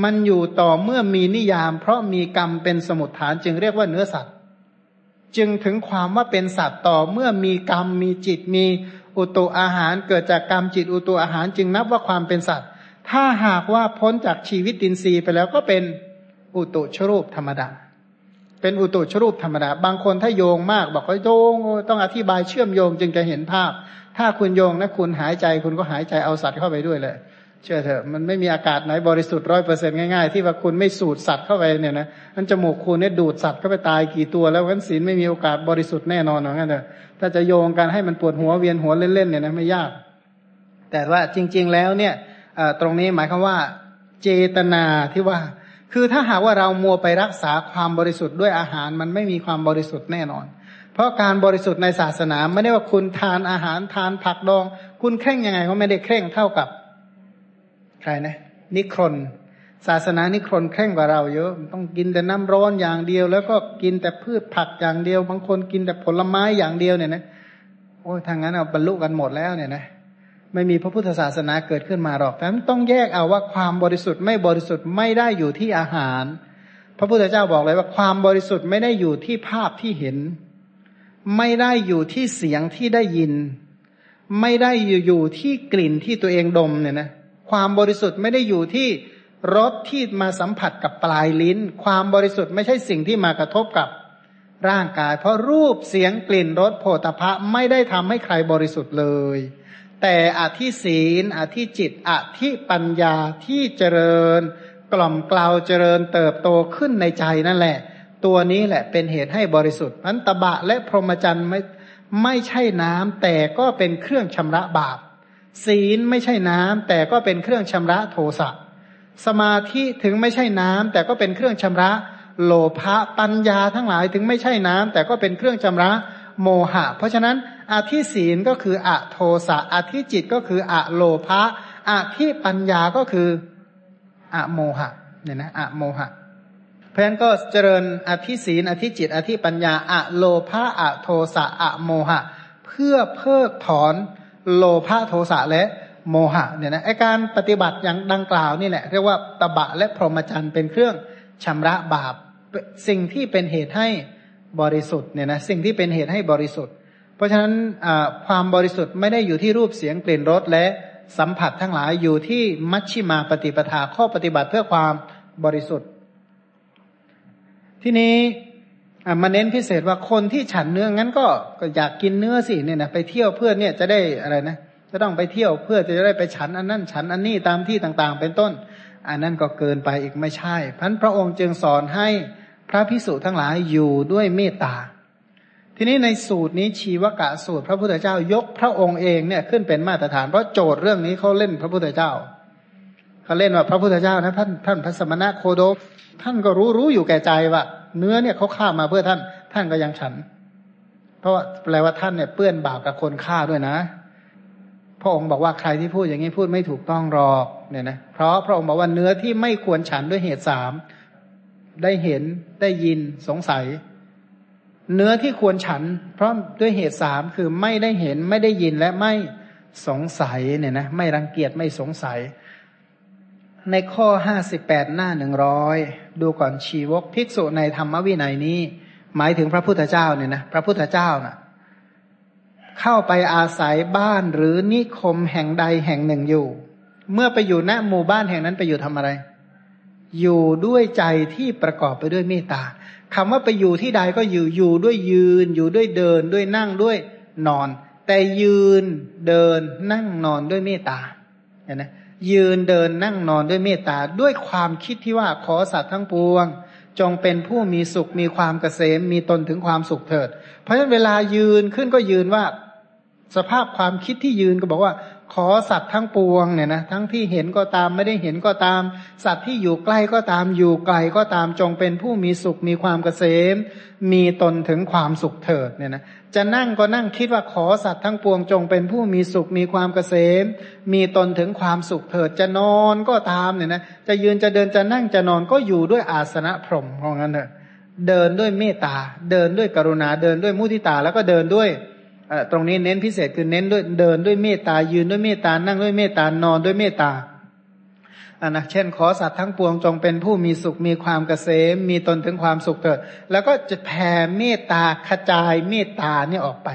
มันอยู่ต่อเมื่อมีนิยาม เพราะมีกรรมเป็นสมุทฐานจึงเรียกว่าเนื้อสัตว์ จึงถึงความว่าเป็นสัตว์ต่อเมื่อมีกรรมมีจิตมีอุตุอาหารเกิดจากกรรมจิตอุตุอาหารจึงนับว่าความเป็นสัตว์ ถ้าหากว่าพ้นจากชีวิตดินทรีย์ไปแล้วก็เป็นอุตุชรูปธรรมดา เป็นอุตุชรูปธรรมดา บางคนถ้าโยงมาก บอกว่าโยงต้องอธิบายเชื่อมโยงจึงจะเห็นภาพ ถ้าคุณโยงนะคุณหายใจคุณก็หายใจเอาสัตว์เข้าไปด้วยเลยเชื่อเถอะมันไม่มีอากาศไหนบริสุทธิ์ร้อยเปอร์เซ็นง่ายๆ ที่ว่าคุณไม่สูดสัตว์เข้าไปเนี่ยนะมันจมูกคุณเนี่ยดูดสัตว์เข้าไปตายกี่ตัว แล้วกันศีลไม่มีโอกาสบริสุทธิ์แน่นอนหรอกงั้นเถอะถ้าจะโยงกันให้มันปวดหัวเวียนหัวเล่นๆเนี่ยนะไม่ยาก แต่ว่าจริง ๆ แล้วเนี่ยตรงนี้หมายความว่า เจตนาที่ว่า คือถ้าหากว่าเรามัวไปรักษาความบริสุทธิ์ด้วยอาหารมันไม่มีความบริสุทธิ์แน่นอน เพราะการบริสุทธิ์ในศาสนาไม่ได้ว่าคุณทานอาหารทานผักดอง คุณเคร่งยังไงก็ไม่ได้เคร่งเท่ากับ ใครนะ นิครนศาสนานิครนเคร่งกว่าเราเยอะต้องกินแต่น้ำร้อนอย่างเดียว แล้วก็กินแต่พืชผักอย่างเดียว บางคนกินแต่ผลไม้อย่างเดียวเนี่ยนะโอ้ยทางนั้นเอาบรรลุกันหมดแล้วเนี่ยนะไม่มีพระพุทธศาสนาเกิดขึ้นมาหรอกแต่ต้องแยกเอาว่าความบริสุทธิ์ไม่บริสุทธิ์ไม่ได้อยู่ที่อาหาร พระพุทธเจ้าบอกเลยว่าความบริสุทธิ์ไม่ได้อยู่ที่ภาพที่เห็น ไม่ได้อยู่ที่เสียงที่ได้ยิน ไม่ได้อยู่ที่กลิ่นที่ตัวเองดมเนี่ยนะความบริสุทธิ์ไม่ได้อยู่ที่รสที่มาสัมผัสกับปลายลิ้น ความบริสุทธิ์ไม่ใช่สิ่งที่มากระทบกับร่างกาย เพราะรูปเสียงกลิ่นรสโผฏฐะไม่ได้ทำให้ใครบริสุทธิ์เลย แต่อธิศีลอธิจิตอธิปัญญาที่เจริญ กล่อมกล่าวเจริญเติบโตขึ้นในใจนั่นแหละ ตัวนี้แหละเป็นเหตุให้บริสุทธิ์พันตบะและพรหมจรรย์ไม่ไม่ใช่น้ำแต่ก็เป็นเครื่องชำระบาป ศีลไม่ใช่น้ำแต่ก็เป็นเครื่องชำระโทสะสมาธิถึงไม่ใช่น้ำแต่ก็เป็นเครื่องชำระ โลภะปัญญาทั้งหลายถึงไม่ใช่น้ำแต่ก็เป็นเครื่องชำระโมหะ เพราะฉะนั้นอาทิศีลก็คืออะโทสะอาทิจิตก็คืออะโลภะอาทิปัญญาก็คืออะโมหะเนี่ยนะอะโมหะ เพราะฉะนั้นก็เจริญอธิศีนอธิจิต อธิปัญญาอะโลภะอะโทสะอะโมหะ เพื่อเพิกถอนโลภะโทสะและโมหะเนี่ยนะไอการปฏิบัติอย่างดังกล่าวนี่แหละเรียกว่าตบะและพรหมจรรย์เป็นเครื่องชำระบาปสิ่งที่เป็นเหตุให้บริสุทธิ์เนี่ยนะสิ่งที่เป็นเหตุให้บริสุทธิ์ เพราะฉะนั้นความบริสุทธิ์ไม่ได้อยู่ที่รูปเสียงกลิ่นรสและสัมผัสทั้งหลายอยู่ที่มัชชิมาปฏิปทาข้อปฏิบัติเพื่อความบริสุทธิ์ ทีนี้มาเน้นพิเศษว่าคนที่ฉันเนื้องั้นก็ก็อยากกินเนื้อสิเนี่ยนะไปเที่ยวเพื่อเนี่ยจะได้อะไรนะจะต้องไปเที่ยวเพื่อจะได้ไปฉันอันนั้นฉันอันนี้ตามที่ต่างๆ เป็นต้น อันนั้นก็เกินไปอีกไม่ใช่พันพระองค์จึงสอนให้พระพิสุทั้งหลายอยู่ด้วยเมตตา ทีนี้ในสูตรนี้ชีวกะสูตร พระพุทธเจ้ายกพระองค์เองเนี่ยขึ้นเป็นมาตรฐานเพราะโจทย์เรื่องนี้เขาเล่นพระพุทธเจ้า เขาเล่นว่าพระพุทธเจ้านะท่านท่านพระสมณะโคโดกท่านก็รู้รู้อยู่แก่ใจว่า เนื้อเนี่ยเขาฆ่ามาเพื่อท่าน ท่านก็ยังฉัน เพราะแปลว่าท่านเนี่ยเปื้อนบาปกับคนฆ่าด้วยนะ พระองค์บอกว่าใครที่พูดอย่างนี้พูดไม่ถูกต้องหรอกเนี่ยนะเพราะพระองค์บอกว่าเนื้อที่ไม่ควรฉันด้วยเหตุสามได้เห็นได้ยินสงสัย เนื้อที่ควรฉัน เพราะด้วยเหตุสามคือไม่ได้เห็นไม่ได้ยินและไม่สงสัยเนี่ยนะไม่รังเกียจไม่สงสัย ในข้อห้าสิบแปดหน้าหนึ่งร้อยดูก่อนชีวกภิกษุในธรรมวินัยนี้ หมายถึงพระพุทธเจ้าเนี่ยนะพระพุทธเจ้านะ่ะ เข้าไปอาศัยบ้านหรือนิคมแห่งใดแห่งหนึ่งอยู่ เมื่อไปอยู่ณหมู่บ้านแห่งนั้นไปอยู่ทำอะไร อยู่ด้วยใจที่ประกอบไปด้วยเมตตาคำว่าไปอยู่ที่ใดก็อยู่อยู่ด้วยยืน อยู่ด้วยเดินด้วยนั่งด้วยนอน แต่ยืนเดินนั่งนอนด้วยเมตตาเห็นไหม ยืนเดินนั่งนอนด้วยเมตตาด้วยความคิดที่ว่าขอสัตว์ทั้งปวง จงเป็นผู้มีสุขมีความเกษมมีตนถึงความสุขเถิด เพราะฉะนั้นเวลายืนขึ้นก็ยืนว่า สภาพความคิดที่ยืนก็บอกว่า ขอสัตว์ทั้งปวงเนี่ยนะทั้งที่เห็นก็ตามไม่ได้เห็นก็ตาม สัตว์ที่อยู่ใกล้ก็ตามอยู่ไกลก็ตามจงเป็นผู้มีสุขมีความเกษม มีตนถึงความสุขเถิดเนี่ยนะจะนั่งก็นั่งคิดว่าขอสัตว์ทั้งปวงจงเป็นผู้มีสุขมีความเกษม มีตนถึงความสุขเถิดจะนอนก็ตามเนี่ยนะจะยืนจะเดินจะนั่งจะนอนก็อยู่ด้วยอาสนะพรหมของนั้นเถอะเดินด้วยเมตตาเดินด้วยกรุณาเดินด้วยมุทิตาแล้วก็เดินด้วย ตรงนี้เน้นพิเศษคือเน้นด้วยเดินด้วยเมตตายืนด้วยเมตตานั่งด้วยเมตตานอนด้วยเมตตาอันนะเช่น ขอสัตว์ทั้งปวงจงเป็นผู้มีสุขมีความเกษมมีตนถึงความสุขเถิดแล้วก็จะแผ่เมตตาขจายเมตตานี่ออกไป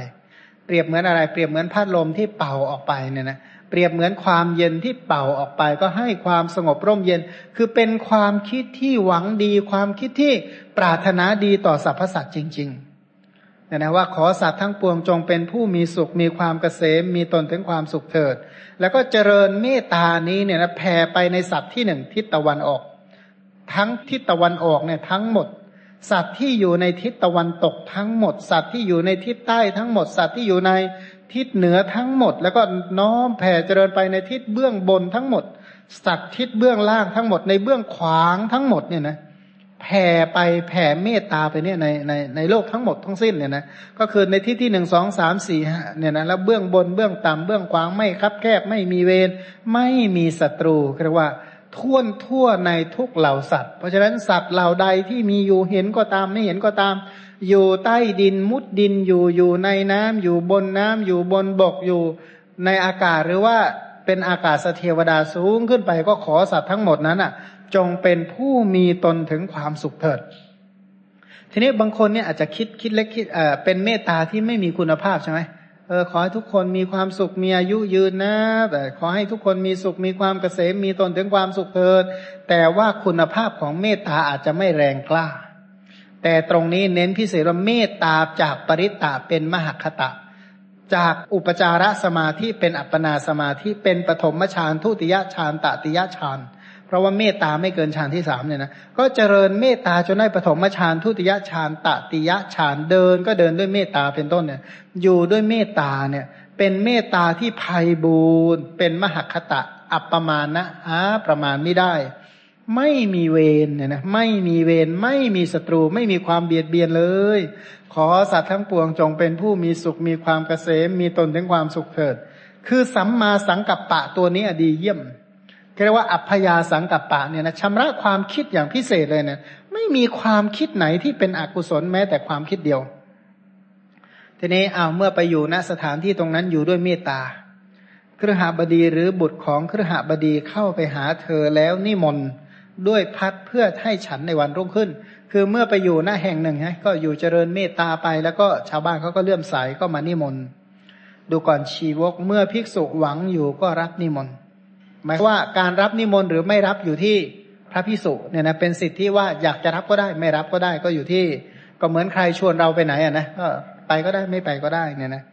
เปรียบเหมือนอะไร เปรียบเหมือนพัดลมที่เป่าออกไปเนี่ยนะเปรียบเหมือนความเย็นที่เป่าออกไป ก็ให้ความสงบร่มเย็น คือเป็นความคิดที่หวังดี ความคิดที่ปรารถนาดีต่อสรรพสัตว์จริง ๆ เนี่ยนะว่าขอสัตว์ทั้งปวงจงเป็นผู้มีสุขมีความเกษมมีตนถึงความสุขเถิด แล้วก็เจริญเมตตานี้เนี่ยนะแผ่ไปในสัตว์ที่หนึ่งทิศตะวันออก ทั้งทิศตะวันออกเนี่ยทั้งหมด สัตว์ที่อยู่ในทิศตะวันตกทั้งหมด สัตว์ที่อยู่ในทิศใต้ทั้งหมด สัตว์ที่อยู่ในทิศเหนือทั้งหมด แล้วก็น้อมแผ่เจริญไปในทิศเบื้องบนทั้งหมด สัตว์ทิศเบื้องล่างทั้งหมดในเบื้องขวางทั้งหมดเนี่ยนะ แผ่ไปแผ่เมตตาไปเนี่ยในในในโลกทั้งหมดทั้งสิ้นเนี่ยนะก็คือในที่ที่หนึ่งสองสามสี่เนี่ยนะแล้วเบื้องบนเบื้องต่ำเบื้องขวางไม่คับแคบไม่มีเวรไม่มีศัตรูเรียกว่าท่วนทั่วในทุกเหล่าสัตว์ เพราะฉะนั้นสัตว์เหล่าใดที่มีอยู่เห็นก็ตามไม่เห็นก็ตาม อยู่ใต้ดินมุดดินอยู่อยู่ในน้ำอยู่บนน้ำอยู่บนบกอยู่ในอากาศหรือว่าเป็นอากาศเทวดาสูงขึ้นไปก็ขอสัตว์ทั้งหมดนั้นอะ จงเป็นผู้มีตนถึงความสุขเถิด ทีนี้บางคนเนี่ยอาจจะคิดคิดเล็กคิดเออเป็นเมตตาที่ไม่มีคุณภาพใช่ไหมเออขอให้ทุกคนมีความสุขมีอายุยืนนะแต่ขอให้ทุกคนมีสุขมีความเกษมมีตนถึงความสุขเถิด แต่ว่าคุณภาพของเมตตาอาจจะไม่แรงกล้า แต่ตรงนี้เน้นพิเศษว่าเมตตาจากปริตตาเป็นมหคตะ จากอุปจารสมาธิเป็นอัปปนาสมาธิเป็นปฐมฌานทุติยฌานตติยฌาน เพราะว่าเมตตาไม่เกินฌานที่สามเนี่ยนะก็เจริญเมตตาจนได้ปฐมฌานทุติยฌานตติยฌานเดิน ก็เดินด้วยเมตตาเป็นต้นเนี่ย อยู่ด้วยเมตตาเนี่ย เป็นเมตตาที่ภัยบูนเป็นมหคตะ อัปปมาณะหาประมาณไม่ได้ ไม่มีเวรเนี่ยนะไม่มีเวรไม่มีศัตรูไม่มีความเบียดเบียนเลย ขอสัตว์ทั้งปวงจงเป็นผู้มีสุขมีความเกษมมีตนถึงความสุขเถิด คือสัมมาสังกัปปะตัวนี้อดีเยี่ยม เรียกว่าอัพยาสังกัปปะเนี่ยนะชำระความคิดอย่างพิเศษเลยเนี่ยไม่มีความคิดไหนที่เป็นอกุศลแม้แต่ความคิดเดียว ทีนี้เอาเมื่อไปอยู่ณสถานที่ตรงนั้นอยู่ด้วยเมตตาเครือหบดีหรือบุตรของเครือหบดีเข้าไปหาเธอแล้วนิมนต์ด้วยพัดเพื่อให้ฉันในวันรุ่งขึ้น คือเมื่อไปอยู่หน้าแห่งหนึ่งฮะก็อยู่เจริญเมตตาไป แล้วก็ชาวบ้านเขาก็เลื่อมใสก็มานิมนต์ดูก่อนชีวกเมื่อภิกษุหวังอยู่ก็รับนิมนต์ หมายว่าการรับนิมนต์หรือไม่รับอยู่ที่พระพิสุเนี่ยนะเป็นสิทธิที่ว่าอยากจะรับก็ได้ ไม่รับก็ได้ก็อยู่ที่ ก็เหมือนใครชวนเราไปไหนอะนะก็ไปก็ได้ไม่ไปก็ได้เนี่ยนะ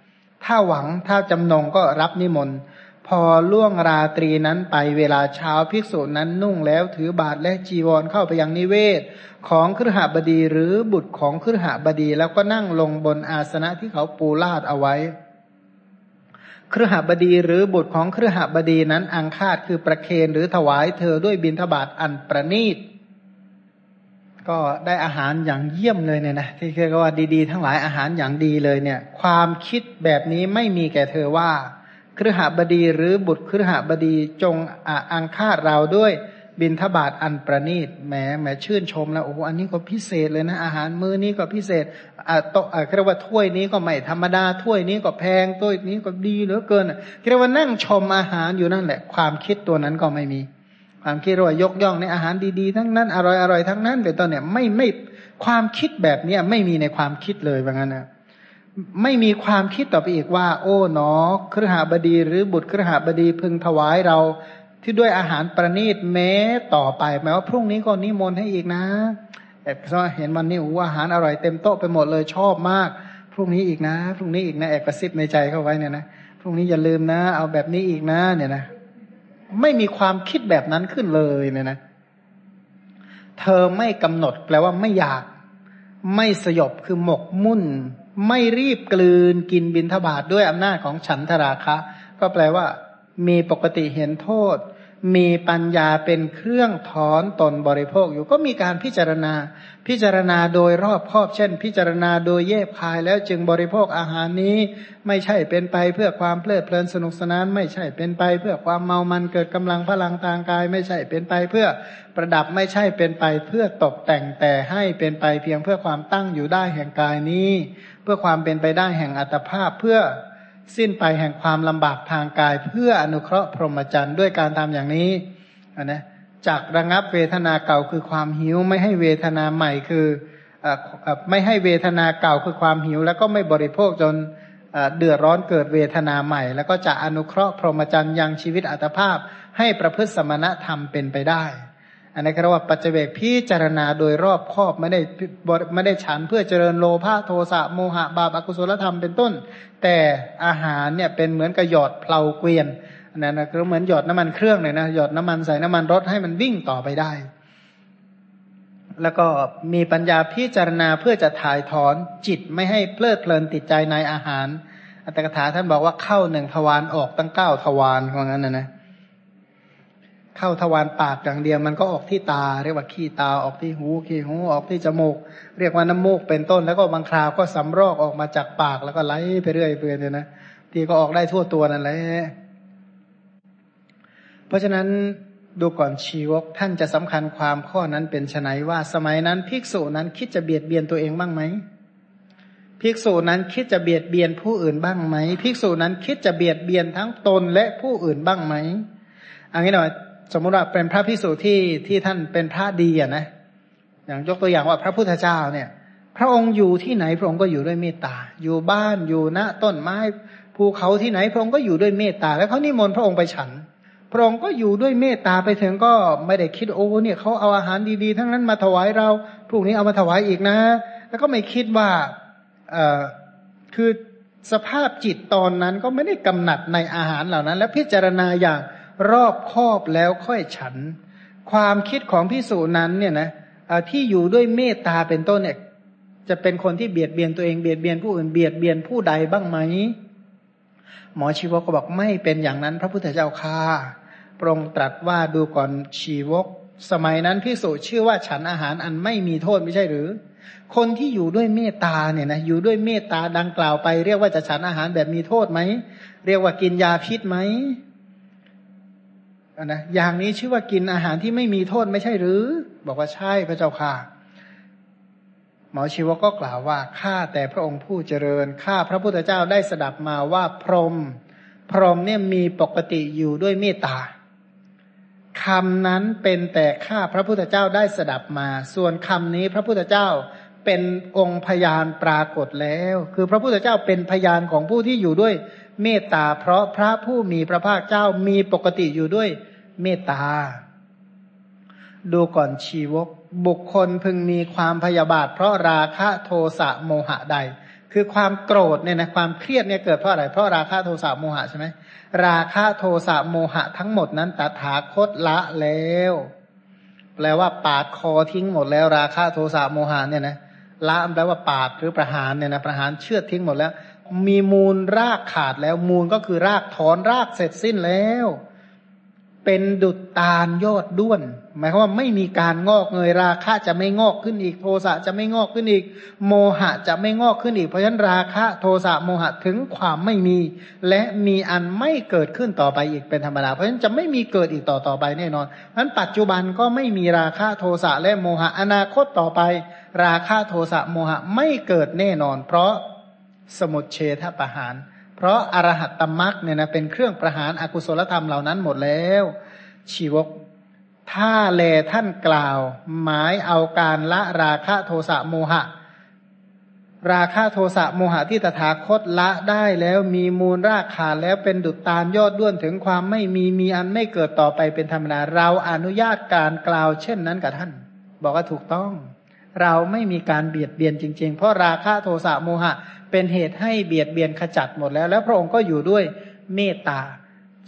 ถ้าหวังถ้าจำนงก็รับนิมนต์พอล่วงราตรีนั้นไปเวลาเช้าภิกษุนั้นนุ่งแล้วถือบาทและจีวรเข้าไปยังนิเวศ ของครหบดีหรือบุตรของครหบดีแล้วก็นั่งลงบนอาสนะที่เขาปูลาดเอาไว้ ครหบดีหรือบุตรของครหบดีนั้นอังคาดคือประเคนหรือถวายเธอด้วยบิณฑบาตอันประณีต ก็ได้อาหารอย่างเยี่ยมเลยเนี่ยนะที่เรียกว่าดีๆ ทั้งหลายอาหารอย่างดีเลยเนี่ย ความคิดแบบนี้ไม่มีแก่เธอว่าครหบดีหรือบุตรครหบดีจงอังคาดเราด้วย บินทบาทอันประณีตแหมแหมชื่นชมแล้วโอ้โหอันนี้ก็พิเศษเลยนะ อาหารมื้อนี้ก็พิเศษอ่าโตอ่าเรียกว่าถ้วยนี้ก็ไม่ธรรมดาถ้วยนี้ก็แพงถ้วยนี้ก็ดีเหลือเกินเรียกว่านั่งชมอาหารอยู่นั่นแหละ ความคิดตัวนั้นก็ไม่มี ความคิดว่ายกย่องในอาหารดีๆ ทั้งนั้นอร่อยๆทั้งนั้นเป็นต้นเนี่ยไม่ไม่ความคิดแบบเนี้ยไม่มีในความคิดเลยว่างั้นนะไม่มีความคิดต่อไปอีกว่า โอ้หนอครหาบดีหรือบุตรครหาบดีพึงถวายเรา ที่ด้วยอาหารประณีตแม้ต่อไปหมายว่าพรุ่งนี้ก็นิมนต์ให้อีกนะแต่เพราะเห็นวันนี้โอ้อาหารอร่อยเต็มโต๊ะไปหมดเลยชอบมาก พรุ่งนี้อีกนะ พรุ่งนี้อีกนะแอบกระซิบในใจเข้าไว้เนี่ยนะพรุ่งนี้อย่าลืมนะ เอาแบบนี้อีกนะเนี่ยนะไม่มีความคิดแบบนั้นขึ้นเลยเนี่ยนะ เธอไม่กำหนดแปลว่าไม่อยาก ไม่สยบคือหมกมุ่น ไม่รีบกลืนกินบินทบาทด้วยอำนาจของฉันทราคะ ก็แปลว่า มีปกติเห็นโทษ มีปัญญาเป็นเครื่องถอนตนบริโภคอยู่ก็มีการพิจารณา พิจารณาโดยรอบครอบเช่น พิจารณาโดยเย็บคายแล้วจึงบริโภคอาหารนี้ ไม่ใช่เป็นไปเพื่อความเพลิดเพลินสนุกสนาน ไม่ใช่เป็นไปเพื่อความเมามันเกิดกำลังพลังทางกาย ไม่ใช่เป็นไปเพื่อประดับไม่ใช่เป็นไปเพื่อตกแต่งแต่ให้เป็นไปเพียงเพื่อความตั้งอยู่ได้แห่งกายนี้ เพื่อความเป็นไปได้แห่งอัตภาพเพื่อ สิ้นไปแห่งความลำบากทางกาย เพื่ออนุเคราะห์พรหมจรรย์ด้วยการทำอย่างนี้นะจากระงับเวทนาเก่าคือความหิว ไม่ให้เวทนาใหม่คือไม่ให้เวทนาเก่าคือความหิว แล้วก็ไม่บริโภคจนเดือดร้อนเกิดเวทนาใหม่ แล้วก็จะอนุเคราะห์พรหมจรรย์ยังชีวิตอัตภาพ ให้ประพฤติสมณธรรมเป็นไปได้ อันนี้เรียกว่าปัจเจกพิจารณาโดยรอบครอบไม่ได้ไม่ได้ฉันเพื่อเจริญโลภะโทสะโมหะบาปอกุศลธรรมเป็นต้น แต่อาหารเนี่ยเป็นเหมือนกระหยอดเพลาเกวียนนั่นนะก็เหมือนหยอดน้ำมันเครื่องเลยนะหยอดน้ำมันใส่น้ำมันรถให้มันวิ่งต่อไปได้ แล้วก็มีปัญญาพิจารณาเพื่อจะถ่ายถอนจิตไม่ให้เพลิดเพลินติดใจในอาหาร อัตถกถาท่านบอกว่าเข้าหนึ่งทวารออกตั้งเก้าทวารว่างั้นนะนะ เข้าทวารปากอย่างเดียวมันก็ออกที่ตา เรียกว่าขี้ตาออกที่หูขี้หูออกที่จมูก เรียกว่าน้ำมูกเป็นต้น แล้วก็บางคราวก็สำรอกออกมาจากปากแล้วก็ไหลไปเรื่อยเปื่อยเลยนะที่ก็ออกได้ทั่วตัวนั่นแหละเพราะฉะนั้นดูก่อนชีวกท่านจะสำคัญความข้อนั้นเป็นไฉนว่า สมัยนั้นภิกษุนั้นคิดจะเบียดเบียนตัวเองบ้างไหมภิกษุนั้นคิดจะเบียดเบียนผู้อื่นบ้างไหมภิกษุนั้นคิดจะเบียดเบียนทั้งตนและผู้อื่นบ้างไหมอันนี้หน่อย สมมติว่าเป็นพระภิกษุที่ที่ท่านเป็นพระดีอะนะ อย่างยกตัวอย่างว่าพระพุทธเจ้าเนี่ย พระองค์อยู่ที่ไหนพระองค์ก็อยู่ด้วยเมตตา อยู่บ้านอยู่ณต้นไม้ภูเขาที่ไหนพระองค์ก็อยู่ด้วยเมตตา แล้วเขานิมนต์พระองค์ไปฉัน พระองค์ก็อยู่ด้วยเมตตาไปถึงก็ไม่ได้คิดโอ้เนี่ยเขาเอาอาหารดีๆ ทั้งนั้นมาถวายเราพรุ่งนี้เอามาถวายอีกนะ แล้วก็ไม่คิดว่าเออคือสภาพจิตตอนนั้นก็ไม่ได้กำหนัดในอาหารเหล่านั้น และพิจารณาอย่าง รอบคอบแล้วค่อยฉัน ความคิดของพิสูจนั้นเนี่ยนะที่อยู่ด้วยเมตตาเป็นต้นเนี่ย จะเป็นคนที่เบียดเบียนตัวเองเบียดเบียนผู้อื่นเบียดเบียนผู้ใดบ้างไหมหมอชีวกก็บอกไม่เป็นอย่างนั้น พระพุทธเจ้าค่าพระองค์ตรัสว่าดูก่อนชีวก สมัยนั้นพิสูจชื่อว่าฉันอาหารอันไม่มีโทษไม่ใช่หรือ คนที่อยู่ด้วยเมตตาเนี่ยนะอยู่ด้วยเมตตาดังกล่าวไป เรียกว่าจะฉันอาหารแบบมีโทษไหมเรียกว่ากินยาพิษไหม นะอย่างนี้ชื่อว่ากินอาหารที่ไม่มีโทษไม่ใช่หรือ บอกว่าใช่พระเจ้าค่ะ หมอชีวก็กล่าวว่าข้าแต่พระองค์ผู้เจริญข้าพระพุทธเจ้าได้สดับมาว่าพรหมพรหมเนี่ยมีปกติอยู่ด้วยเมตตาคำนั้นเป็นแต่ข้าพระพุทธเจ้าได้สดับมา ส่วนคำนี้พระพุทธเจ้าเป็นองค์พยานปรากฏแล้ว คือพระพุทธเจ้าเป็นพยานของผู้ที่อยู่ด้วย เมตตา เพราะพระผู้มีพระภาคเจ้ามีปกติอยู่ด้วยเมตตา ดูก่อนชีวก บุคคลพึงมีความพยาบาท เพราะราคะโทสะโมหะใด คือความโกรธเนี่ยนะความเครียดเนี่ยเกิดเพราะอะไร เพราะราคะโทสะโมหะใช่ไหมราคะโทสะโมหะทั้งหมดนั้นตถาคตละแล้ว แปลว่าปาดคอทิ้งหมดแล้ว ราคะโทสะโมหะเนี่ยนะละแปลว่าปาดหรือประหารเนี่ยนะประหารเชือดทิ้งหมดแล้ว มีมูลรากขาดแล้วมูลก็คือรากถอนรากเสร็จสิ้นแล้ว เป็นดุจตาลยอดด้วน หมายความว่าไม่มีการงอกเงยราคะจะไม่งอกขึ้นอีก โทสะจะไม่งอกขึ้นอีก โมหะจะไม่งอกขึ้นอีกเพราะฉะนั้นราคะ โทสะโมหะถึงความไม่มี และมีอันไม่เกิดขึ้นต่อไปอีกเป็นธรรมดาเพราะฉะนั้นจะไม่มีเกิดอีกต่อต่อไปแน่นอนเพราะนั้นปัจจุบันก็ไม่มีราคะโทสะและโมหะอนาคตต่อไป ราคะโทสะโมหะไม่เกิดแน่นอน เพราะ สมุทเฉทประหาร เพราะอรหัตตมรักเนี่ยนะเป็นเครื่องประหารอากุศลธรรมเหล่านั้นหมดแล้ว ชีวก ถ้าแลท่านกล่าว หมายเอาการละราคะโทสะโมหะ ราคะโทสะโมหะที่ตถาคตละได้แล้วมีมูลรากขาแล้วเป็นดุจตาลยอดด้วนถึงความไม่มีมีอันไม่เกิดต่อไปเป็นธรรมดาเราอนุญาตการกล่าวเช่นนั้นกับท่าน บอกว่าถูกต้องเราไม่มีการเบียดเบียนจริง ๆ เพราะราคะโทสะโมหะ เป็นเหตุให้เบียดเบียนขจัดหมดแล้ว แล้วพระองค์ก็อยู่ด้วยเมตตา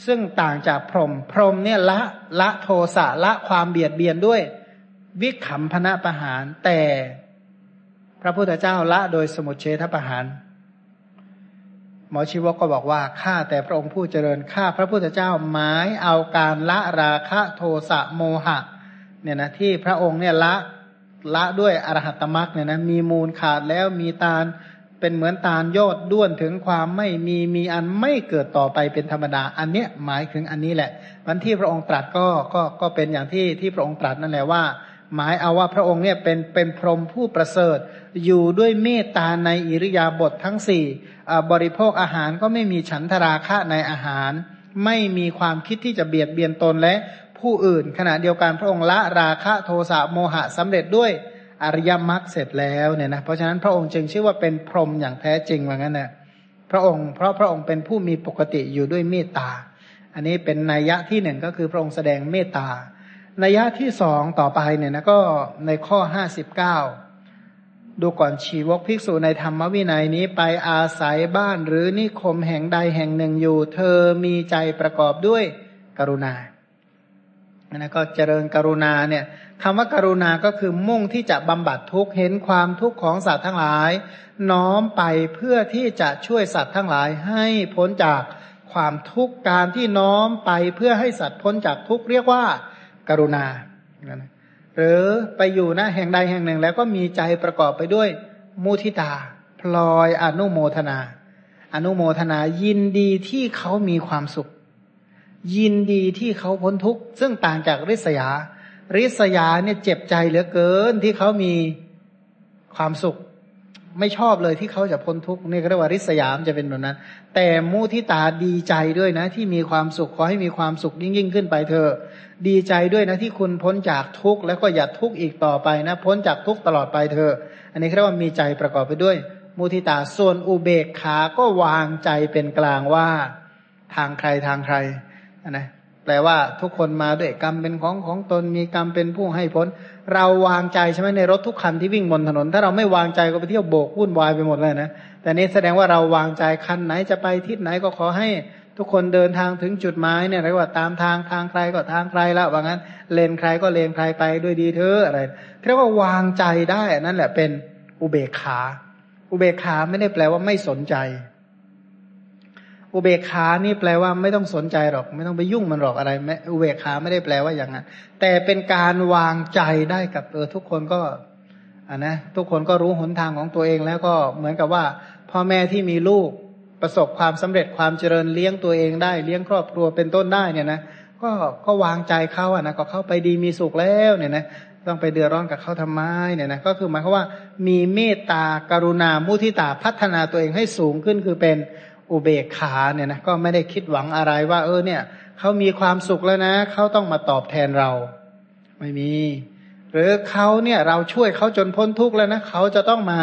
ซึ่งต่างจากพรหมพรหมเนี่ยละละโทสะละความเบียดเบียนด้วย วิขำพนะประหาร แต่พระพุทธเจ้าละโดยสมุทเฉทประหารหมอชีวกก็บอกว่าข้าแต่พระองค์ผู้เจริญข้าพระพุทธเจ้าหมายเอาการละราคะโทสะโมหะ เนี่ยนะที่พระองค์เนี่ยละละด้วยอรหัตตมรักเนี่ยนะมีมูลขาดแล้วมีตา เป็นเหมือนตาลยอดด้วนถึงความไม่มีมีอันไม่เกิดต่อไปเป็นธรรมดา อันเนี้ยหมายถึงอันนี้แหละ วันที่พระองค์ตรัสก็ก็ก็เป็นอย่างที่ที่พระองค์ตรัสนั่นแหละว่า หมายเอาว่าพระองค์เนี่ยเป็นเป็นพรหมผู้ประเสริฐ อยู่ด้วยเมตตาในอิริยาบถททั้งสี่บริโภคอาหารก็ไม่มีฉันทราคะในอาหาร ไม่มีความคิดที่จะเบียดเบียนตนและผู้อื่น ขณะเดียวกันพระองค์ละราคะโทสะโมหะสำเร็จด้วย อริยมรรคเสร็จแล้วเนี่ยนะเพราะฉะนั้นพระองค์จึงชื่อว่าเป็นพรหมอย่างแท้จริงว่างั้นนะพระองค์เพราะพระองค์เป็นผู้มีปกติอยู่ด้วยเมตตา อันนี้เป็นนัยยะที่หนึ่งก็คือพระองค์แสดงเมตตานัยยะที่สองต่อไปเนี่ยนะก็ในข้อห้าสิบเก้าดูก่อนชีวกภิกษุในธรรมวินัยนี้ไปอาศัยบ้านหรือนิคมแห่งใดแห่งหนึ่งอยู่ เธอมีใจประกอบด้วยกรุณา นะก็เจริญกรุณาเนี่ยคำว่ากรุณาก็คือมุ่งที่จะบำบัดทุกข์เห็นความทุกข์ของสัตว์ทั้งหลาย น้อมไปเพื่อที่จะช่วยสัตว์ทั้งหลายให้พ้นจากความทุกข์การที่น้อมไปเพื่อให้สัตว์พ้นจากทุกข์เรียกว่า กรุณาหรือไปอยู่นะแห่งใดแห่งหนึ่งแล้วก็มีใจประกอบไปด้วย มุทิตา พลอยอนุโมทนา อนุโมทนายินดีที่เขามีความสุข ยินดีที่เขาพ้นทุกข์ซึ่งต่างจากริษยา ริษยาเนี่ยเจ็บใจเหลือเกินที่เขามีความสุข ไม่ชอบเลยที่เขาจะพ้นทุกข์นี่ก็เรียกว่าริษยามจะเป็นแบบนั้น แต่มุทิตาดีใจด้วยนะ ที่มีความสุขขอให้มีความสุขยิ่งยิ่งขึ้นไปเถอะดีใจด้วยนะที่คุณพ้นจากทุกข์แล้วก็อย่าทุกข์อีกต่อไปนะ พ้นจากทุกข์ตลอดไปเถอะอันนี้เรียกว่ามีใจประกอบไปด้วย มุทิตาส่วนอุเบกขาก็วางใจเป็นกลางว่า ทางใครทางใคร นะแปลว่าทุกคนมาด้วยกรรมเป็นของของตนมีกรรมเป็นผู้ให้ผล เราวางใจใช่ไหมในรถทุกคันที่วิ่งบนถนน ถ้าเราไม่วางใจก็ไปเที่ยวโบกวุ่นวายไปหมดเลยนะแต่นี้แสดงว่าเราวางใจคันไหนจะไปทิศไหนก็ขอให้ทุกคนเดินทางถึงจุดหมายเนี่ยเรียกว่าตามทางทางใครก็ทางใครละว่างั้น เลนใครก็เลนใครไปด้วยดีเธอะอะไรเรียกว่าวางใจได้นั่นแหละเป็นอุเบกขา อุเบกขาไม่ได้แปลว่าไม่สนใจ อุเบกขานี่แปลว่าไม่ต้องสนใจหรอก ไม่ต้องไปยุ่งมันหรอกอะไรไม่อุเบกขาไม่ได้แปลว่าอย่างนั้นแต่เป็นการวางใจได้กับเออทุกคนก็อ่านะทุกคนก็รู้หนทางของตัวเองแล้วก็เหมือนกับว่า พ่อแม่ที่มีลูกประสบความสำเร็จความเจริญเลี้ยงตัวเองได้เลี้ยงครอบครัวเป็นต้นได้เนี่ยนะก็ก็วางใจเขาอะนะก็เข้าไปดีมีสุขแล้วเนี่ยนะต้องไปเดือดร้อนกับเขาทำไมเนี่ยนะก็คือหมายความว่ามีเมตตากรุณามุทิตาพัฒนาตัวเองให้สูงขึ้นคือเป็น อุเบกขาเนี่ยนะก็ไม่ได้คิดหวังอะไรว่า เออเนี่ยเขามีความสุขแล้วนะเขาต้องมาตอบแทนเรา ไม่มี หรือเขาเนี่ยเราช่วยเขาจนพ้นทุกข์แล้วนะเขาจะต้องมา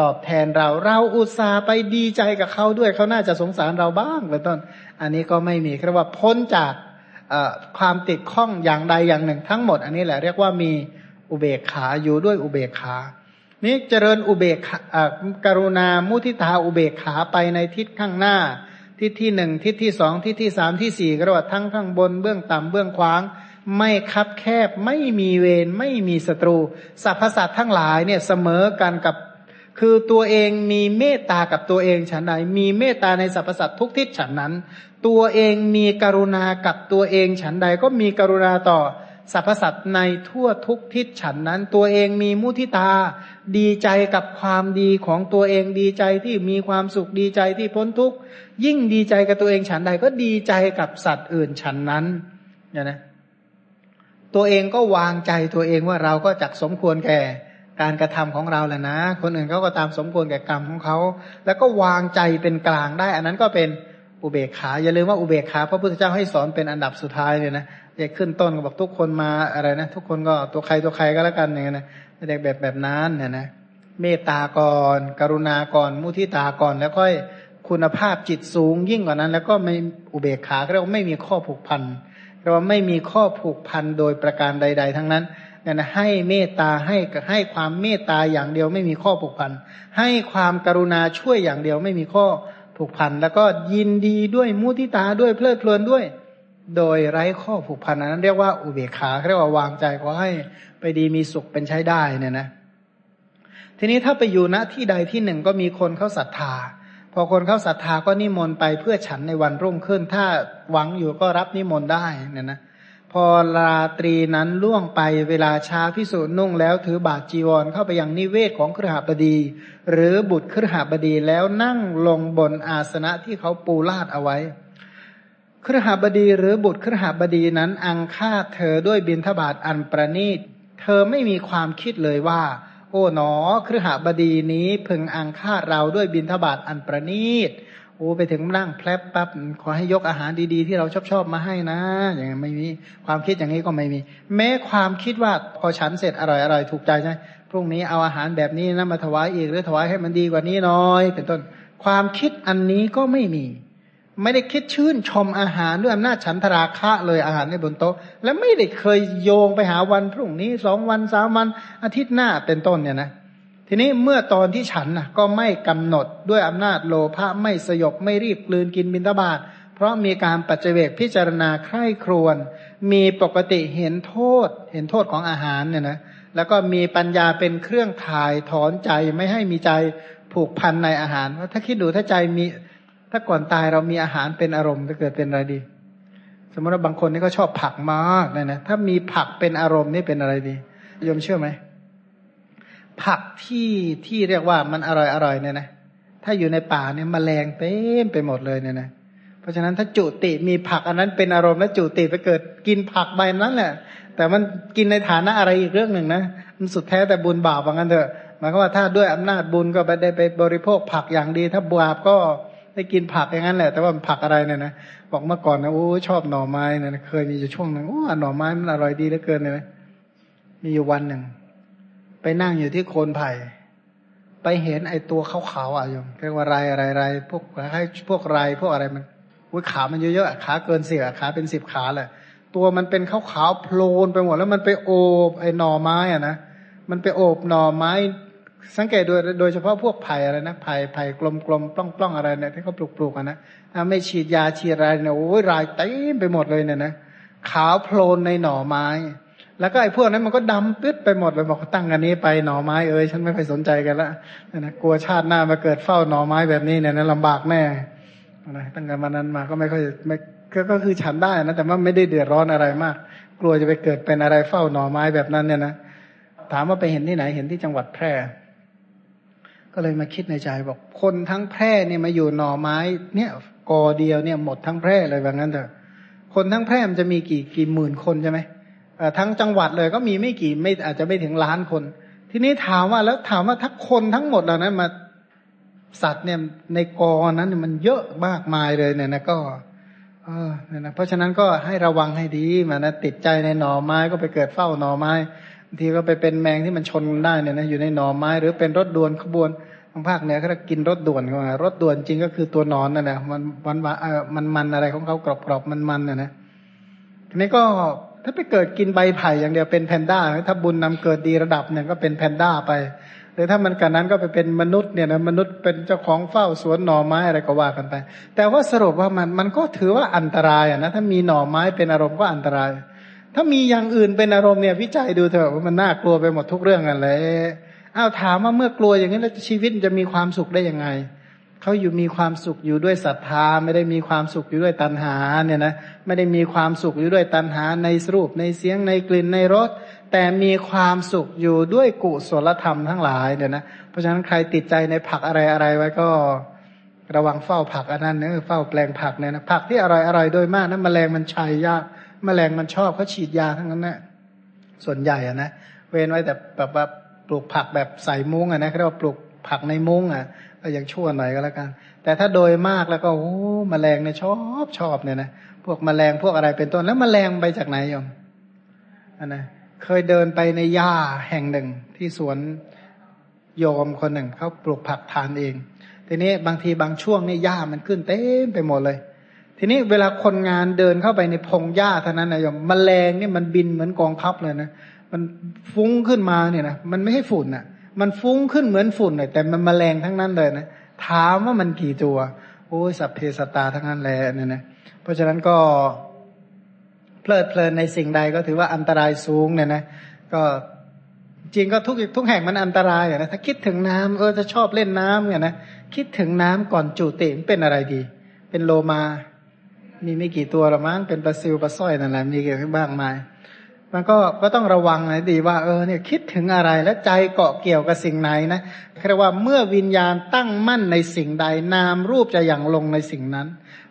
ตอบแทนเรา เราอุตส่าห์ไปดีใจกับเขาด้วยเขาน่าจะสงสารเราบ้างเป็นต้น อันนี้ก็ไม่มีคือว่าพ้นจากความติดข้องอย่างใดอย่างหนึ่งทั้งหมด อันนี้แหละเรียกว่ามีอุเบกขาอยู่ด้วยอุเบกขา นี้เจริญอุเบกขาอ่ากรุณามุทิตาอุเบกขาไปในทิศข้างหน้า ทิศที่หนึ่งทิศที่สองทิศที่สามที่สี่ก็เรียกว่าทั้งข้างบนเบื้องต่ำเบื้องขวาง ไม่คับแคบไม่มีเวรไม่มีศัตรูสรรพสัตว์ทั้งหลายเนี่ยเสมอกันกับ คือตัวเองมีเมตตากับตัวเองฉันใดมีเมตตาในสรรพสัตว์ทุกทิศฉันนั้น ตัวเองมีกรุณากับตัวเองฉันใดก็มีกรุณาต่อ สรรพสัตว์ในทั่วทุกทิศฉันนั้น ตัวเองมีมุทิตา ดีใจกับความดีของตัวเองดีใจที่มีความสุขดีใจที่พ้นทุกข์ยิ่งดีใจกับตัวเองฉันใดก็ดีใจกับสัตว์อื่นฉันนั้นเนี่ยนะตัวเองก็วางใจตัวเองว่าเราก็จักสมควรแก่การกระทำของเราแหละนะ คนอื่นเขาก็ตามสมควรแก่กรรมของเขา แล้วก็วางใจเป็นกลางได้ อันนั้นก็เป็นอุเบกขา อย่าลืมว่าอุเบกขาพระพุทธเจ้าให้สอนเป็นอันดับสุดท้ายเลยนะ อย่าขึ้นต้นก็บอกทุกคนมาอะไรนะ ทุกคนก็ตัวใครตัวใครก็แล้วกันอย่างนี้ยนะเด็กแบบแบบนั้นเนี่ยนะเมตตาก่อนกรุณาก่อนมุทิตาก่อน แล้วค่อยคุณภาพจิตสูงยิ่งกว่านั้น แล้วก็ไม่อุเบกขาเรียกว่าไม่มีข้อผูกพันเรียกว่าไม่มีข้อผูกพันโดยประการใด ๆ ทั้งนั้นเนี่ยนะให้เมตตาให้ให้ความเมตตาอย่างเดียวไม่มีข้อผูกพันให้ความกรุณาช่วยอย่างเดียวไม่มีข้อผูกพันแล้วก็ยินดีด้วยมุทิตาด้วยเพลิดเพลินด้วย โดยไร้ข้อผูกพันนั้นเรียกว่าอุเบกขาเรียกว่าวางใจขอให้ไปดีมีสุขเป็นใช้ได้เนี่ยนะ ทีนี้ถ้าไปอยู่ณที่ใดที่หนึ่งก็มีคนเขาศรัทธา พอคนเขาศรัทธาก็นิมนต์ไปเพื่อฉันในวันรุ่งขึ้น ถ้าหวังอยู่ก็รับนิมนต์ได้เนี่ยนะ พอราตรีนั้นล่วงไปเวลาช้าพิสูจน์นุ่งแล้วถือบาทจีวรเข้าไปยังนิเวศของครหบดี หรือบุตรครหบดีแล้วนั่งลงบนอาสนะที่เขาปูลาดเอาไว้ ครหบดีหรือบุตรครหบดีนั้นอังฆ่าเธอด้วยบินทบาทอันประณีต เธอไม่มีความคิดเลยว่า โอ๋หนอครหบดีนี้พึงอังฆ่าเราด้วยบินทบาทอันประณีตโอ้ไปถึงนั่งแพลบปั๊บขอให้ยกอาหารดีๆ ที่เราชอบชอบมาให้นะ อย่างนี้ไม่มีความคิดอย่างนี้ก็ไม่มี แม้ความคิดว่าพอฉันเสร็จอร่อยอร่อยถูกใจใช่พรุ่งนี้เอาอาหารแบบนี้นะมาถวายอีกหรือถวายให้มันดีกว่านี้น้อย เป็นต้นความคิดอันนี้ก็ไม่มี ไม่ได้คิดชื่นชมอาหารด้วยอำนาจฉันทราคะเลยอาหารในบนโต๊ะ และไม่ได้เคยโยงไปหาวันพรุ่งนี้สองวันสามวันอาทิตย์หน้าเป็นต้นเนี่ยนะทีนี้เมื่อตอนที่ฉันนะก็ไม่กำหนดด้วยอำนาจโลภะไม่สยบไม่รีบกลืนกินบินตบาทเพราะมีการปัจเจกพิจารณาใคร่ครวนมีปกติเห็นโทษ เห็นโทษของอาหารเนี่ยนะแล้วก็มีปัญญาเป็นเครื่องถ่ายถอนใจไม่ให้มีใจผูกพันในอาหารเพราถ้าคิดดูถ้าใจมี ถ้าก่อนตายเรามีอาหารเป็นอารมณ์จะเกิดเป็นอะไรดี สมมติว่าบางคนนี่เขาชอบผักมากเลยนะถ้ามีผักเป็นอารมณ์นี่เป็นอะไรดียมเชื่อไหมผักที่ที่เรียกว่ามันอร่อยอร่อยเนี่ยนะถ้าอยู่ในป่าเนี่ยมแมลงเต็มไปหมดเลยเนี่ยนะเพราะฉะนั้นถ้าจุติมีผักอันนั้นเป็นอารมณ์แล้วจุติไปเกิดกินผักใบนั้นแหละ แต่มันกินในฐานะอะไรอีกเรื่องหนึ่งนะมันสุดแท้แต่บุญบาปว่างั้นเถอะหมายความว่าถ้าด้วยอำนาจบุญก็ไปได้ไปบริโภคผักอย่างดี ถ้าบาปก็ ได้กินผักอย่างนั้นแหละ แต่ว่าผักอะไรเนี่ยนะบอกเมื่อก่อนนะโอ้ชอบหน่อไม้นะเคยมีอยู่ช่วงหนึ่งโอ้หน่อไม้มันอร่อยดีเหลือเกินเลยมีอยู่วันหนึ่ง ไปนั่งอยู่ที่โคนไผ่ไปเห็นไอ้ตัวขาวๆอะโยมเรียกว่าไรอะไรไรพวกให้พวกไรพวกอะไรมันอุ้ยขามันเยอะๆขาเกินสิบขาเป็นสิบขาเลยตัวมันเป็นขาวๆโพลนไปหมดแล้วมันไปโอบไอ้หน่อไม้อะนะมันไปโอบหน่อไม้ สังเกตโดยโดยเฉพาะพวกไผ่อะไรนะไผ่ไผ่กลมกลมปล้องปล้องอะไรเนี่ยที่เขาปลูกปลูกกันนะไม่ฉีดยาฉีดอะไรเนี่ยโอ้ยรายเต็มไปหมดเลยเนี่ยนะขาวโพลนในหน่อไม้ แล้วก็ไอ้พวกนั้นมันก็ดำปึ๊ดไปหมดเลยบอกตั้งอันนี้ไปหน่อไม้เอ้ยฉันไม่ไปสนใจกันละนะกลัวชาติหน้ามาเกิดเฝ้าหน่อไม้แบบนี้เนี่ยนะลำบากแน่นะตั้งแต่วันนั้นมาก็ไม่ค่อยไม่ก็คือฉันได้นะแต่ว่าไม่ได้เดือดร้อนอะไรมาก กลัวจะไปเกิดเป็นอะไรเฝ้าหน่อไม้แบบนั้นเนี่ยนะถามว่าไปเห็นที่ไหนเห็นที่จังหวัดแพร่ ก็เลยมาคิดในใจบอกคนทั้งแพร่เนี่ยมาอยู่หน่อไม้ เนี่ยกอเดียวเนี่ยหมดทั้งแพร่เลยแบบนั้นเถอะคนทั้งแพร่มันจะมีกี่กี่หมื่นคนใช่ไหมทั้งจังหวัดเลยก็มีไม่กี่ไม่อาจจะไม่ถึงล้านคน ทีนี้ถามว่าแล้วถามว่าถ้าคนทั้งหมดเหล่านั้นมาสัตว์เนี่ยในกอนั้นมันเยอะมากมายเลยเนี่ยนะก็เออเนี่ยนะเพราะฉะนั้นก็ให้ระวังให้ดีมานะติดใจในหน่อไม้ก็ไปเกิดเฝ้าหน่อไม้ ทีก็ไปเป็นแมงที่มันชนได้เนี่ยนะอยู่ในหน่อไม้ หรือเป็นรถด่วนขบวนบางภาคเหนือเขากินรถด่วนเข้ามารถด่วนจริงก็คือตัวนอนนั่นแหละมันมันเออมันมันอะไรของเขากรอบกรอบมันมันน่ะนะทีนี้ก็ถ้าไปเกิดกินใบไผ่อย่างเดียวเป็นแพนด้าถ้าบุญนำเกิดดีระดับหนึ่งก็เป็นแพนด้าไปหรือถ้ามันกันนั้นก็ไปเป็นมนุษย์เนี่ยนะมนุษย์เป็นเจ้าของเฝ้าสวนหน่อไม้อะไรก็ว่ากันไป แต่ว่าสรุปว่ามันมันก็ถือว่าอันตรายอะนะถ้ามีหน่อไม้เป็นอารมณ์ก็อันตราย ถ้ามีอย่างอื่นเป็นอารมณ์เนี่ยวิจัยดูเถอะว่ามันน่ากลัวไปหมดทุกเรื่องกันเลยอ้าวถามว่าเมื่อกลัวอย่างนี้แล้วชีวิตจะมีความสุขได้ยังไงเขาอยู่มีความสุขอยู่ด้วยศรัทธา ไม่ได้มีความสุขอยู่ด้วยตัณหาเนี่ยนะไม่ได้มีความสุขอยู่ด้วยตัณหาในรูปในเสียงในกลิ่นในรสแต่มีความสุขอยู่ด้วยกุศลธรรมทั้งหลายเนี่ยนะเพราะฉะนั้นใครติดใจในผักอะไรอะไรไว้ก็ระวังเฝ้าผักอันนั้นเนอเฝ้าแปลงผักเนี่ยนะผักที่อร่อยอร่อยโดยมากนะแมลงมันชัยยาก แมลงมันชอบเขาฉีดยาทั้งนั้นนะส่วนใหญ่อะนะเว้นไว้แต่แบบว่าปลูกผักแบบใส่มุ้งอะนะเรียกว่าปลูกผักในมุ้งอะก็ยังชั่วหน่อยก็แล้วกัน แต่ถ้าโดยมากแล้วก็โอ้แมลงเนี่ยชอบชอบเนี่ยนะพวกแมลงพวกอะไรเป็นต้นแล้วแมลงไปจากไหนยมอันนะเคยเดินไปในหญ้าแห่งหนึ่งที่สวนโยมคนหนึ่งเขาปลูกผักทานเองทีนี้บางทีบางช่วงนี่หญ้ามันขึ้นเต็มไปหมดเลย ทีนี้เวลาคนงานเดินเข้าไปในพงหญ้าเท่านั้นนะโยมมแมลงนี่มันบินเหมือนกองทัพเลยนะมันฟุ้งขึ้นมาเนี่ยนะมันไม่ใช่ฝุ่นอะ มันฟุ้งขึ้นเหมือนฝุ่นเลยแต่มันมแมลงทั้งนั้นเลยนะถามว่ามันกี่ตัว โอ้ยสัพเพสตาทั้งนั้นแหละเนี่ยนะเพราะฉะนั้นก็เพลิดเพลินในสิ่งใดก็ถือว่าอันตรายสูงเนี่ยนะก็จริงก็ทุกทุกแห่งมันอันตรายอะนะถ้าคิดถึงน้ำเออจะชอบเล่นน้ำเนี่ยนะคิดถึงน้ำก่อนจุติเป็นอะไรดี เป็นโลมา มีไม่กี่ตัวหรอมั้งเป็นปลาซิวปลาสร้อยนั่นแหละมีเกี่ยวกับบ้างมายมันก็ก็ต้องระวังนะดีว่าเออเนี่ยคิดถึงอะไรและใจเกาะเกี่ยวกับสิ่งไหนนะเรียกว่าเมื่อวิญญาณตั้งมั่นในสิ่งใด นามรูปจะอย่างลงในสิ่งนั้น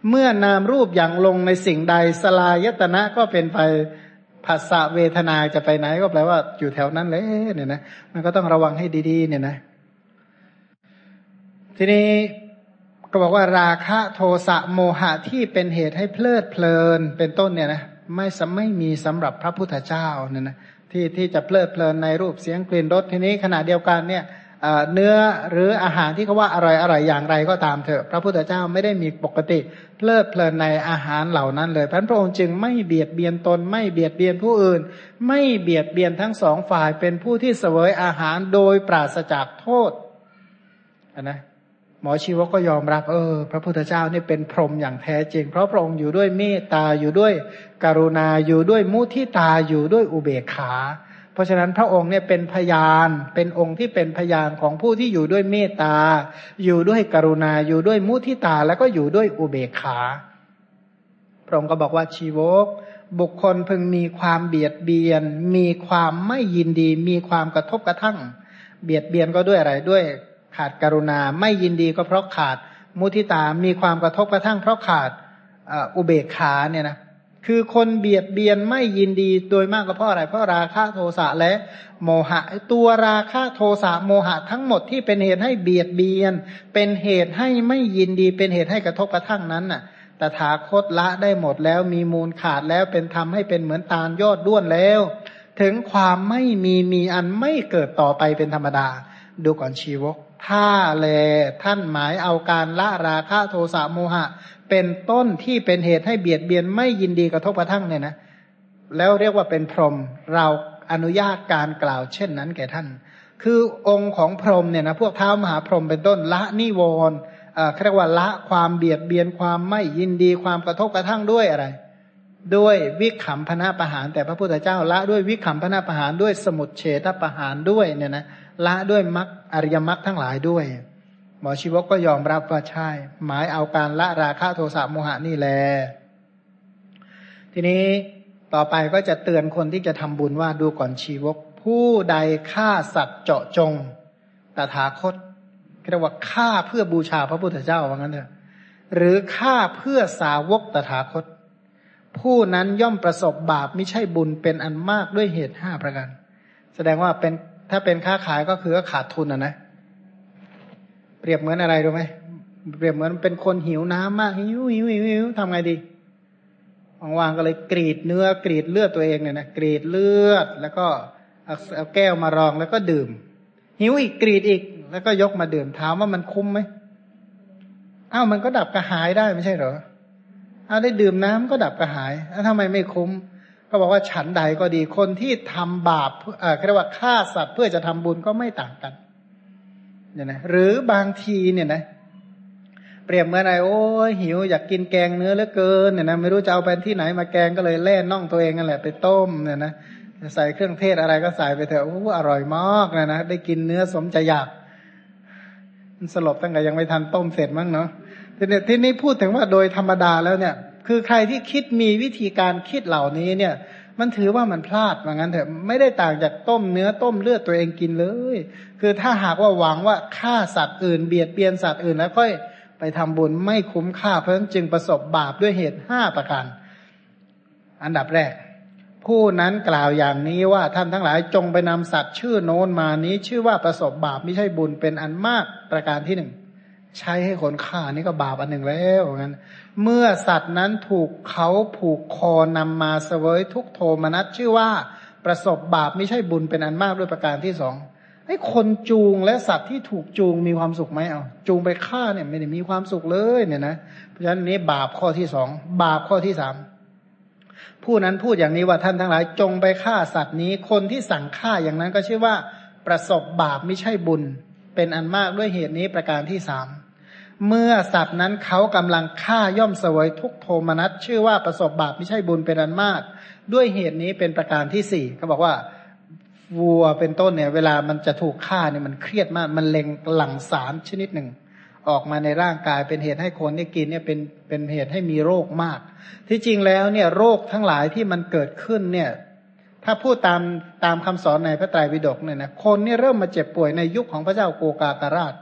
เมื่อนามรูปอย่างลงในสิ่งใด สลายตนะก็เป็นไปภาษาเวทนาจะไปไหนก็แปลว่าอยู่แถวนั้นเลยเนี่ยนะมันก็ต้องระวังให้ดีๆ เนี่ยนะ ทีนี้ ก็บอกว่าราคะโทสะโมหะที่เป็นเหตุให้เพลิดเพลินเป็นต้นเนี่ยนะไม่ไม่มีสำหรับพระพุทธเจ้าเนี่ยนะที่ที่จะเพลิดเพลินในรูปเสียงกลิ่นรสทีนี้ขณะเดียวกันเนี่ยเนื้อหรืออาหารที่เขาว่าอร่อยอร่อยอย่างไรก็ตามเถอะพระพุทธเจ้าไม่ได้มีปกติเพลิดเพลินในอาหารเหล่านั้นเลยพระองค์จึงไม่เบียดเบียนตน ไม่เบียดเบียนผู้อื่น ไม่เบียดเบียนทั้งสองฝ่ายเป็นผู้ที่เสวยอาหารโดยปราศจากโทษนะ หมอชีวก็ยอมรับ เออ พระพุทธเจ้านี่เป็นพรหมอย่างแท้จริง เพราะพระองค์อยู่ด้วยเมตตาอยู่ด้วยกรุณาอยู่ด้วยมุทิตาอยู่ด้วยอุเบกขา เพราะฉะนั้นพระองค์เนี่ยเป็นพยานเป็นองค์ที่เป็นพยานของผู้ที่อยู่ด้วยเมตตา อยู่ด้วยกรุณาอยู่ด้วยมุทิตาแล้วก็อยู่ด้วยอุเบกขา พระองค์ก็บอกว่าชีวก บุคคลพึงมีความเบียดเบียน มีความไม่ยินดี มีความกระทบกระทั่ง เบียดเบียนก็ด้วยอะไรด้วย ขาดกรุณา ไม่ยินดีก็เพราะขาดมุทิตา มีความกระทบกระทั่งเพราะขาดอุเบกขาเนี่ยนะคือคนเบียดเบียนไม่ยินดีโดยมากก็เพราะอะไร เพราะราคะโทสะและโมหะตัวราคะโทสะโมหะทั้งหมดที่เป็นเหตุให้เบียดเบียน เป็นเหตุให้ไม่ยินดี เป็นเหตุให้กระทบกระทั่งนั้นน่ะแต่ถาคตละได้หมดแล้วมีมูลขาดแล้วเป็นทำให้เป็นเหมือนตาลยอดด้วนแล้ว ถึงความไม่มีมีอันไม่เกิดต่อไปเป็นธรรมดา ดูก่อนชีวก ถ้าแลท่านหมายเอาการละราคะโทสะโมหะ เป็นต้นที่เป็นเหตุให้เบียดเบียนไม่ยินดีกระทบกระทั่งเนี่ยนะ แล้วเรียกว่าเป็นพรหมเราอนุญาตการกล่าวเช่นนั้นแก่ท่าน คือองค์ของพรหมเนี่ยนะพวกเท้ามหาพรหมเป็นต้นละนิวรณ์เรียกว่าละความเบียดเบียนความไม่ยินดีความกระทบกระทั่งด้วยอะไร ด้วยวิขำพนะประหาร แต่พระพุทธเจ้าละด้วยวิขำพนะประหารด้วยสมุดเฉทประหารด้วยเนี่ยนะละด้วยมรรคอริยมรรคทั้งหลายด้วย หมอชีวกก็ยอมรับว่าใช่ หมายเอาการละราคะโทสะโมหะนี่แหละทีนี้ต่อไปก็จะเตือนคนที่จะทำบุญว่าดูก่อนชีวก ผู้ใดฆ่าสัตว์เจาะจงตถาคตเรียกว่าฆ่าเพื่อบูชาพระพุทธเจ้าว่างั้นเถอะหรือฆ่าเพื่อสาวกตถาคต ผู้นั้นย่อมประสบบาปไม่ใช่บุญเป็นอันมากด้วยเหตุห้าประการ แสดงว่าเป็นถ้าเป็นค้าขายก็คือขาดทุนอะนะ เปรียบเหมือนอะไรรู้ไหมเปรียบเหมือนเป็นคนหิวน้ำมากหิวหิวหิวหิวทำไงดีวางๆก็เลยกรีดเนื้อกรีดเลือดตัวเองเนี่ยนะกรีดเลือด แล้วก็เอาแก้วมารองแล้วก็ดื่ม หิวอีกกรีดอีก แล้วก็ยกมาดื่มถามว่ามันคุ้มไหมอ้าวมันก็ดับกระหายได้ไม่ใช่เหรอ เอาได้ดื่มน้ำก็ดับกระหายแล้วทำไมไม่คุ้ม ก็บอกว่าฉันใดก็ดีคนที่ทำบาปเอ่อเรียกว่าฆ่าสัตว์เพื่อจะทำบุญก็ไม่ต่างกันเนี่ยนะหรือบางทีเนี่ยนะเปรียบเมื่อไรโอ้หิวอยากกินแกงเนื้อเหลือเกินเนี่ยนะไม่รู้จะเอาไปที่ไหนมาแกงก็เลยแล่น่องตัวเองนั่นแหละไปต้มเนี่ยนะใส่เครื่องเทศอะไรก็ใส่ไปเถอะโอ้อร่อยมากนะนะได้กินเนื้อสมใจอยาก มันสลบตั้งแต่ยังไม่ทันต้มเสร็จมั้งเนาะ ทีนี้ที่นี้พูดถึงว่าโดยธรรมดาแล้วเนี่ย คือใครที่คิดมีวิธีการคิดเหล่านี้เนี่ย มันถือว่ามันพลาดว่างั้นเถอะไม่ได้ต่างจากต้มเนื้อต้มเลือดตัวเองกินเลย คือถ้าหากว่าหวังว่าฆ่าสัตว์อื่นเบียดเบียนสัตว์อื่นแล้วค่อยไปทำบุญไม่คุ้มค่าเพราะฉะนั้นจึงประสบบาปด้วยเหตุห้าประการ อันดับแรก ผู้นั้นกล่าวอย่างนี้ว่าท่านทั้งหลายจงไปนำสัตว์ชื่อโน้นมานี้ชื่อว่าประสบบาปไม่ใช่บุญเป็นอันมากประการที่หนึ่ง ใช้ให้คนฆ่านี่ก็บาปอันหนึ่งแล้วงั้น เมื่อสัตว์นั้นถูกเขาผูกคอนำมาเสวยทุกโทมนัสชื่อว่าประสบบาปไม่ใช่บุญเป็นอันมากด้วยประการที่สองไอ้คนจูงและสัตว์ที่ถูกจูงมีความสุขไหมเอาจูงไปฆ่าเนี่ยไม่ได้มีความสุขเลยเนี่ยนะเพราะฉะนั้นนี้บาปข้อที่สองบาปข้อที่สามผู้นั้นพูดอย่างนี้ว่าท่านทั้งหลายจงไปฆ่าสัตว์นี้คนที่สั่งฆ่าอย่างนั้นก็ชื่อว่าประสบบาปไม่ใช่บุญ เป็นอันมากด้วยเหตุนี้ประการที่สาม เมื่อสัตว์นั้นเขากำลังฆ่าย่อมเสวยทุกโทมนัสชื่อว่าประสบบาปไม่ใช่บุญเป็นอันมาก ด้วยเหตุนี้เป็นประการที่สี่เขาบอกว่าวัวเป็นต้นเนี่ย เวลามันจะถูกฆ่าเนี่ยมันเครียดมาก มันเล็งหลังสารชนิดหนึ่ง ออกมาในร่างกายเป็นเหตุให้คนที่กินเนี่ยเป็นเป็นเหตุให้มีโรคมาก ที่จริงแล้วเนี่ยโรคทั้งหลายที่มันเกิดขึ้นเนี่ย ถ้าพูดตามตามคำสอนในพระไตรปิฎกเนี่ยนะคนนี่เริ่มมาเจ็บป่วยในยุคของพระเจ้าโกกาการาช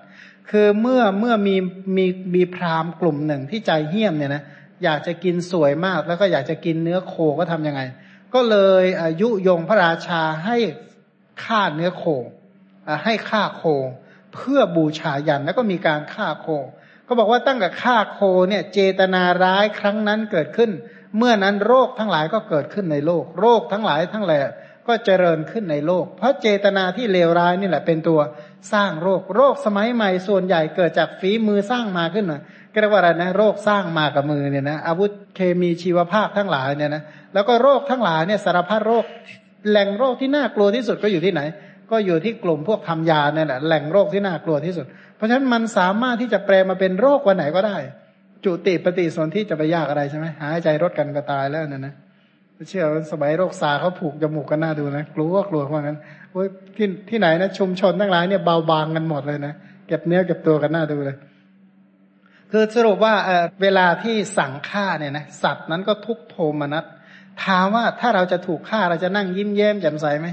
คือเมื่อเมื่อมีมีมีพราหมณ์กลุ่มหนึ่งที่ใจเหี้ยมเนี่ยนะอยากจะกินสวยมาก แล้วก็อยากจะกินเนื้อโคก็ทํำยังไง ก็เลยอายุยงพระราชาให้ฆ่าเนื้อโคให้ฆ่าโค เพื่อบูชายันแล้วก็มีการฆ่าโค ก็บอกว่าตั้งแต่ฆ่าโคเนี่ยเจตนาร้ายครั้งนั้นเกิดขึ้น เมื่อนั้นโรคทั้งหลายก็เกิดขึ้นในโลก โรคทั้งหลายทั้งแหล่ก็เจริญขึ้นในโลก เพราะเจตนาที่เลวร้ายนี่แหละเป็นตัว สร้างโรคโรคสมัยใหม่ส่วนใหญ่เกิดจากฝีมือสร้างมาขึ้นนะก็เรียกว่าอะไรนะโรคสร้างมากับมือเนี่ยนะอาวุธเคมีชีวภาพทั้งหลายเนี่ยนะแล้วก็โรคทั้งหลายเนี่ยสารพัดโรคแหล่งโรคที่น่ากลัวที่สุดก็อยู่ที่ไหน ก็อยู่ที่กลุ่มพวกทำยาเนี่ยแหละแหล่งโรคที่น่ากลัวที่สุด เพราะฉะนั้นมันสามารถที่จะแปลมาเป็นโรควันไหนก็ได้ จุติปฏิสนธิจะไปยากอะไรใช่ไหมหายใจรถกันก็ตายแล้วเนี่ยนะ เชื่อว่าสมัยโรคซาเขาผูกจมูกกันน่าดูนะกลัวกลัวว่างั้นโอ้ยที่ที่ไหนนะชุมชนทั้งหลายเนี่ยเบาบางกันหมดเลยนะเก็บเนื้อเก็บตัวกันน่าดูเลย คือสรุปว่าเวลาที่สั่งฆ่าเนี่ยนะสัตว์นั้นก็ทุกโทมนัสถามว่าถ้าเราจะถูกฆ่าเราจะนั่งยิ้มแย้มแจ่มใสไหม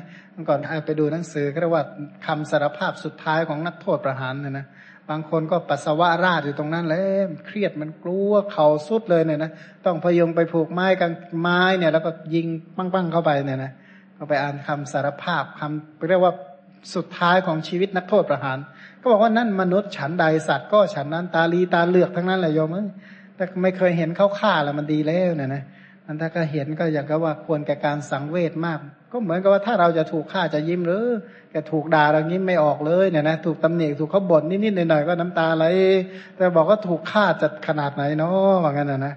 ก่อนไปดูหนังสือเรียกว่าคำสารภาพสุดท้ายของนักโทษประหารเนี่ยนะ บางคนก็ปัสสาวะราดอยู่ตรงนั้นเลยเครียดมันกลัวเข่าสุดเลยเนี่ยนะต้องพยงไปผูกไม้กันไม้เนี่ย แล้วก็ยิงปั้งๆเข้าไปเนี่ยนะก็ไปอ่านคำสารภาพคำเรียกว่าสุดท้ายของชีวิตนักโทษประหาร ก็บอกว่านั่นมนุษย์ฉันใดสัตว์ก็ฉันนั้นตาลีตาเลือกทั้งนั้นแหละโยมแต่ไม่เคยเห็นเขาฆ่าแล้วมันดีแล้วเนี่ยนะอันถ้าก็เห็นก็อย่างกับว่าควรแก่การสังเวชมาก ก็เหมือนกับว่าถ้าเราจะถูกฆ่าจะยิ้มหรือ แกถูกด่าอะไรนี้ไม่ออกเลยเนี่ยนะถูกตำหนิถูกเขาบ่นนิดๆหน่อยๆก็น้ำตาไหลแต่บอกว่าถูกฆ่าจัดขนาดไหนเนาะว่างั้นนะนะ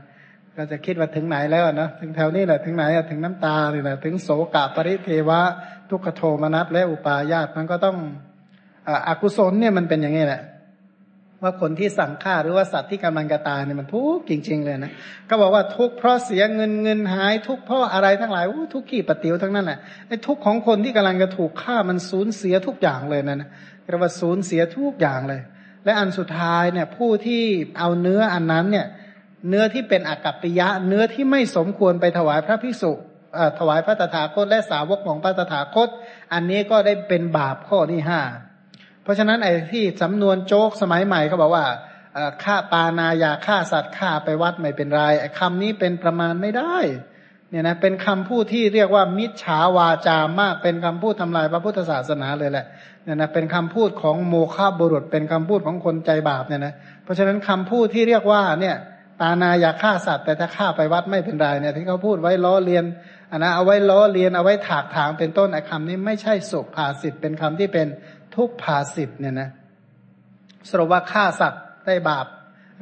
ก็จะคิดว่าถึงไหนแล้วนะถึงแถวนี้แหละถึงไหนถึงน้ำตาเลยนะถึงโศกะปริเทวะ ทุกขโทมนัสและอุปาญาตมันก็ต้องอกุศลเนี่ยมันเป็นอย่างนี้แหละ ว่าคนที่สั่งฆ่าหรือว่าสัตว์ที่กำลังจะตายเนี่ยมันทุกข์จริง ๆ เลยนะก็บอกว่าทุกข์เพราะเสียเงินเงินหาย ทุกข์เพราะอะไรทั้งหลายทุกข์ขี้ปฏิวทั้งนั้นแหละไอ้ทุกข์ของคนที่กำลังจะถูกฆ่ามันสูญเสียทุกอย่างเลยนะนะเรียกว่าสูญเสียทุกอย่างเลย และอันสุดท้ายเนี่ยผู้ที่เอาเนื้ออันนั้นเนี่ยเนื้อที่เป็นอากัปปิยะ เนื้อที่ไม่สมควรไปถวายพระภิกษุถวายพระตถาคตและสาวกของพระตถาคต อันนี้ก็ได้เป็นบาปข้อที่ห้า เพราะฉะนั้นไอ้ที่สำนวนโจ๊กสมัยใหม่เขาบอกว่าฆ่าปานายาฆ่าสัตว์ฆ่าไปวัดไม่เป็นไรไอ้คำนี้เป็นประมาณไม่ได้เนี่ยนะเป็นคำพูดที่เรียกว่ามิจฉาวาจามาก เป็นคำพูดทำลายพระพุทธศาสนาเลยแหละเนี่ยนะเป็นคำพูดของโมฆะบุรุษ เป็นคำพูดของคนใจบาปเนี่ยนะเพราะฉะนั้นคำพูดที่เรียกว่าเนี่ยปานาอยาฆ่าสัตว์แต่ถ้าฆ่าไปวัดไม่เป็นไรเนี่ยที่เขาพูดไว้ล้อเลียนอันนะเอาไว้ล้อเลียนเอาไว้ถากถางเป็นต้นไอ้คำนี้ไม่ใช่สุภาษิตเป็นคำที่เป็น ทุกภาสิทธ์เนี่ยนะสรุปว่าฆ่าสัตว์ได้บาป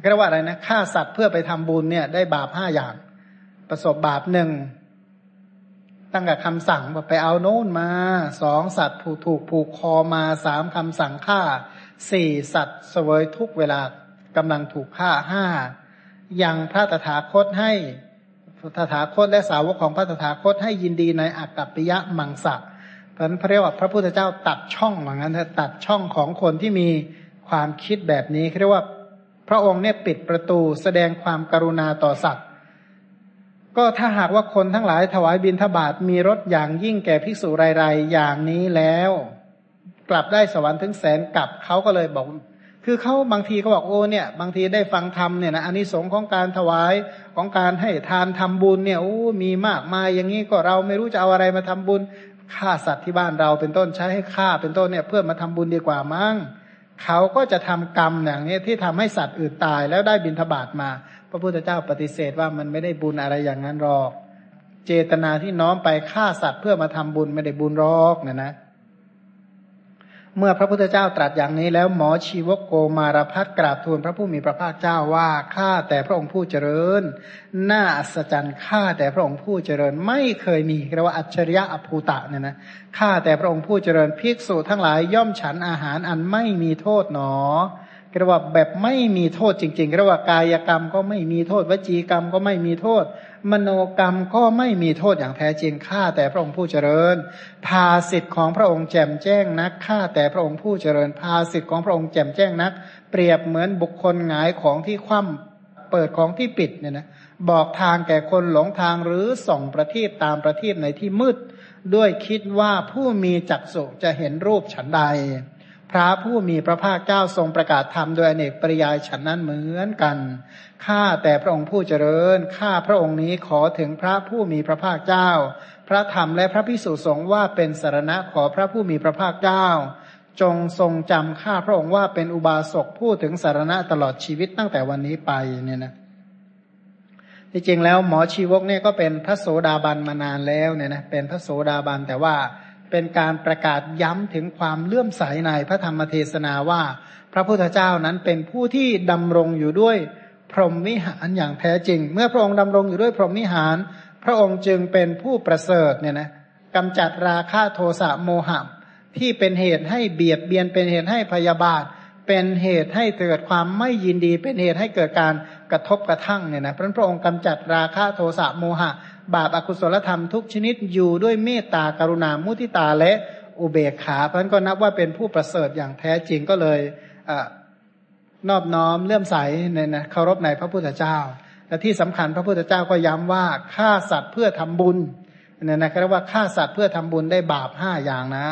เรียกว่าอะไรนะฆ่าสัตว์เพื่อไปทำบุญเนี่ย ได้บาปห้าอย่าง ประสบบาปหนึ่งตั้งแต่คำสั่งว่าไปเอาโน่นมาสองสัตว์ผูกถูกผูกคอมาสามคำสั่งฆ่าสี่สัตว์เสวยทุกเวลากำลังถูกฆ่าห้ายังพระตถาคตให้ตถาคตและสาวกของพระตถาคตให้ยินดีในอักกัปปิยะมังสะ เพราะนั้นพระเรียกว่าพระพุทธเจ้าตัดช่องเหมือนกันตัดช่องของคนที่มีความคิดแบบนี้เรียกว่าพระองค์เนี่ยปิดประตูแสดงความกรุณาต่อสัตว์ ก็ถ้าหากว่าคนทั้งหลายถวายบิณฑบาตมีรถอย่างยิ่งแก่ภิกษุรายๆอย่างนี้แล้ว กลับได้สวรรค์ถึงแสนกลับเขาก็เลยบอก คือเขาบางทีก็บอกโอ้เนี่ย บางทีได้ฟังธรรมเนี่ยนะอันนี้สงของการถวายของการให้ทานทำบุญเนี่ยโอ้มีมากมายอย่างนี้ก็เราไม่รู้จะเอาอะไรมาทำบุญ ฆ่าสัตว์ที่บ้านเราเป็นต้นใช้ให้ฆ่าเป็นต้นเนี่ยเพื่อมาทำบุญดีกว่ามั้งเขาก็จะทำกรรมอย่างนี้ที่ทำให้สัตว์อื่นตายแล้วได้บินทบาทมา พระพุทธเจ้าปฏิเสธว่ามันไม่ได้บุญอะไรอย่างนั้นหรอก เจตนาที่น้อมไปฆ่าสัตว์เพื่อมาทำบุญไม่ได้บุญหรอกนะนะ เมื่อพระพุทธเจ้าตรัสอย่างนี้แล้วหมอชีวกโกมารพัฒกราบทูลพระผู้มีพระภาคเจ้าว่าข้าแต่พระองค์ผู้เจริญ น่าอัศจรรย์ข้าแต่พระองค์ผู้เจริญไม่เคยมีเรียกว่าอัจฉริยะอภูตะเนี่ยนะข้าแต่พระองค์ผู้เจริญภิกษุทั้งหลายย่อมฉันอาหารอันไม่มีโทษหนอเรียกว่าแบบไม่มีโทษจริงๆเรียกว่ากายกรรมก็ไม่มีโทษ วจีกรรมก็ไม่มีโทษ มโนกรรมก็ไม่มีโทษอย่างแท้จริงข้าแต่พระองค์ผู้เจริญ ภาสิทธิ์ของพระองค์แจ่มแจ้งนักข้าแต่พระองค์ผู้เจริญ ภาสิทธิ์ของพระองค์แจ่มแจ้งนัก เปรียบเหมือนบุคคลหงายของที่คว่ำเปิดของที่ปิดเนี่ยนะบอกทางแก่คนหลงทางหรือส่องประทีปตามประทีปในที่มืด ด้วยคิดว่าผู้มีจักษุจะเห็นรูปฉันใด พระผู้มีพระภาคเจ้าทรงประกาศธรรมโดยอเนกปริยายฉันนั้นเหมือนกัน ข้าแต่พระองค์ผู้เจริญ ข้าพระองค์นี้ขอถึงพระผู้มีพระภาคเจ้า พระธรรมและพระพิสุสงฆ์ว่าเป็นสารณะขอพระผู้มีพระภาคเจ้า จงทรงจำข้าพระองค์ว่าเป็นอุบาสกผู้ถึงสารณะตลอดชีวิตตั้งแต่วันนี้ไปเนี่ยนะที่จริงแล้วหมอชีวกเนี่ยก็เป็นพระโสดาบันมานานแล้วเนี่ยนะเป็นพระโสดาบันแต่ว่า เป็นการประกาศย้ำถึงความเลื่อมใสในพระธรรมเทศนาว่า พระพุทธเจ้านั้นเป็นผู้ที่ดำรงอยู่ด้วยพรหมวิหารอย่างแท้จริง เมื่อพระองค์ดำรงอยู่ด้วยพรหมวิหาร พระองค์จึงเป็นผู้ประเสริฐเนี่ยนะกำจัดราคะโทสะโมหะที่เป็นเหตุให้เบียดเบียนเป็นเหตุให้พยาบาท เป็นเหตุให้เกิดความไม่ยินดี เป็นเหตุให้เกิดการกระทบกระทั่งเนี่ยนะพระพระองค์กำจัดราคะโทสะโมหะ บาปอากุศลธรรมทุกชนิดอยู่ด้วยเมตตากรุณามุทิตาและอุเบกขาเพราะนั้นก็นับว่าเป็นผู้ประเสริฐอย่างแท้จริงก็เลยอนอบน้อมเลื่อมใสในนะเคารพในพระพุทธเจ้า และที่สำคัญพระพุทธเจ้าก็ย้ำว่าฆ่าสัตว์เพื่อทำบุญเนี่ยนะเรียกว่าฆ่าสัตว์เพื่อทำบุญได้บาปห้าอย่างนะ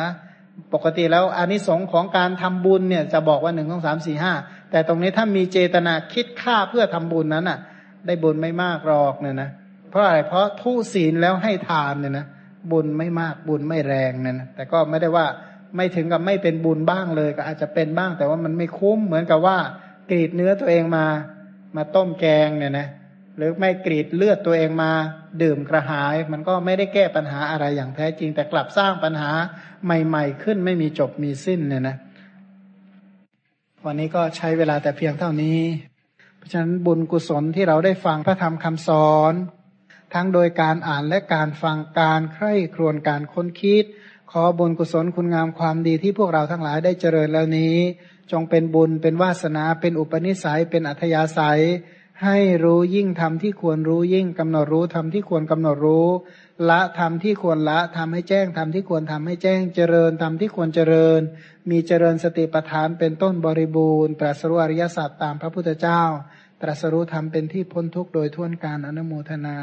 ปกติแล้วอานิสงส์ของการทำบุญเนี่ยจะบอกว่าหนึ่งสองสามสี่ห้าแต่ตรงนี้ถ้ามีเจตนาคิดฆ่าเพื่อทำบุญนั้นอะ ได้บุญไม่มากหรอกเนี่ยนะ ราะอะไรเพราะทุศีลแล้วให้ทานเนี่ยนะบุญไม่มากบุญไม่แรงเนี่ยนะแต่ก็ไม่ได้ว่าไม่ถึงกับไม่เป็นบุญบ้างเลย ก็อาจจะเป็นบ้าง แต่ว่ามันไม่คุ้มเหมือนกับว่ากรีดเนื้อตัวเองมา มาต้มแกงเนี่ยนะหรือไม่กรีดเลือดตัวเองมาดื่มกระหาย มันก็ไม่ได้แก้ปัญหาอะไรอย่างแท้จริง แต่กลับสร้างปัญหาใหม่ ๆ ขึ้นไม่มีจบมีสิ้นเนี่ยนะวันนี้ก็ใช้เวลาแต่เพียงเท่านี้ เพราะฉะนั้นบุญกุศลที่เราได้ฟังพระธรรมคำสอน ทั้งโดยการอ่านและการฟังการใคร่ครวญการค้นคิด ขอบุญกุศลคุณงามความดีที่พวกเราทั้งหลายได้เจริญแล้วนี้ จงเป็นบุญเป็นวาสนาเป็นอุปนิสัยเป็นอัธยาศัย ให้รู้ยิ่งทำที่ควรรู้ยิ่งกำหนดรู้ทำที่ควรกำหนดรู้ ละทำที่ควรละทำให้แจ้งทำที่ควรทำให้แจ้งเจริญทำที่ควรเจริญ มีเจริญสติปัฏฐานเป็นต้นบริบูรณ์ตรัสรู้อริยสัจตามพระพุทธเจ้าตรัสรู้ธรรมเป็นที่พ้นทุกข์โดยท่วนการอนุโมทนา